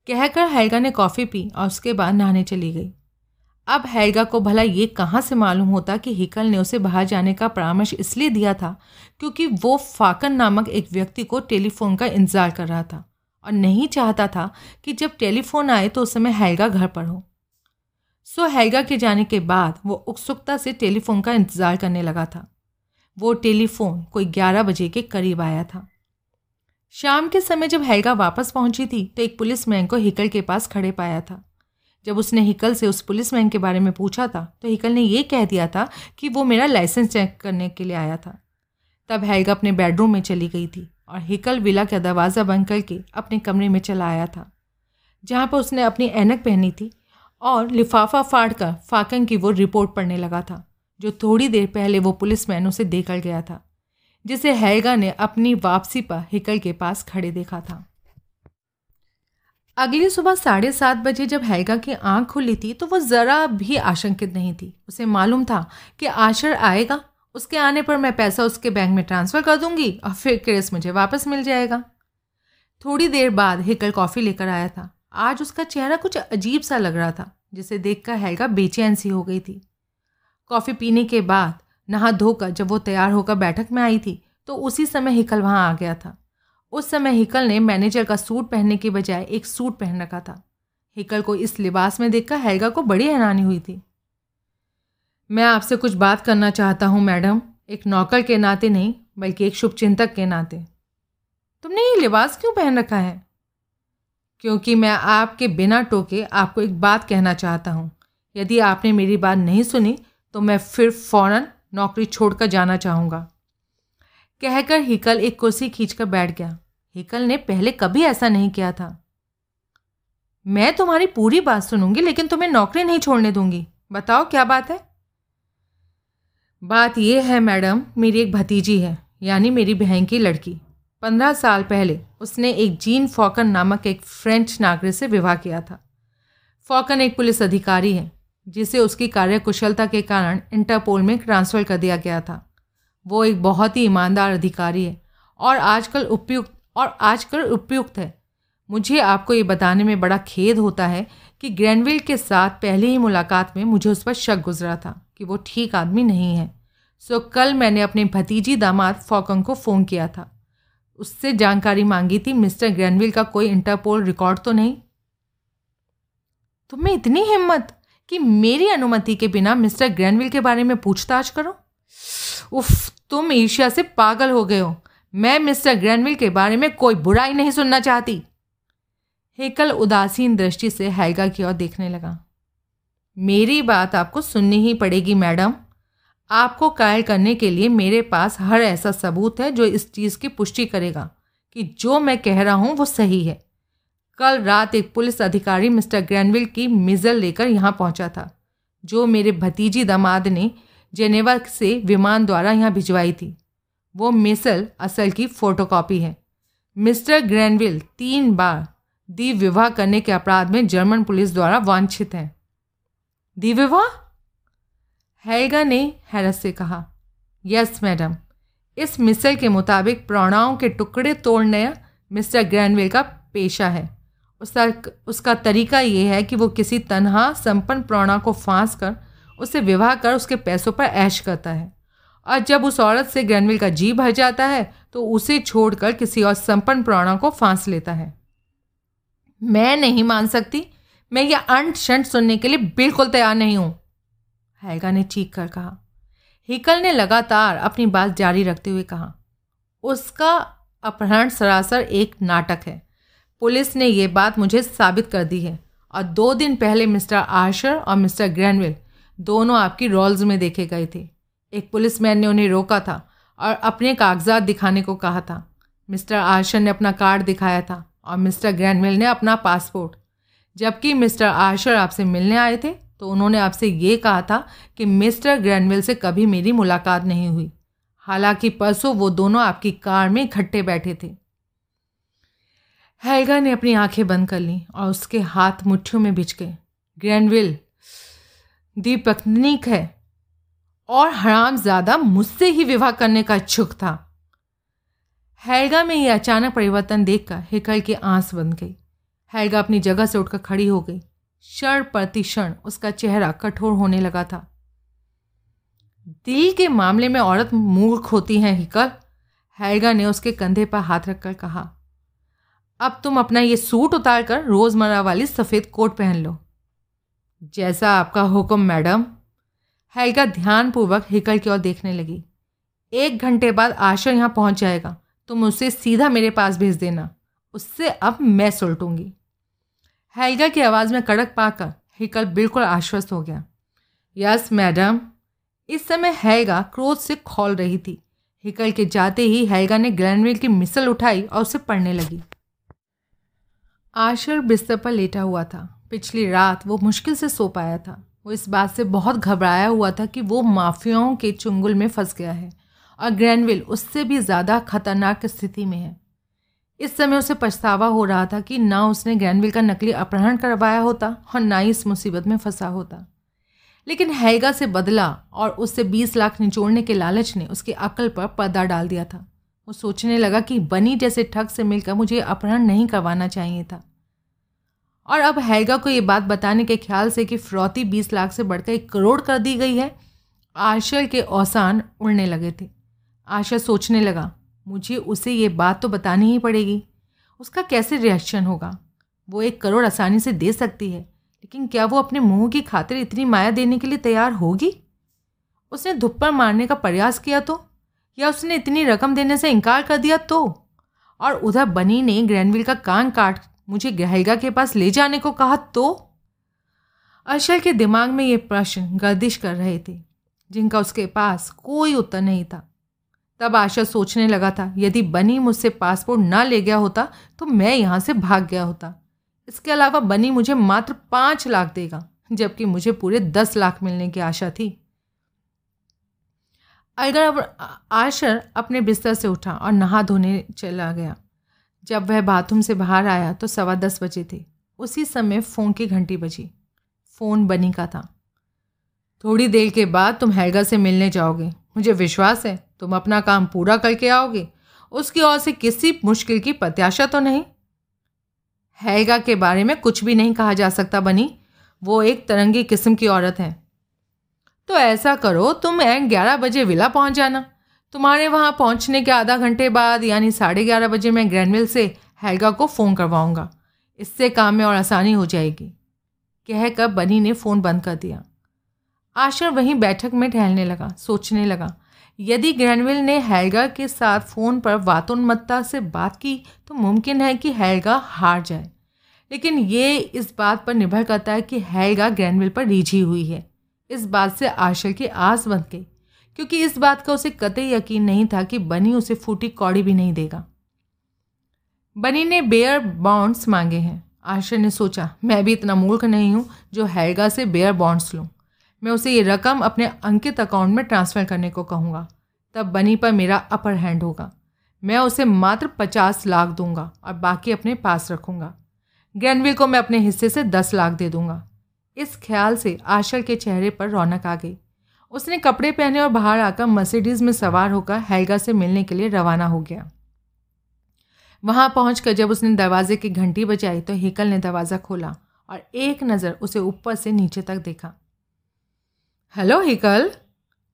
Speaker 1: कहकर हैगा ने कॉफ़ी पी और उसके बाद नहाने चली गई। अब हैगा को भला ये कहाँ से मालूम होता कि हिकल ने उसे बाहर जाने का परामर्श इसलिए दिया था क्योंकि वो फाकन नामक एक व्यक्ति को टेलीफोन का इंतज़ार कर रहा था और नहीं चाहता था कि जब टेलीफोन आए तो उस समय हैगा घर पर हो। सो हैगा के जाने के बाद वो उत्सुकता से टेलीफोन का इंतज़ार करने लगा था। वो टेलीफोन कोई ग्यारह बजे के करीब आया था। शाम के समय जब हैगा वापस पहुँची थी तो एक पुलिस मैन को हिकल के पास खड़े पाया था। जब उसने हिकल से उस पुलिस मैन के बारे में पूछा था तो हिकल ने यह कह दिया था कि वो मेरा लाइसेंस चेक करने के लिए आया था। तब हैगा अपने बेडरूम में चली गई थी और हिकल विला का दरवाज़ा बंद करके अपने कमरे में चला आया था, जहाँ पर उसने अपनी ऐनक पहनी थी और लिफाफा फाड़ कर फाकन की वो रिपोर्ट पढ़ने लगा था, जो थोड़ी देर पहले वो पुलिस मैन उसे देकर गया था, जिसे हैगा ने अपनी वापसी पर हिकल के पास खड़े देखा था। अगली सुबह साढ़े सात बजे जब हैगा की आँख खुली थी तो वो ज़रा भी आशंकित नहीं थी। उसे मालूम था कि आशर आएगा, उसके आने पर मैं पैसा उसके बैंक में ट्रांसफ़र कर दूँगी और फिर केस मुझे वापस मिल जाएगा। थोड़ी देर बाद हिकल कॉफ़ी लेकर आया था। आज उसका चेहरा कुछ अजीब सा लग रहा था, जिसे देखकर हैगा बेचैन सी हो गई थी। कॉफ़ी पीने के बाद नहा धोकर जब वो तैयार होकर बैठक में आई थी तो उसी समय हिकल वहाँ आ गया था। उस समय हिकल ने मैनेजर का सूट पहनने के बजाय एक सूट पहन रखा था। हिकल को इस लिबास में देखकर हैगा को बड़ी हैरानी हुई थी। मैं आपसे कुछ बात करना चाहता हूँ, मैडम। एक नौकर के नाते नहीं, बल्कि एक शुभचिंतक के नाते। तुमने ये लिबास क्यों पहन रखा है? क्योंकि मैं आपके बिना टोके आपको एक बात कहना चाहता हूँ। यदि आपने मेरी बात नहीं सुनी तो मैं फिर फ़ौरन नौकरी छोड़कर जाना चाहूँगा। कहकर हिकल एक कुर्सी खींचकर बैठ गया। हिकल ने पहले कभी ऐसा नहीं किया था। मैं तुम्हारी पूरी बात सुनूँगी, लेकिन तुम्हें नौकरी नहीं छोड़ने दूँगी। बताओ क्या बात है? बात यह है, मैडम, मेरी एक भतीजी है, यानी मेरी बहन की लड़की। पंद्रह साल पहले उसने एक जीन फॉकन नामक एक फ्रेंच नागरिक से विवाह किया था। फॉकन एक पुलिस अधिकारी है, जिसे उसकी कार्यकुशलता के कारण इंटरपोल में ट्रांसफ़र कर दिया गया था। वो एक बहुत ही ईमानदार अधिकारी है और आजकल उपयुक्त, और आजकल उपयुक्त है। मुझे आपको ये बताने में बड़ा खेद होता है कि ग्रैंडविल के साथ पहले ही मुलाकात में मुझे उस पर शक गुजरा था कि वो ठीक आदमी नहीं है। सो कल मैंने अपने भतीजी दामाद फॉकंग को फ़ोन किया था। उससे जानकारी मांगी थी, मिस्टर ग्रैंडविल का कोई इंटरपोल रिकॉर्ड तो नहीं? तुम्हें इतनी हिम्मत कि मेरी अनुमति के बिना मिस्टर ग्रैंडविल के बारे में पूछताछ करो? उफ तुम ईर्ष्या से पागल हो गए हो। मैं मिस्टर ग्रैंडविल के बारे में कोई बुराई नहीं सुनना चाहती। हेकल उदासीन दृष्टि से हैगा की ओर देखने लगा। मेरी बात आपको सुननी ही पड़ेगी, मैडम। आपको कायल करने के लिए मेरे पास हर ऐसा सबूत है जो इस चीज़ की पुष्टि करेगा कि जो मैं कह रहा हूँ वो सही है। कल रात एक पुलिस अधिकारी मिस्टर ग्रैनविल की मिज़ल लेकर यहाँ पहुँचा था, जो मेरे भतीजी दामाद ने जेनेवा से विमान द्वारा यहाँ भिजवाई थी। वो मिसल असल की फ़ोटोकॉपी है। मिस्टर ग्रैनविल तीन बार द्वीप विवाह करने के अपराध में जर्मन पुलिस द्वारा वांछित हैं। द्वीप विवाह हैगा ने हैरस से कहा, यस, मैडम। इस मिसल के मुताबिक प्रणों के टुकड़े तोड़ने मिस्टर ग्रैंडविल का पेशा है। उसका उसका तरीका ये है कि वो किसी तनहा, संपन्न प्रणा को फांस कर उससे विवाह कर उसके पैसों पर ऐश करता है। और जब उस औरत से ग्रैंडविल का जी भर जाता है तो उसे छोड़कर किसी और संपन्न प्रणा को फांस लेता है। मैं नहीं मान सकती। मैं ये अंट शंट सुनने के लिए बिल्कुल तैयार नहीं हूँ। हैगा ने चीख कर कहा। हिकल ने लगातार अपनी बात जारी रखते हुए कहा, उसका अपहरण सरासर एक नाटक है। पुलिस ने यह बात मुझे साबित कर दी है। और दो दिन पहले मिस्टर आशर और मिस्टर ग्रैनविल दोनों आपकी रॉल्स में देखे गए थे। एक पुलिसमैन ने उन्हें रोका था और अपने कागजात दिखाने को कहा था। मिस्टर आशर ने अपना कार्ड दिखाया था और मिस्टर ग्रैंडविल ने अपना पासपोर्ट। जबकि मिस्टर आशर आपसे मिलने आए थे तो उन्होंने आपसे ये कहा था कि मिस्टर ग्रैंडविल से कभी मेरी मुलाकात नहीं हुई। हालाँकि परसों वो दोनों आपकी कार में इकट्ठे बैठे थे। हेल्गा ने अपनी आँखें बंद कर ली और उसके हाथ मुट्ठियों में भिज गए। ग्रैंडविल दीपकनिक है। और हराम ज़्यादा मुझसे ही विवाह करने का इच्छुक था। हैगा में ये अचानक परिवर्तन देखकर हिकल की आंस बंद गई। हैगा अपनी जगह से उठकर खड़ी हो गई। क्षण प्रति क्षण उसका चेहरा कठोर होने लगा था। दिल के मामले में औरत मूर्ख होती हैं हिकल हैगा ने उसके कंधे पर हाथ रखकर कहा। अब तुम अपना ये सूट उतार कर रोज़मर्रा वाली सफ़ेद कोट पहन लो। जैसा आपका हुक्म, मैडम। हैगा ध्यानपूर्वक हिकल की ओर देखने लगी। एक घंटे बाद आशा यहाँ पहुँच जाएगा। तुम उसे सीधा मेरे पास भेज देना। उससे अब मैं सुलटूँगी। हैगा की आवाज़ में कड़क पाकर हिकल बिल्कुल आश्वस्त हो गया। Yes, madam. इस समय हैगा क्रोध से खोल रही थी। हिकल के जाते ही हैगा ने ग्रैंडविल की मिसल उठाई और उसे पढ़ने लगी। आशर बिस्तर पर लेटा हुआ था। पिछली रात वो मुश्किल से सो पाया था। वो इस बात से बहुत घबराया हुआ था कि वो माफियाओं के चुंगल में फंस गया है और ग्रैंडविल उससे भी ज़्यादा खतरनाक स्थिति में है। इस समय उसे पछतावा हो रहा था कि ना उसने ग्रैंडविल का नकली अपहरण करवाया होता और ना ही इस मुसीबत में फंसा होता। लेकिन हैगा से बदला और उससे बीस लाख निचोड़ने के लालच ने उसकी अकल पर पर्दा डाल दिया था। वो सोचने लगा कि बनी जैसे ठग से मिलकर मुझे अपहरण नहीं करवाना चाहिए था। और अब हैगा को ये बात बताने के ख्याल से कि फ्रौती बीस लाख से बढ़कर एक करोड़ कर दी गई है। आशल के औसान उड़ने लगे थे। आशा सोचने लगा, मुझे उसे ये बात तो बतानी ही पड़ेगी। उसका कैसे रिएक्शन होगा? वो एक करोड़ आसानी से दे सकती है, लेकिन क्या वो अपने मुँह की खातिर इतनी माया देने के लिए तैयार होगी? उसने धुप्पड़ मारने का प्रयास किया तो? या उसने इतनी रकम देने से इनकार कर दिया तो? और उधर बनी ने ग्रैंडविल का कान काट मुझे गहलगा के पास ले जाने को कहा तो? अशल के दिमाग में ये प्रश्न गर्दिश कर रहे थे, जिनका उसके पास कोई उत्तर नहीं था। तब आशा सोचने लगा था, यदि बनी मुझसे पासपोर्ट ना ले गया होता तो मैं यहाँ से भाग गया होता। इसके अलावा बनी मुझे मात्र पाँच लाख देगा, जबकि मुझे पूरे दस लाख मिलने की आशा थी। अगर आशर अपने बिस्तर से उठा और नहा धोने चला गया जब वह बाथरूम से बाहर आया तो सवा दस बजे थे। उसी समय फ़ोन की घंटी बजी। फ़ोन बनी का था। थोड़ी देर के बाद तुम हैगा से मिलने जाओगे। मुझे विश्वास है, तुम अपना काम पूरा करके आओगे। उसकी ओर से किसी मुश्किल की प्रत्याशा तो नहीं? हैगा के बारे में कुछ भी नहीं कहा जा सकता, बनी। वो एक तरंगी किस्म की औरत है। तो ऐसा करो, तुम ग्यारह बजे विला पहुँच जाना। तुम्हारे वहाँ पहुँचने के आधा घंटे बाद, यानी साढ़े ग्यारह बजे मैं ग्रैंडविल से हैगा को फ़ोन करवाऊँगा। इससे काम में और आसानी हो जाएगी। कहकर बनी ने फ़ोन बंद कर दिया। आशर वहीं बैठक में टहलने लगा, सोचने लगा। यदि ग्रैनविल ने हैगा के साथ फ़ोन पर वातोन्मत्ता से बात की तो मुमकिन है कि हैगा हार जाए। लेकिन ये इस बात पर निर्भर करता है कि हैगा ग्रैनविल पर रिझी हुई है। इस बात से आशर की आस बंध गई। क्योंकि इस बात का उसे कतई यकीन नहीं था कि बनी उसे फूटी कौड़ी भी नहीं देगा। बनी ने बेयर बॉन्ड्स मांगे हैं। आशर ने सोचा, मैं भी इतना मूर्ख नहीं हूँ जो हैगा से बेयर बॉन्ड्स लूँ। मैं उसे ये रकम अपने अंकित अकाउंट में ट्रांसफ़र करने को कहूँगा। तब बनी पर मेरा अपर हैंड होगा। मैं उसे मात्र पचास लाख दूँगा और बाकी अपने पास रखूँगा। ग्रैनविल को मैं अपने हिस्से से दस लाख दे दूँगा। इस ख्याल से आशर के चेहरे पर रौनक आ गई। उसने कपड़े पहने और बाहर आकर मर्सिडीज़ में सवार होकर हैगा से मिलने के लिए रवाना हो गया। वहाँ पहुँच जब उसने दरवाजे की घंटी बजाई तो हेकल ने दरवाज़ा खोला और एक नज़र उसे ऊपर से नीचे तक देखा। हेलो, हेकल,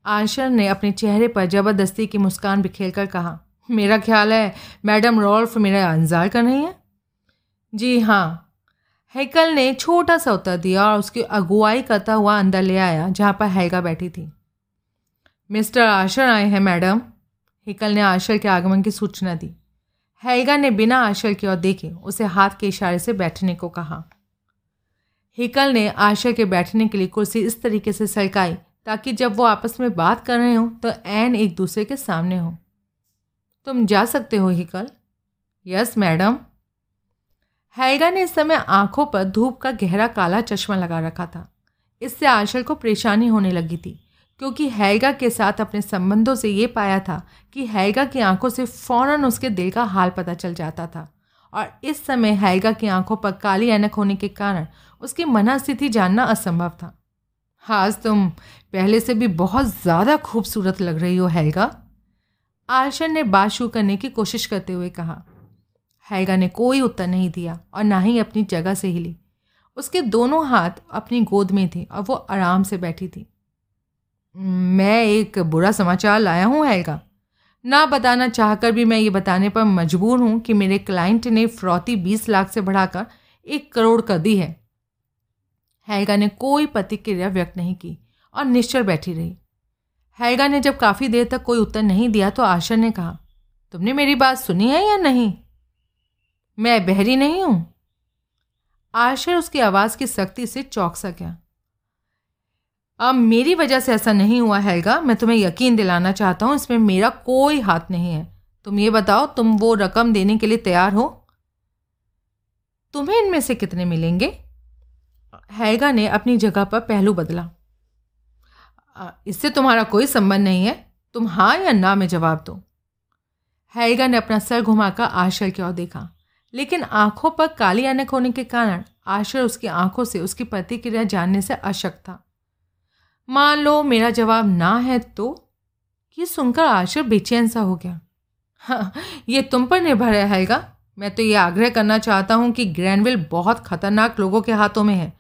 Speaker 1: आशर ने अपने चेहरे पर ज़बरदस्ती की मुस्कान बिखेर कर कहा। मेरा ख्याल है मैडम रॉल्फ मेरा इंतज़ार कर रही हैं? जी हाँ हैकल ने छोटा सा उत्तर दिया और उसकी अगुवाई करता हुआ अंदर ले आया, जहाँ पर हैगा बैठी थी। मिस्टर आशर आए हैं, मैडम। हिकल ने आशर के आगमन की सूचना दी। हैगा ने बिना आशर की ओर देखे, उसे हाथ के इशारे से बैठने को कहा। हिकल ने आशा के बैठने के लिए कुर्सी इस तरीके से सरकाई ताकि जब वो आपस में बात कर रहे हों तो एन एक दूसरे के सामने हो। तुम जा सकते हो, हिकल। Yes, madam. हैगा ने इस समय आँखों पर धूप का गहरा काला चश्मा लगा रखा था। इससे आशल को परेशानी होने लगी थी, क्योंकि हैगा के साथ अपने संबंधों से ये पाया था कि हैगा की आँखों से फ़ौरन उसके दिल का हाल पता चल जाता था। और इस समय हैगा की आँखों पर काली ऐनक होने के कारण उसकी मना स्थिति जानना असंभव था। आज तुम, पहले से भी बहुत ज़्यादा खूबसूरत लग रही हो हैगा। आशा ने बात शुरू करने की कोशिश करते हुए कहा हैगा ने कोई उत्तर नहीं दिया और ना ही अपनी जगह से हिली। उसके दोनों हाथ अपनी गोद में थे और वो आराम से बैठी थी। मैं एक बुरा समाचार लाया हूँ, हैगा। ना बताना चाहकर भी मैं ये बताने पर मजबूर हूँ कि मेरे क्लाइंट ने फ्रौती बीस लाख से बढ़ाकर एक करोड़ कर दी है। हैगा ने कोई प्रतिक्रिया व्यक्त नहीं की और निश्चल बैठी रही। हैगा ने जब काफ़ी देर तक कोई उत्तर नहीं दिया तो आशा ने कहा, तुमने मेरी बात सुनी है या नहीं? मैं बहरी नहीं हूँ। आशर उसकी आवाज़ की सख्ती से चौक सा गया अब मेरी वजह से ऐसा नहीं हुआ हैगा मैं तुम्हें यकीन दिलाना चाहता हूँ, इसमें मेरा कोई हाथ नहीं है। तुम ये बताओ, तुम वो रकम देने के लिए तैयार हो? तुम्हें इनमें से कितने मिलेंगे? हैगा ने अपनी जगह पर पहलू बदला। इससे तुम्हारा कोई संबंध नहीं है। तुम हाँ या ना में जवाब दो। हैगा ने अपना सर घुमाकर आशर की ओर देखा। लेकिन आँखों पर काली अनक होने के कारण आशर उसकी आँखों से उसकी प्रतिक्रिया जानने से अशक था। मान लो मेरा जवाब ना है तो? ये सुनकर आशर बेचैन सा हो गया। हाँ ये तुम पर निर्भर है, हैगा। मैं तो ये आग्रह करना चाहता हूँ कि ग्रैंडविल बहुत खतरनाक लोगों के हाथों में है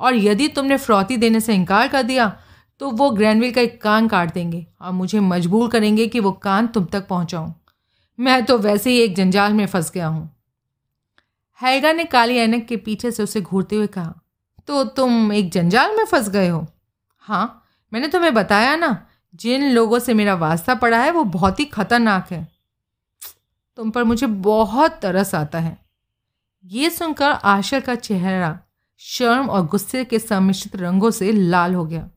Speaker 1: और यदि तुमने फ्रौती देने से इनकार कर दिया तो वो ग्रैंडविल का एक कान काट देंगे और मुझे मजबूर करेंगे कि वो कान तुम तक पहुँचाऊँ। मैं तो वैसे ही एक जंजाल में फंस गया हूँ। हैगा ने काली ऐनक के पीछे से उसे घूरते हुए कहा तो तुम एक जंजाल में फंस गए हो? हाँ मैंने तुम्हें बताया ना, जिन लोगों से मेरा वास्ता पड़ा है वो बहुत ही खतरनाक है। तुम पर मुझे बहुत तरस आता है। ये सुनकर आशा का चेहरा शर्म और गुस्से के सम्मिश्रित रंगों से लाल हो गया।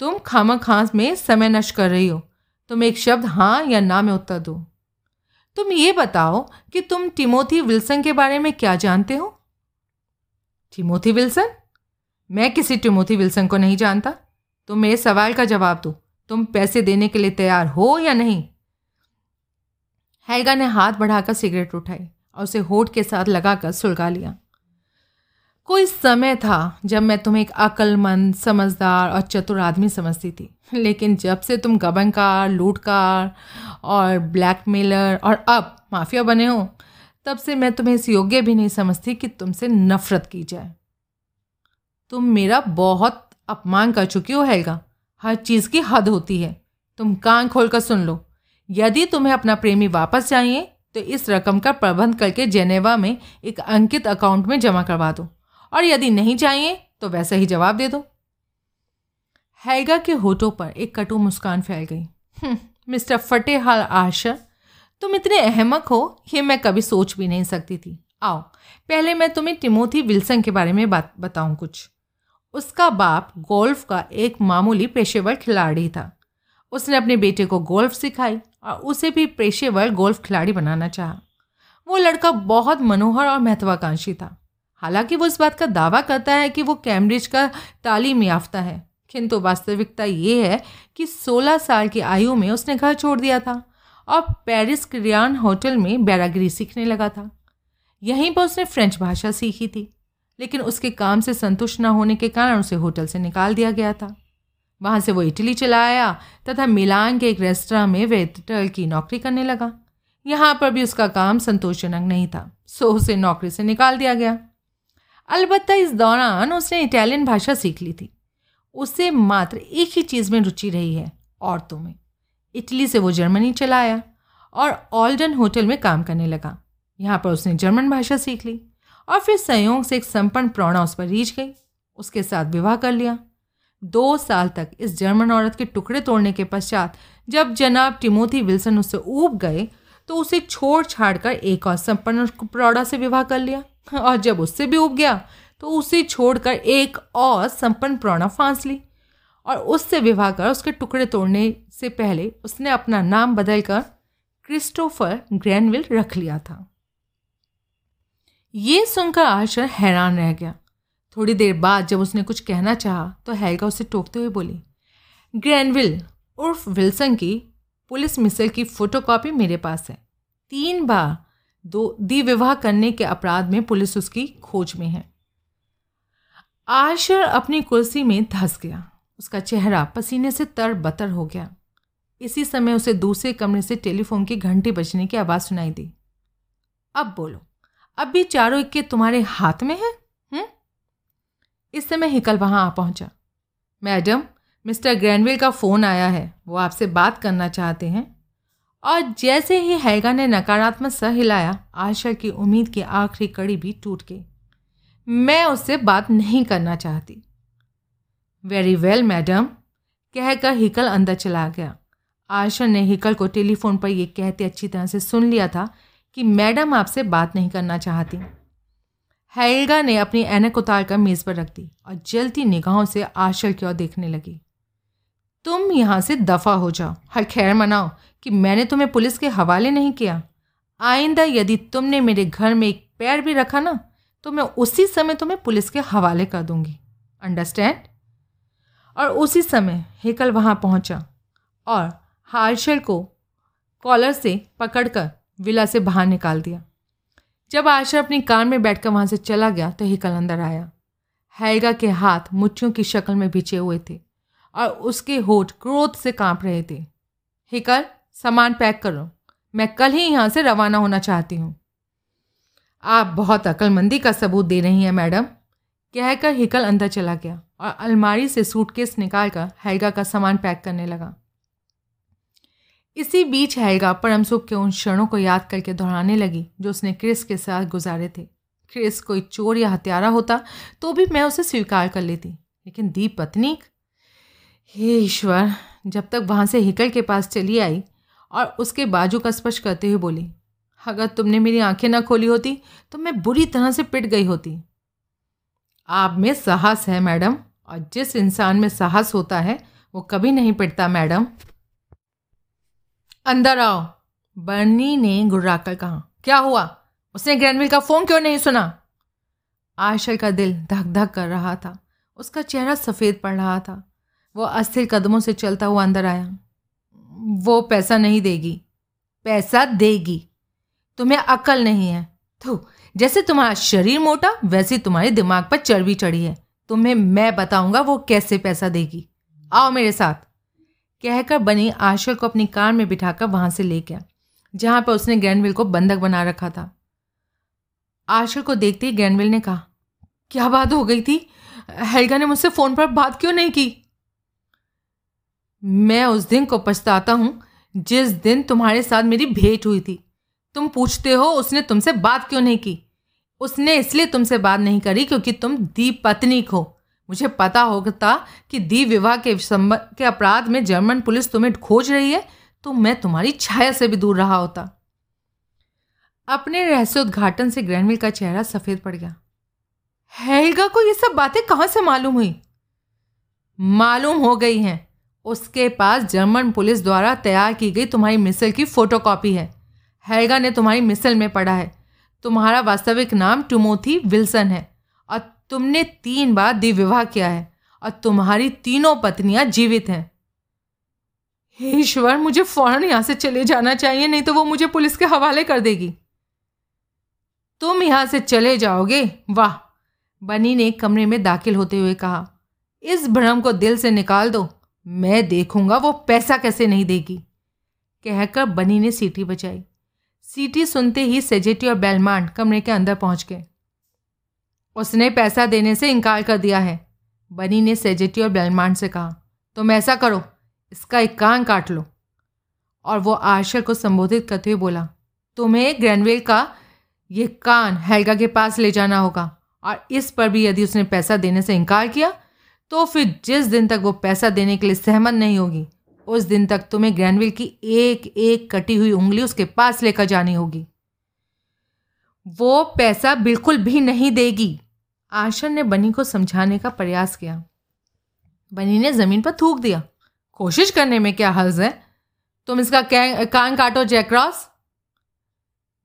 Speaker 1: तुम खामा खास में समय नष्ट कर रही हो। तुम एक शब्द हाँ या ना में उत्तर दो। तुम ये बताओ कि तुम टिमोथी विल्सन के बारे में क्या जानते हो? Timothy Wilson? मैं किसी टिमोथी विल्सन को नहीं जानता। तुम मेरे सवाल का जवाब दो। तुम पैसे देने के लिए तैयार हो या नहीं? हैगा ने हाथ बढ़ाकर सिगरेट उठाई और उसे होठ के साथ लगाकर सुलगा लिया। कोई समय था जब मैं तुम्हें एक अक्लमंद, समझदार और चतुर आदमी समझती थी। लेकिन जब से तुम गबनकार, लूटकार और ब्लैकमेलर और अब माफिया बने हो तब से मैं तुम्हें इस योग्य भी नहीं समझती कि तुमसे नफरत की जाए। तुम मेरा बहुत अपमान कर चुकी हो हैगा हर चीज़ की हद होती है। तुम कान खोल कर सुन लो। यदि तुम्हें अपना प्रेमी वापस चाहिए तो इस रकम का प्रबंध करके जेनेवा में एक अंकित अकाउंट में जमा करवा दो। और यदि नहीं चाहिए तो वैसा ही जवाब दे दो। हैगा के होठों पर एक कटु मुस्कान फैल गई। हम्म, मिस्टर फतेहाल आशा, तुम इतने अहमक हो, ये मैं कभी सोच भी नहीं सकती थी। आओ, पहले मैं तुम्हें टिमोथी विल्सन के बारे में बात बताऊँ कुछ। उसका बाप गोल्फ का एक मामूली पेशेवर खिलाड़ी था। उसने अपने बेटे को गोल्फ सिखाई और उसे भी पेशेवर गोल्फ खिलाड़ी बनाना चाहा। वो लड़का बहुत मनोहर और महत्वाकांक्षी था। हालाँकि वो इस बात का दावा करता है कि वो कैम्ब्रिज का तालीम याफ्ता है। किंतु वास्तविकता ये है कि 16 साल की आयु में उसने घर छोड़ दिया था और पेरिस क्रियान होटल में बैरागिरी सीखने लगा था। यहीं पर उसने फ्रेंच भाषा सीखी थी, लेकिन उसके काम से संतुष्ट न होने के कारण उसे होटल से निकाल दिया गया था। वहाँ से वो इटली चला आया तथा मिलान के एक रेस्तरा में वेटर की नौकरी करने लगा। यहाँ पर भी उसका काम संतोषजनक नहीं था, सो उसे नौकरी से निकाल दिया गया। अलबत्ता इस दौरान उसने इटालियन भाषा सीख ली थी। उसे मात्र एक ही चीज़ में रुचि रही है, औरतों में। इटली से वो जर्मनी चला आया और ऑल्डन होटल में काम करने लगा। यहाँ पर उसने जर्मन भाषा सीख ली और फिर संयोग से एक संपन्न प्रौणा उस पर रीझ गई। उसके साथ विवाह कर लिया। दो साल तक इस जर्मन औरत के टुकड़े तोड़ने के पश्चात जब जनाब टिमोथी विल्सन उससे ऊब गए तो उसे छोड़ छाड़ कर एक और संपन्न प्रौढ़ा से विवाह कर लिया और जब उससे भी उब गया तो उसे छोड़कर एक और संपन्न प्रौढ़ा फांस ली। और उससे विवाह कर, उसके टुकड़े तोड़ने से पहले उसने अपना नाम बदलकर क्रिस्टोफर ग्रैनविल रख लिया था। ये सुनकर आशर हैरान रह गया। थोड़ी देर बाद जब उसने कुछ कहना चाहा तो हैगा उसे टोकते हुए बोली, ग्रैनविल, उर्फ़ विल्सन की पुलिस मिसल की फोटोकॉपी मेरे पास है। तीन बार दो विवाह करने के अपराध में पुलिस उसकी खोज में है। आशर अपनी कुर्सी में धस गया। उसका चेहरा पसीने से तर बतर हो गया। इसी समय उसे दूसरे कमरे से टेलीफोन की घंटी बजने की आवाज़ सुनाई दी। अब बोलो, अब भी चारों इक्के तुम्हारे हाथ में है? हुँ? इस समय हिकल वहाँ आ पहुँचा। मैडम, मिस्टर ग्रैनविल का फ़ोन आया है। वो आपसे बात करना चाहते हैं। और जैसे ही हैगा ने नकारात्मक सह हिलाया आशा की उम्मीद की आखिरी कड़ी भी टूट गई। मैं उससे बात नहीं करना चाहती। वेरी वेल मैडम कहकर हिकल अंदर चला गया। आशा ने हिकल को टेलीफोन पर यह कहते अच्छी तरह से सुन लिया था कि मैडम आपसे बात नहीं करना चाहती। हैगा ने अपनी एनक उतार कर मेज़ पर रख दी और जलती निगाहों से आशा की ओर देखने लगी। तुम यहाँ से दफ़ा हो जाओ। हर खैर मनाओ कि मैंने तुम्हें पुलिस के हवाले नहीं किया। आइंदा यदि तुमने मेरे घर में एक पैर भी रखा ना तो मैं उसी समय तुम्हें पुलिस के हवाले कर दूँगी। अंडरस्टैंड और उसी समय हेकल वहाँ पहुँचा और हार्शल को कॉलर से पकड़कर विला से बाहर निकाल दिया। जब आशा अपनी कार में बैठकर वहाँ से चला गया तो हेकल अंदर आया। हैगा के हाथ मुट्ठियों की शक्ल में बिछे हुए थे और उसके होठ क्रोध से काँप रहे थे। हिकल, सामान पैक करो। मैं कल ही यहाँ से रवाना होना चाहती हूँ। आप बहुत अक्लमंदी का सबूत दे रही हैं, मैडम। कहकर हिकल अंदर चला गया और अलमारी से सूटकेस निकालकर हैगा का सामान पैक करने लगा। इसी बीच हैगा परम सुख के उन क्षणों को याद करके दोहराने लगी, जो उसने क्रिस के साथ गुजारे थे। क्रिस कोई चोर या हत्यारा होता तो भी मैं उसे स्वीकार कर लेती। लेकिन दीप पत्नी हे ईश्वर, जब तक वहाँ से हिकल के पास चली आई और उसके बाजू का स्पर्श करते हुए बोली अगर तुमने मेरी आँखें ना खोली होती तो मैं बुरी तरह से पिट गई होती। आप में साहस है, मैडम, और जिस इंसान में साहस होता है, वो कभी नहीं पिटता, मैडम। अंदर आओ। बर्नी ने गुर्राकर कहा, क्या हुआ? उसने ग्रैंडविल का फ़ोन क्यों नहीं सुना? आशल का दिल धक धक कर रहा था। उसका चेहरा सफ़ेद पड़ रहा था। वो अस्थिर कदमों से चलता हुआ अंदर आया। वो पैसा नहीं देगी। पैसा देगी। तुम्हें अकल नहीं है। तो जैसे तुम्हारा शरीर मोटा, वैसे तुम्हारे दिमाग पर चर्बी चढ़ी है। तुम्हें मैं बताऊँगा वो कैसे पैसा देगी। आओ मेरे साथ। कहकर बनी आशल को अपनी कार में बिठाकर वहाँ से ले गया जहाँ पर उसने ग्रैंडविल को बंधक बना रखा था। आशल को देखते ही ग्रैंडविल ने कहा, क्या बात हो गई थी? हेल्गा ने मुझसे फ़ोन पर बात क्यों नहीं की? मैं उस दिन को पछताता हूँ, जिस दिन तुम्हारे साथ मेरी भेंट हुई थी। तुम पूछते हो, उसने तुमसे बात क्यों नहीं की? उसने इसलिए तुमसे बात नहीं करी क्योंकि तुम दीप पत्नी हो। मुझे पता होता कि दी विवाह के संबंध के अपराध में जर्मन पुलिस तुम्हें खोज रही है तो मैं तुम्हारी छाया से भी दूर रहा होता। अपने रहस्योद्घाटन से ग्रैंडविल का चेहरा सफ़ेद पड़ गया। हेल्गा को ये सब बातें कहाँ से मालूम हुई? मालूम हो गई हैं। उसके पास जर्मन पुलिस द्वारा तैयार की गई तुम्हारी मिसल की फ़ोटोकॉपी है। हेल्गा ने तुम्हारी मिसल में पढ़ा है। तुम्हारा वास्तविक नाम टुमोथी विल्सन है। और तुमने तीन बार दिविवाह किया है और तुम्हारी तीनों पत्नियाँ जीवित हैं। हे ईश्वर, मुझे फ़ौरन यहाँ से चले जाना चाहिए, नहीं तो वो मुझे पुलिस के हवाले कर देगी। तुम यहाँ से चले जाओगे? वाह! बनी ने कमरे में दाखिल होते हुए कहा, इस भ्रम को दिल से निकाल दो, मैं देखूँगा वो पैसा कैसे नहीं देगी। कहकर बनी ने सीटी बजाई। सीटी सुनते ही सेजेटी और बेलमांड कमरे के अंदर पहुँच गए। उसने पैसा देने से इनकार कर दिया है, बनी ने सेजेटी और बेलमांड से कहा। तुम ऐसा करो, इसका एक कान काट लो। और वो आशर को संबोधित करते हुए बोला, तुम्हें ग्रैंडवेल का ये कान हेल्गा के पास ले जाना होगा, और इस पर भी यदि उसने पैसा देने से इनकार किया तो फिर जिस दिन तक वो पैसा देने के लिए सहमत नहीं होगी उस दिन तक तुम्हें ग्रैंडविल की एक एक कटी हुई उंगली उसके पास लेकर जानी होगी। वो पैसा बिल्कुल भी नहीं देगी। आशन ने बनी को समझाने का प्रयास किया। बनी ने ज़मीन पर थूक दिया। कोशिश करने में क्या हर्ज है? तुम इसका कान काटो जैक्रॉस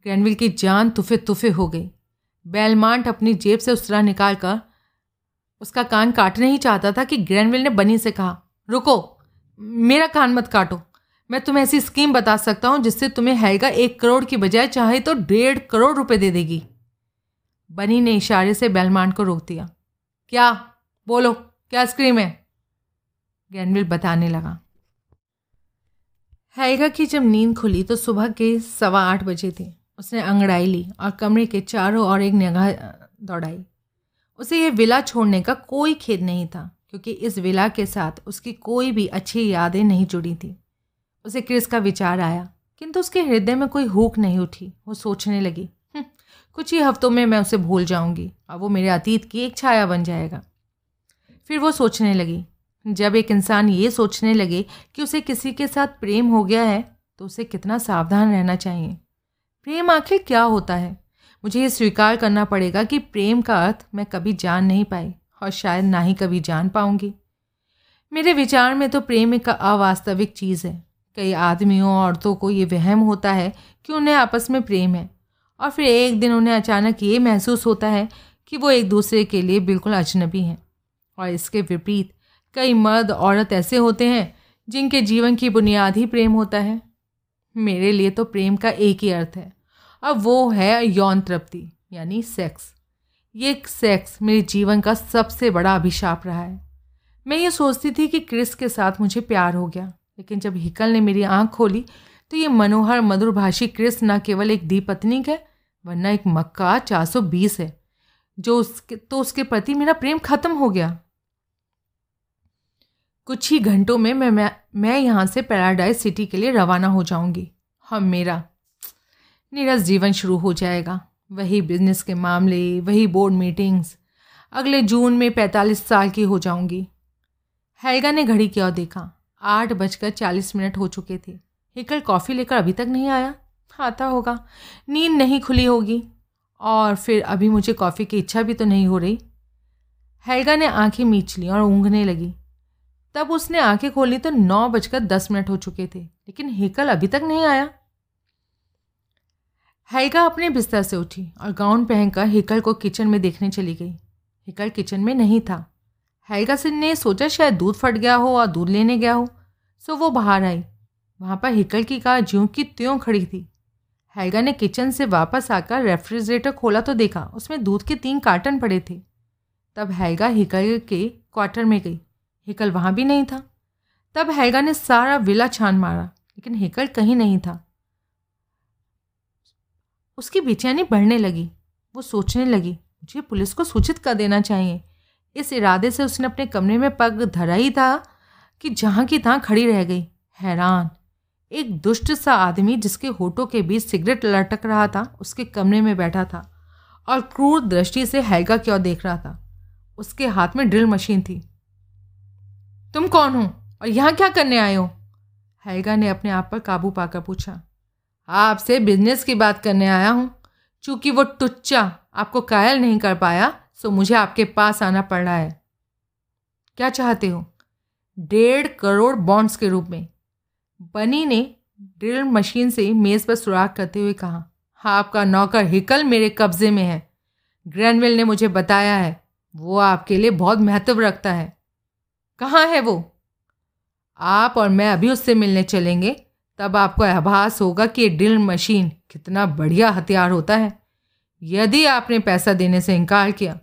Speaker 1: ग्रैंडविल की जान तुफे तुफे हो गई। बेलमांट अपनी जेब से उसरा निकाल कर उसका कान काटना ही चाहता था कि ग्रैनविल ने बनी से कहा, रुको मेरा कान मत काटो। मैं तुम्हें ऐसी स्कीम बता सकता हूँ जिससे तुम्हें हैगा एक करोड़ की बजाय चाहे तो डेढ़ करोड़ रुपए दे देगी। बनी ने इशारे से बेलमांट को रोक दिया। क्या? बोलो, क्या स्क्रीम है? गैनविल बताने लगा। हैगा की जब नींद खुली तो सुबह के सवा आठ बजे थे। उसने अंगड़ाई ली और कमरे के चारों ओर एक निगाह दौड़ाई। उसे यह विला छोड़ने का कोई खेद नहीं था। क्योंकि इस विला के साथ उसकी कोई भी अच्छी यादें नहीं जुड़ी थी। उसे क्रिस का विचार आया किंतु उसके हृदय में कोई हुक नहीं उठी। वो सोचने लगी हम्म, कुछ ही हफ्तों में मैं उसे भूल जाऊँगी और वो मेरे अतीत की एक छाया बन जाएगा। फिर वो सोचने लगी जब एक इंसान ये सोचने लगे कि उसे किसी के साथ प्रेम हो गया है तो उसे कितना सावधान रहना चाहिए। प्रेम आखिर क्या होता है? मुझे ये स्वीकार करना पड़ेगा कि प्रेम का अर्थ मैं कभी जान नहीं पाई। और शायद ना ही कभी जान पाऊँगी। मेरे विचार में तो प्रेम एक अवास्तविक चीज़ है। कई आदमियों औरतों को ये वहम होता है कि उन्हें आपस में प्रेम है। और फिर एक दिन उन्हें अचानक ये महसूस होता है कि वो एक दूसरे के लिए बिल्कुल अजनबी हैं। और इसके विपरीत कई मर्द औरत ऐसे होते हैं जिनके जीवन की बुनियाद ही प्रेम होता है। मेरे लिए तो प्रेम का एक ही अर्थ है। अब वो है यौन तृप्ति, यानी सेक्स ये सेक्स मेरे जीवन का सबसे बड़ा अभिशाप रहा है। मैं ये सोचती थी कि क्रिस के साथ मुझे प्यार हो गया लेकिन जब हिकल ने मेरी आँख खोली तो ये मनोहर मधुरभाषी क्रिस न केवल एक दीपत्निक है वरना एक मक्का चार सौ बीस है जो उसके तो उसके प्रति मेरा प्रेम खत्म हो गया। कुछ ही घंटों में मैं मैं, मैं यहाँ से पैराडाइज सिटी के लिए रवाना हो जाऊँगी। हम मेरा नीरस जीवन शुरू हो जाएगा। वही बिज़नेस के मामले, वही बोर्ड मीटिंग्स अगले जून में पैंतालीस साल की हो जाऊँगी। हैगा ने घड़ी की ओर देखा? आठ बजकर चालीस मिनट हो चुके थे। हिकल कॉफ़ी लेकर अभी तक नहीं आया? आता होगा। नींद नहीं खुली होगी। और फिर अभी मुझे कॉफ़ी की इच्छा भी तो नहीं हो रही। हैगा ने आँखें मीच ली और ऊँघने लगी। तब उसने आँखें खोली तो नौ बजकर दस मिनट हो चुके थे, लेकिन हिकल अभी तक नहीं आया। हैगा अपने बिस्तर से उठी और गाउन पहनकर हिकल को किचन में देखने चली गई। हिकल किचन में नहीं था। हैगा सिंह ने सोचा शायद दूध फट गया हो और दूध लेने गया हो। सो वो बाहर आई। वहाँ पर हिकल की कार ज्यों की त्यों खड़ी थी। हैगा ने किचन से वापस आकर रेफ्रिजरेटर खोला तो देखा उसमें दूध के तीन कार्टन पड़े थे। तब हैगा हिकल के क्वार्टर में गई। हिकल वहाँ भी नहीं था। तब हैगा ने सारा विला छान मारा, लेकिन हिकल कहीं नहीं था। उसकी बेचैनी बढ़ने लगी। वो सोचने लगी, मुझे पुलिस को सूचित कर देना चाहिए। इस इरादे से उसने अपने कमरे में पग धरा ही था कि जहाँ की तहाँ खड़ी रह गई। हैरान। एक दुष्ट सा आदमी जिसके होठों के बीच सिगरेट लटक रहा था, उसके कमरे में बैठा था और क्रूर दृष्टि से हैगा की ओर देख रहा था। उसके हाथ में ड्रिल मशीन थी। तुम कौन हो और यहाँ क्या करने आए हो? हैगा ने अपने आप पर काबू पाकर पूछा। आपसे बिज़नेस की बात करने आया हूँ। चूँकि वो टुच्चा आपको कायल नहीं कर पाया सो मुझे आपके पास आना पड़ रहा है। क्या चाहते हो? डेढ़ करोड़ बॉन्ड्स के रूप में। बनी ने ड्रिल मशीन से मेज़ पर सुराख करते हुए कहा हाँ आपका नौकर हिकल मेरे कब्ज़े में है। ग्रैनविल ने मुझे बताया है, वो आपके लिए बहुत महत्व रखता है। कहाँ है वो? आप और मैं अभी उससे मिलने चलेंगे। तब आपको आभास होगा कि ड्रिल मशीन कितना बढ़िया हथियार होता है। यदि आपने पैसा देने से इनकार किया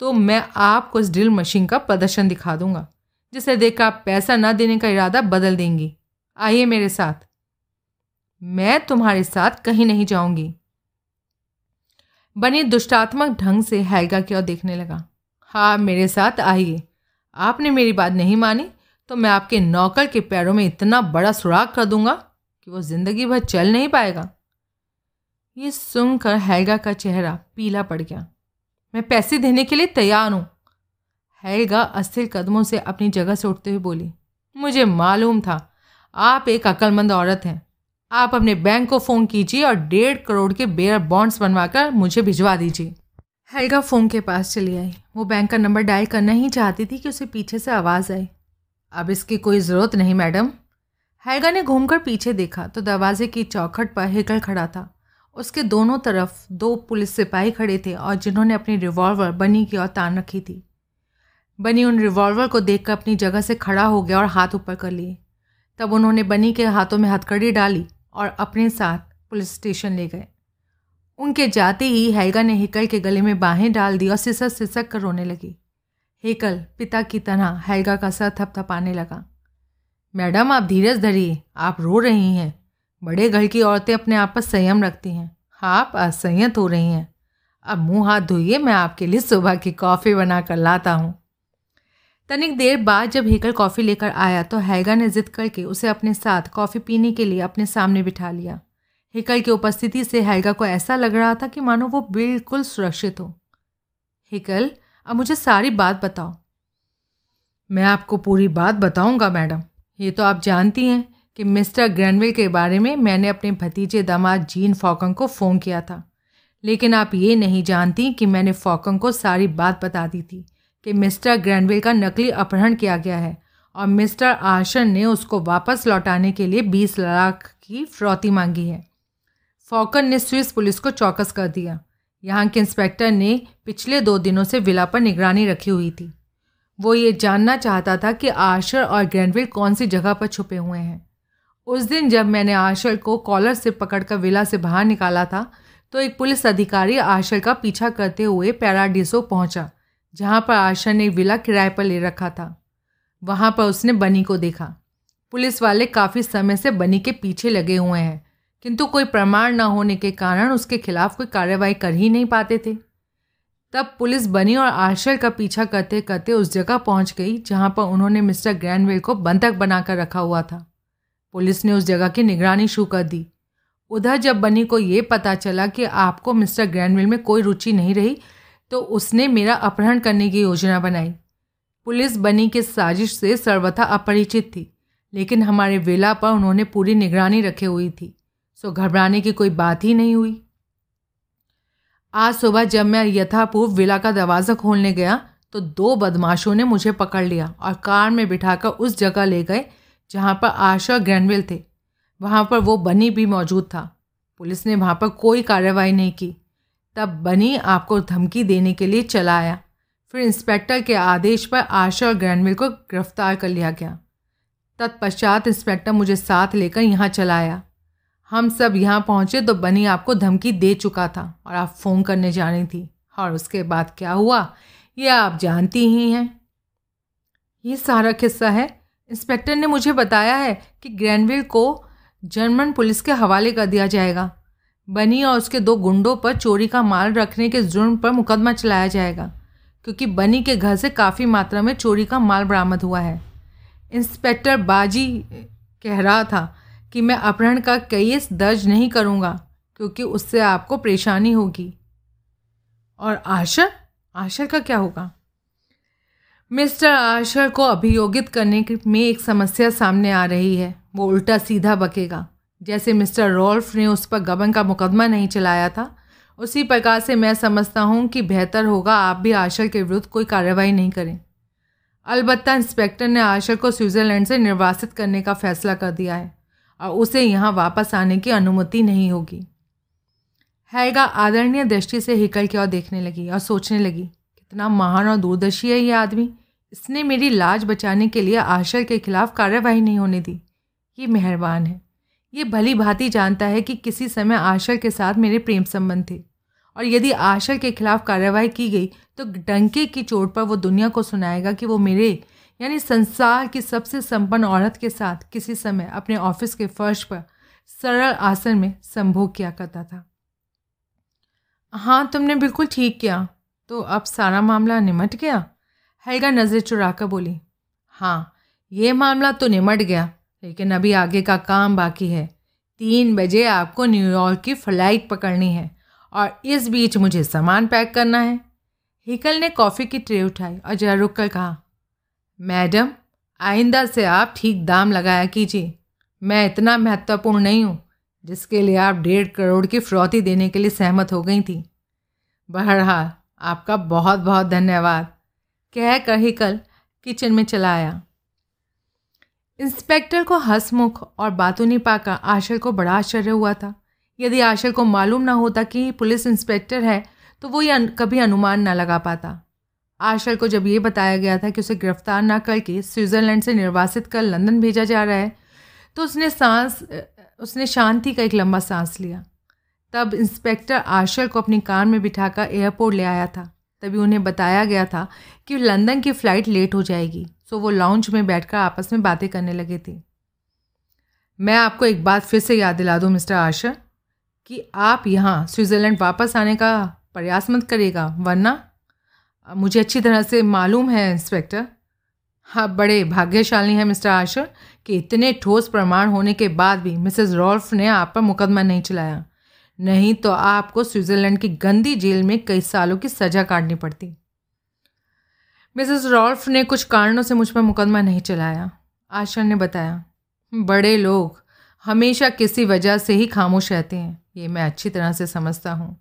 Speaker 1: तो मैं आपको इस ड्रिल मशीन का प्रदर्शन दिखा दूँगा, जिसे देखकर आप पैसा ना देने का इरादा बदल देंगी। आइए मेरे साथ। मैं तुम्हारे साथ कहीं नहीं जाऊँगी। बनी दुष्टात्मक ढंग से हैगा की ओर देखने लगा। हाँ मेरे साथ आइए। आपने मेरी बात नहीं मानी तो मैं आपके नौकर के पैरों में इतना बड़ा सुराग कर दूँगा। कि वो ज़िंदगी भर चल नहीं पाएगा। ये सुनकर हैगा का चेहरा पीला पड़ गया। मैं पैसे देने के लिए तैयार हूँ। हैगा अस्थिर कदमों से अपनी जगह से उठते हुए बोली, मुझे मालूम था, आप एक अक्लमंद औरत हैं। आप अपने बैंक को फ़ोन कीजिए और डेढ़ करोड़ के बेयर बॉन्ड्स बनवाकर मुझे भिजवा दीजिए। हैगा फ़ोन के पास चली आई। वो बैंक का नंबर डायल करना ही चाहती थी कि उसे पीछे से आवाज़ आई अब इसकी कोई ज़रूरत नहीं, मैडम। हैगा ने घूमकर पीछे देखा तो दरवाजे की चौखट पर हिकल खड़ा था। उसके दोनों तरफ़ दो पुलिस सिपाही खड़े थे और जिन्होंने अपनी रिवॉल्वर, बनी की ओर तान रखी थी। बनी उन रिवॉल्वर को देखकर अपनी जगह से खड़ा हो गया और हाथ ऊपर कर लिए। तब उन्होंने बनी के हाथों में हथकड़ी डाली और अपने साथ पुलिस स्टेशन ले गए। उनके जाते ही हैगा ने हिकल के गले में बाहें डाल दी और सिसक सिसक कर रोने लगी। हेकल पिता की तरह हैगा का सर थपथपाने लगा। मैडम, आप धीरज धरिए, आप रो रही हैं। बड़े घर की औरतें अपने आप पर संयम रखती हैं। आप असंयत हो रही हैं। अब मुँह हाथ धोइए, मैं आपके लिए सुबह की कॉफ़ी बना कर लाता हूँ। तनिक देर बाद जब हेकल कॉफ़ी लेकर आया तो हैगा ने जिद करके उसे अपने साथ कॉफ़ी पीने के लिए अपने सामने बिठा लिया। हेकल की उपस्थिति से हैगा को ऐसा लग रहा था कि मानो वो बिल्कुल सुरक्षित हो। हेकल, अब मुझे सारी बात बताओ। मैं आपको पूरी बात बताऊँगा, मैडम। ये तो आप जानती हैं कि मिस्टर ग्रैनविल के बारे में मैंने अपने भतीजे दामाद जीन फॉकन को फ़ोन किया था। लेकिन आप ये नहीं जानती कि मैंने फॉकन को सारी बात बता दी थी कि मिस्टर ग्रैनविल का नकली अपहरण किया गया है और मिस्टर आशन ने उसको वापस लौटाने के लिए बीस लाख की फ्रौती मांगी है। फॉकन ने स्विस पुलिस को चौकस कर दिया। यहाँ के इंस्पेक्टर ने पिछले दो दिनों से विला पर निगरानी रखी हुई थी। वो ये जानना चाहता था कि आशर और ग्रैंडविल कौन सी जगह पर छुपे हुए हैं। उस दिन जब मैंने आशर को कॉलर से पकड़कर विला से बाहर निकाला था तो एक पुलिस अधिकारी आशर का पीछा करते हुए पैराडिसो पहुँचा, जहाँ पर आशर ने विला किराए पर ले रखा था। वहाँ पर उसने बनी को देखा। पुलिस वाले काफ़ी समय से बनी के पीछे लगे हुए हैं, किंतु कोई प्रमाण न होने के कारण उसके खिलाफ कोई कार्रवाई कर ही नहीं पाते थे। तब पुलिस बनी और आशर का पीछा करते करते उस जगह पहुँच गई, जहाँ पर उन्होंने मिस्टर ग्रैंडवेल को बंधक बनाकर रखा हुआ था। पुलिस ने उस जगह की निगरानी शुरू कर दी। उधर जब बनी को ये पता चला कि आपको मिस्टर ग्रैंडवेल में कोई रुचि नहीं रही तो उसने मेरा अपहरण करने की योजना बनाई। पुलिस बनी के साजिश से सर्वथा अपरिचित थी, लेकिन हमारे विला पर उन्होंने पूरी निगरानी रखे हुई थी, सो घबराने की कोई बात ही नहीं हुई। आज सुबह जब मैं यथापूर्व विला का दरवाज़ा खोलने गया तो दो बदमाशों ने मुझे पकड़ लिया और कार में बिठाकर उस जगह ले गए, जहाँ पर आशा ग्रैंडविल थे। वहाँ पर वो बनी भी मौजूद था। पुलिस ने वहाँ पर कोई कार्रवाई नहीं की। तब बनी आपको धमकी देने के लिए चला आया। फिर इंस्पेक्टर के आदेश पर आशा और ग्रैंडविल को गिरफ़्तार कर लिया गया। तत्पश्चात इंस्पेक्टर मुझे साथ लेकर यहाँ चला आया। हम सब यहाँ पहुँचे तो बनी आपको धमकी दे चुका था और आप फ़ोन करने जा रही थी। और उसके बाद क्या हुआ? ये आप जानती ही हैं। ये सारा किस्सा है। इंस्पेक्टर ने मुझे बताया है कि ग्रैंडविल को जर्मन पुलिस के हवाले कर दिया जाएगा। बनी और उसके दो गुंडों पर चोरी का माल रखने के जुर्म पर मुकदमा चलाया जाएगा, क्योंकि बनी के घर से काफ़ी मात्रा में चोरी का माल बरामद हुआ है। इंस्पेक्टर बाजी कह रहा था कि मैं अपहरण का केस दर्ज नहीं करूँगा, क्योंकि उससे आपको परेशानी होगी। और आशर आशर का क्या होगा? मिस्टर आशर को अभियोगित करने में एक समस्या सामने आ रही है। वो उल्टा सीधा बकेगा। जैसे मिस्टर रॉल्फ ने उस पर गबन का मुकदमा नहीं चलाया था, उसी प्रकार से मैं समझता हूँ कि बेहतर होगा आप भी आशर के विरुद्ध कोई कार्रवाई नहीं करें। अलबत् इंस्पेक्टर ने आशर को स्विट्ज़रलैंड से निर्वासित करने का फैसला कर दिया है। और उसे यहाँ वापस आने की अनुमति नहीं होगी। हैगा आदरणीय दृष्टि से हिकल की ओर देखने लगी और सोचने लगी, कितना महान और दूरदर्शी है ये आदमी। इसने मेरी लाज बचाने के लिए आशर के खिलाफ कार्रवाई नहीं होने दी। ये मेहरबान है। ये भली भांति जानता है कि किसी समय आशर के साथ मेरे प्रेम संबंध थे। और यदि आशर के खिलाफ कार्रवाई की गई तो डंके की चोट पर वो दुनिया को सुनाएगा कि वो मेरे यानी संसार की सबसे संपन्न औरत के साथ किसी समय अपने ऑफ़िस के फर्श पर सरल आसन में संभोग किया करता था। हाँ तुमने बिल्कुल ठीक किया। तो अब सारा मामला निमट गया? हैगा नज़र चुरा कर बोली हाँ ये मामला तो निमट गया, लेकिन अभी आगे का काम बाकी है। तीन बजे आपको न्यूयॉर्क की फ़्लाइट पकड़नी है और इस बीच मुझे सामान पैक करना है। हिकल ने कॉफ़ी की ट्रे उठाई और जरा रुक कर कहा मैडम, आइंदा से आप ठीक दाम लगाया कीजिए। मैं इतना महत्वपूर्ण नहीं हूँ, जिसके लिए आप डेढ़ करोड़ की फ्रौती देने के लिए सहमत हो गई थी। बहरहाल, आपका बहुत बहुत धन्यवाद। कह कर ही कल किचन में चला आया इंस्पेक्टर को हंसमुख और बातूनी पाकर आशर को बड़ा आश्चर्य हुआ था। यदि आशर को मालूम ना होता कि पुलिस इंस्पेक्टर है तो वो ये कभी अनुमान ना लगा पाता। आशर को जब ये बताया गया था कि उसे गिरफ़्तार ना करके स्विट्ज़रलैंड से निर्वासित कर लंदन भेजा जा रहा है तो उसने सांस उसने शांति का एक लंबा सांस लिया। तब इंस्पेक्टर आशर को अपनी कार में बिठाकर एयरपोर्ट ले आया था। तभी उन्हें बताया गया था कि लंदन की फ़्लाइट लेट हो जाएगी, सो वो लॉन्च में बैठकर आपस में बातें करने लगे थे। मैं आपको एक बात फिर से याद दिला दूँ, मिस्टर आशर कि आप यहाँ स्विट्ज़रलैंड वापस आने का प्रयास मत करेगा वरना मुझे अच्छी तरह से मालूम है, इंस्पेक्टर। हाँ बड़े भाग्यशाली हैं, मिस्टर आशर कि इतने ठोस प्रमाण होने के बाद भी मिसेस रॉल्फ ने आप पर मुकदमा नहीं चलाया। नहीं तो आपको स्विट्ज़रलैंड की गंदी जेल में कई सालों की सज़ा काटनी पड़ती। मिसेस रॉल्फ ने कुछ कारणों से मुझ पर मुकदमा नहीं चलाया। आशर ने बताया, बड़े लोग हमेशा किसी वजह से ही खामोश रहते हैं। ये मैं अच्छी तरह से समझता हूँ।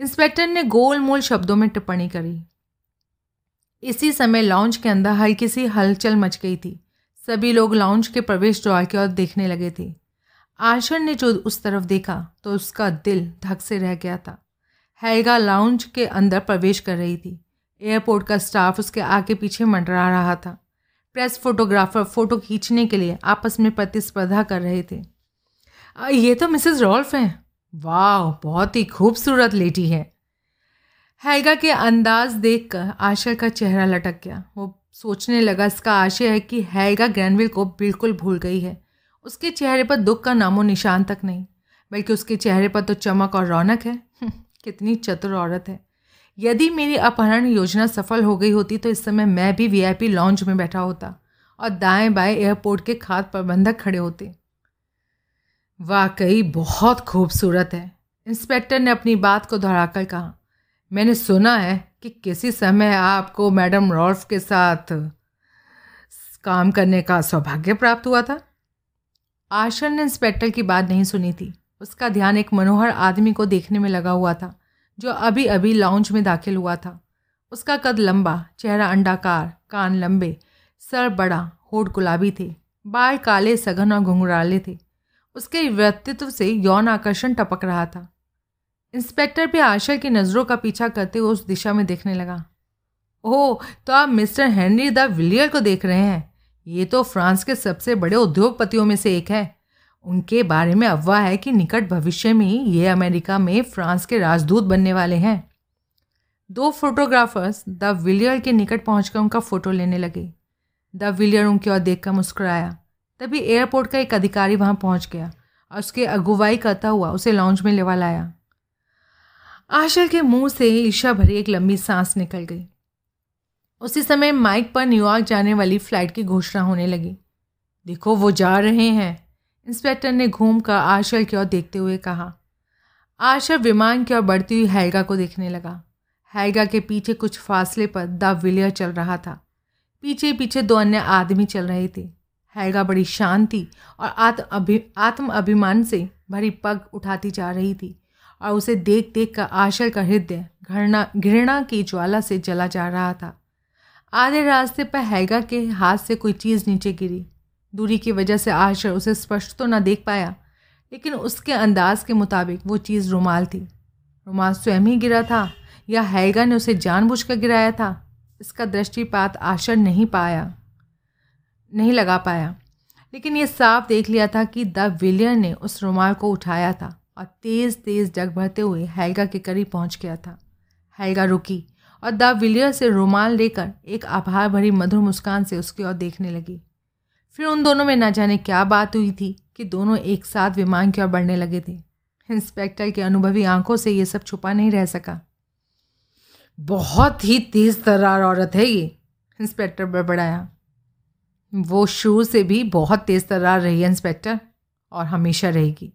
Speaker 1: इंस्पेक्टर ने गोल मोल शब्दों में टिप्पणी करी। इसी समय लॉन्च के अंदर हल्की सी हलचल मच गई थी। सभी लोग लॉन्च के प्रवेश द्वार की ओर देखने लगे थे। आशर ने जो उस तरफ़ देखा तो उसका दिल धक से रह गया था। हैगा लाउंज के अंदर प्रवेश कर रही थी। एयरपोर्ट का स्टाफ उसके आगे पीछे मंडरा रहा था। प्रेस फोटोग्राफर फ़ोटो खींचने के लिए आपस में प्रतिस्पर्धा कर रहे थे। ये तो मिसेस रॉल्फ हैं। वाह बहुत ही खूबसूरत लेटी है। हैगा के अंदाज देखकर आशा का चेहरा लटक गया। वो सोचने लगा इसका आशय है कि हैगा ग्रैनविल को बिल्कुल भूल गई है। उसके चेहरे पर दुख का नामो निशान तक नहीं बल्कि उसके चेहरे पर तो चमक और रौनक है। हम्म, कितनी चतुर औरत है। यदि मेरी अपहरण योजना सफल हो गई होती तो इस समय मैं भी वीआईपी लॉन्च में बैठा होता और दाएँ बाएँ एयरपोर्ट के खाद प्रबंधक खड़े होते। वाकई बहुत खूबसूरत है। इंस्पेक्टर ने अपनी बात को दोहराकर कहा, मैंने सुना है कि किसी समय आपको मैडम रॉल्फ के साथ काम करने का सौभाग्य प्राप्त हुआ था? आशर ने इंस्पेक्टर की बात नहीं सुनी थी। उसका ध्यान एक मनोहर आदमी को देखने में लगा हुआ था, जो अभी अभी लाउंज में दाखिल हुआ था। उसका कद लंबा, चेहरा अंडाकार, कान लंबे, सर बड़ा, होठ गुलाबी थे, बाल काले, सघन और घुंघराले थे। उसके व्यक्तित्व से यौन आकर्षण टपक रहा था। इंस्पेक्टर भी आशा की नज़रों का पीछा करते हुए उस दिशा में देखने लगा। ओह तो आप मिस्टर हेनरी द विलियर को देख रहे हैं? ये तो फ्रांस के सबसे बड़े उद्योगपतियों में से एक है। उनके बारे में अफवाह है कि निकट भविष्य में ये अमेरिका में फ्रांस के राजदूत बनने वाले हैं। दो फोटोग्राफर्स द विलियर के निकट पहुंचकर उनका फ़ोटो लेने लगे। द विलियर उनकी ओर देखकर मुस्कुराया। तभी एयरपोर्ट का एक अधिकारी वहाँ पहुँच गया और उसके अगुवाई करता हुआ उसे लॉन्च में लेवा लाया। आशा के मुँह से ईर्षा भरी एक लंबी सांस निकल गई। उसी समय माइक पर न्यूयॉर्क जाने वाली फ़्लाइट की घोषणा होने लगी। देखो, वो जा रहे हैं। इंस्पेक्टर ने घूम कर आशर की ओर देखते हुए कहा। आशर विमान की ओर बढ़ती हुई हैगा को देखने लगा। हैगा के पीछे कुछ फासले पर द विलियर चल रहा था। पीछे पीछे दो अन्य आदमी चल रहे थे। हैगा बड़ी शांति और आत्म अभि, आत्म अभिमान से भरी पग उठाती जा रही थी और उसे देख देख कर आशर का हृदय घृणा घृणा की ज्वाला से जला जा रहा था। आधे रास्ते पर हैगा के हाथ से कोई चीज़ नीचे गिरी। दूरी की वजह से आशर उसे स्पष्ट तो ना देख पाया, लेकिन उसके अंदाज के मुताबिक वो चीज़ रुमाल थी। रुमाल स्वयं ही गिरा था या हैगा ने उसे जानबूझकर गिराया था? इसका दृष्टिपात आशर नहीं पाया। नहीं लगा पाया। लेकिन ये साफ़ देख लिया था कि द विलियर ने उस रुमाल को उठाया था और तेज़ तेज़ डग भरते हुए हैगा के करीब पहुँच गया था। हैगा रुकी और द विलियर से रुमाल लेकर एक आभार भरी मधुर मुस्कान से उसकी ओर देखने लगी। फिर उन दोनों में न जाने क्या बात हुई थी कि दोनों एक साथ विमान की ओर बढ़ने लगे थे। इंस्पेक्टर की अनुभवी आँखों से ये सब छुपा नहीं रह सका। बहुत ही तेज तरार औरत है ये, इंस्पेक्टर बड़बड़ाया। वो शुरू से भी बहुत तेज तरार रही है इंस्पेक्टर और हमेशा रहेगी।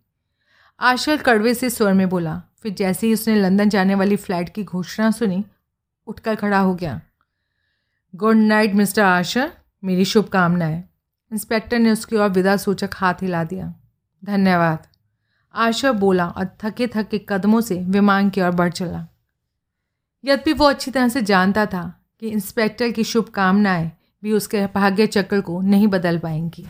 Speaker 1: आशल कड़वे से स्वर में बोला, फिर जैसे ही उसने लंदन जाने वाली फ़्लाइट की घोषणा सुनी, उठकर खड़ा हो गया। गुड नाइट मिस्टर आशर मेरी शुभकामनाएँ। इंस्पेक्टर ने उसकी ओर विदा सूचक हाथ हिला दिया। धन्यवाद। आशा बोला और थके थके कदमों से विमान की ओर बढ़ चला। यद्यपि वो अच्छी तरह से जानता था कि इंस्पेक्टर की शुभकामनाएँ भी उसके भाग्य चक्र को नहीं बदल पाएँगी।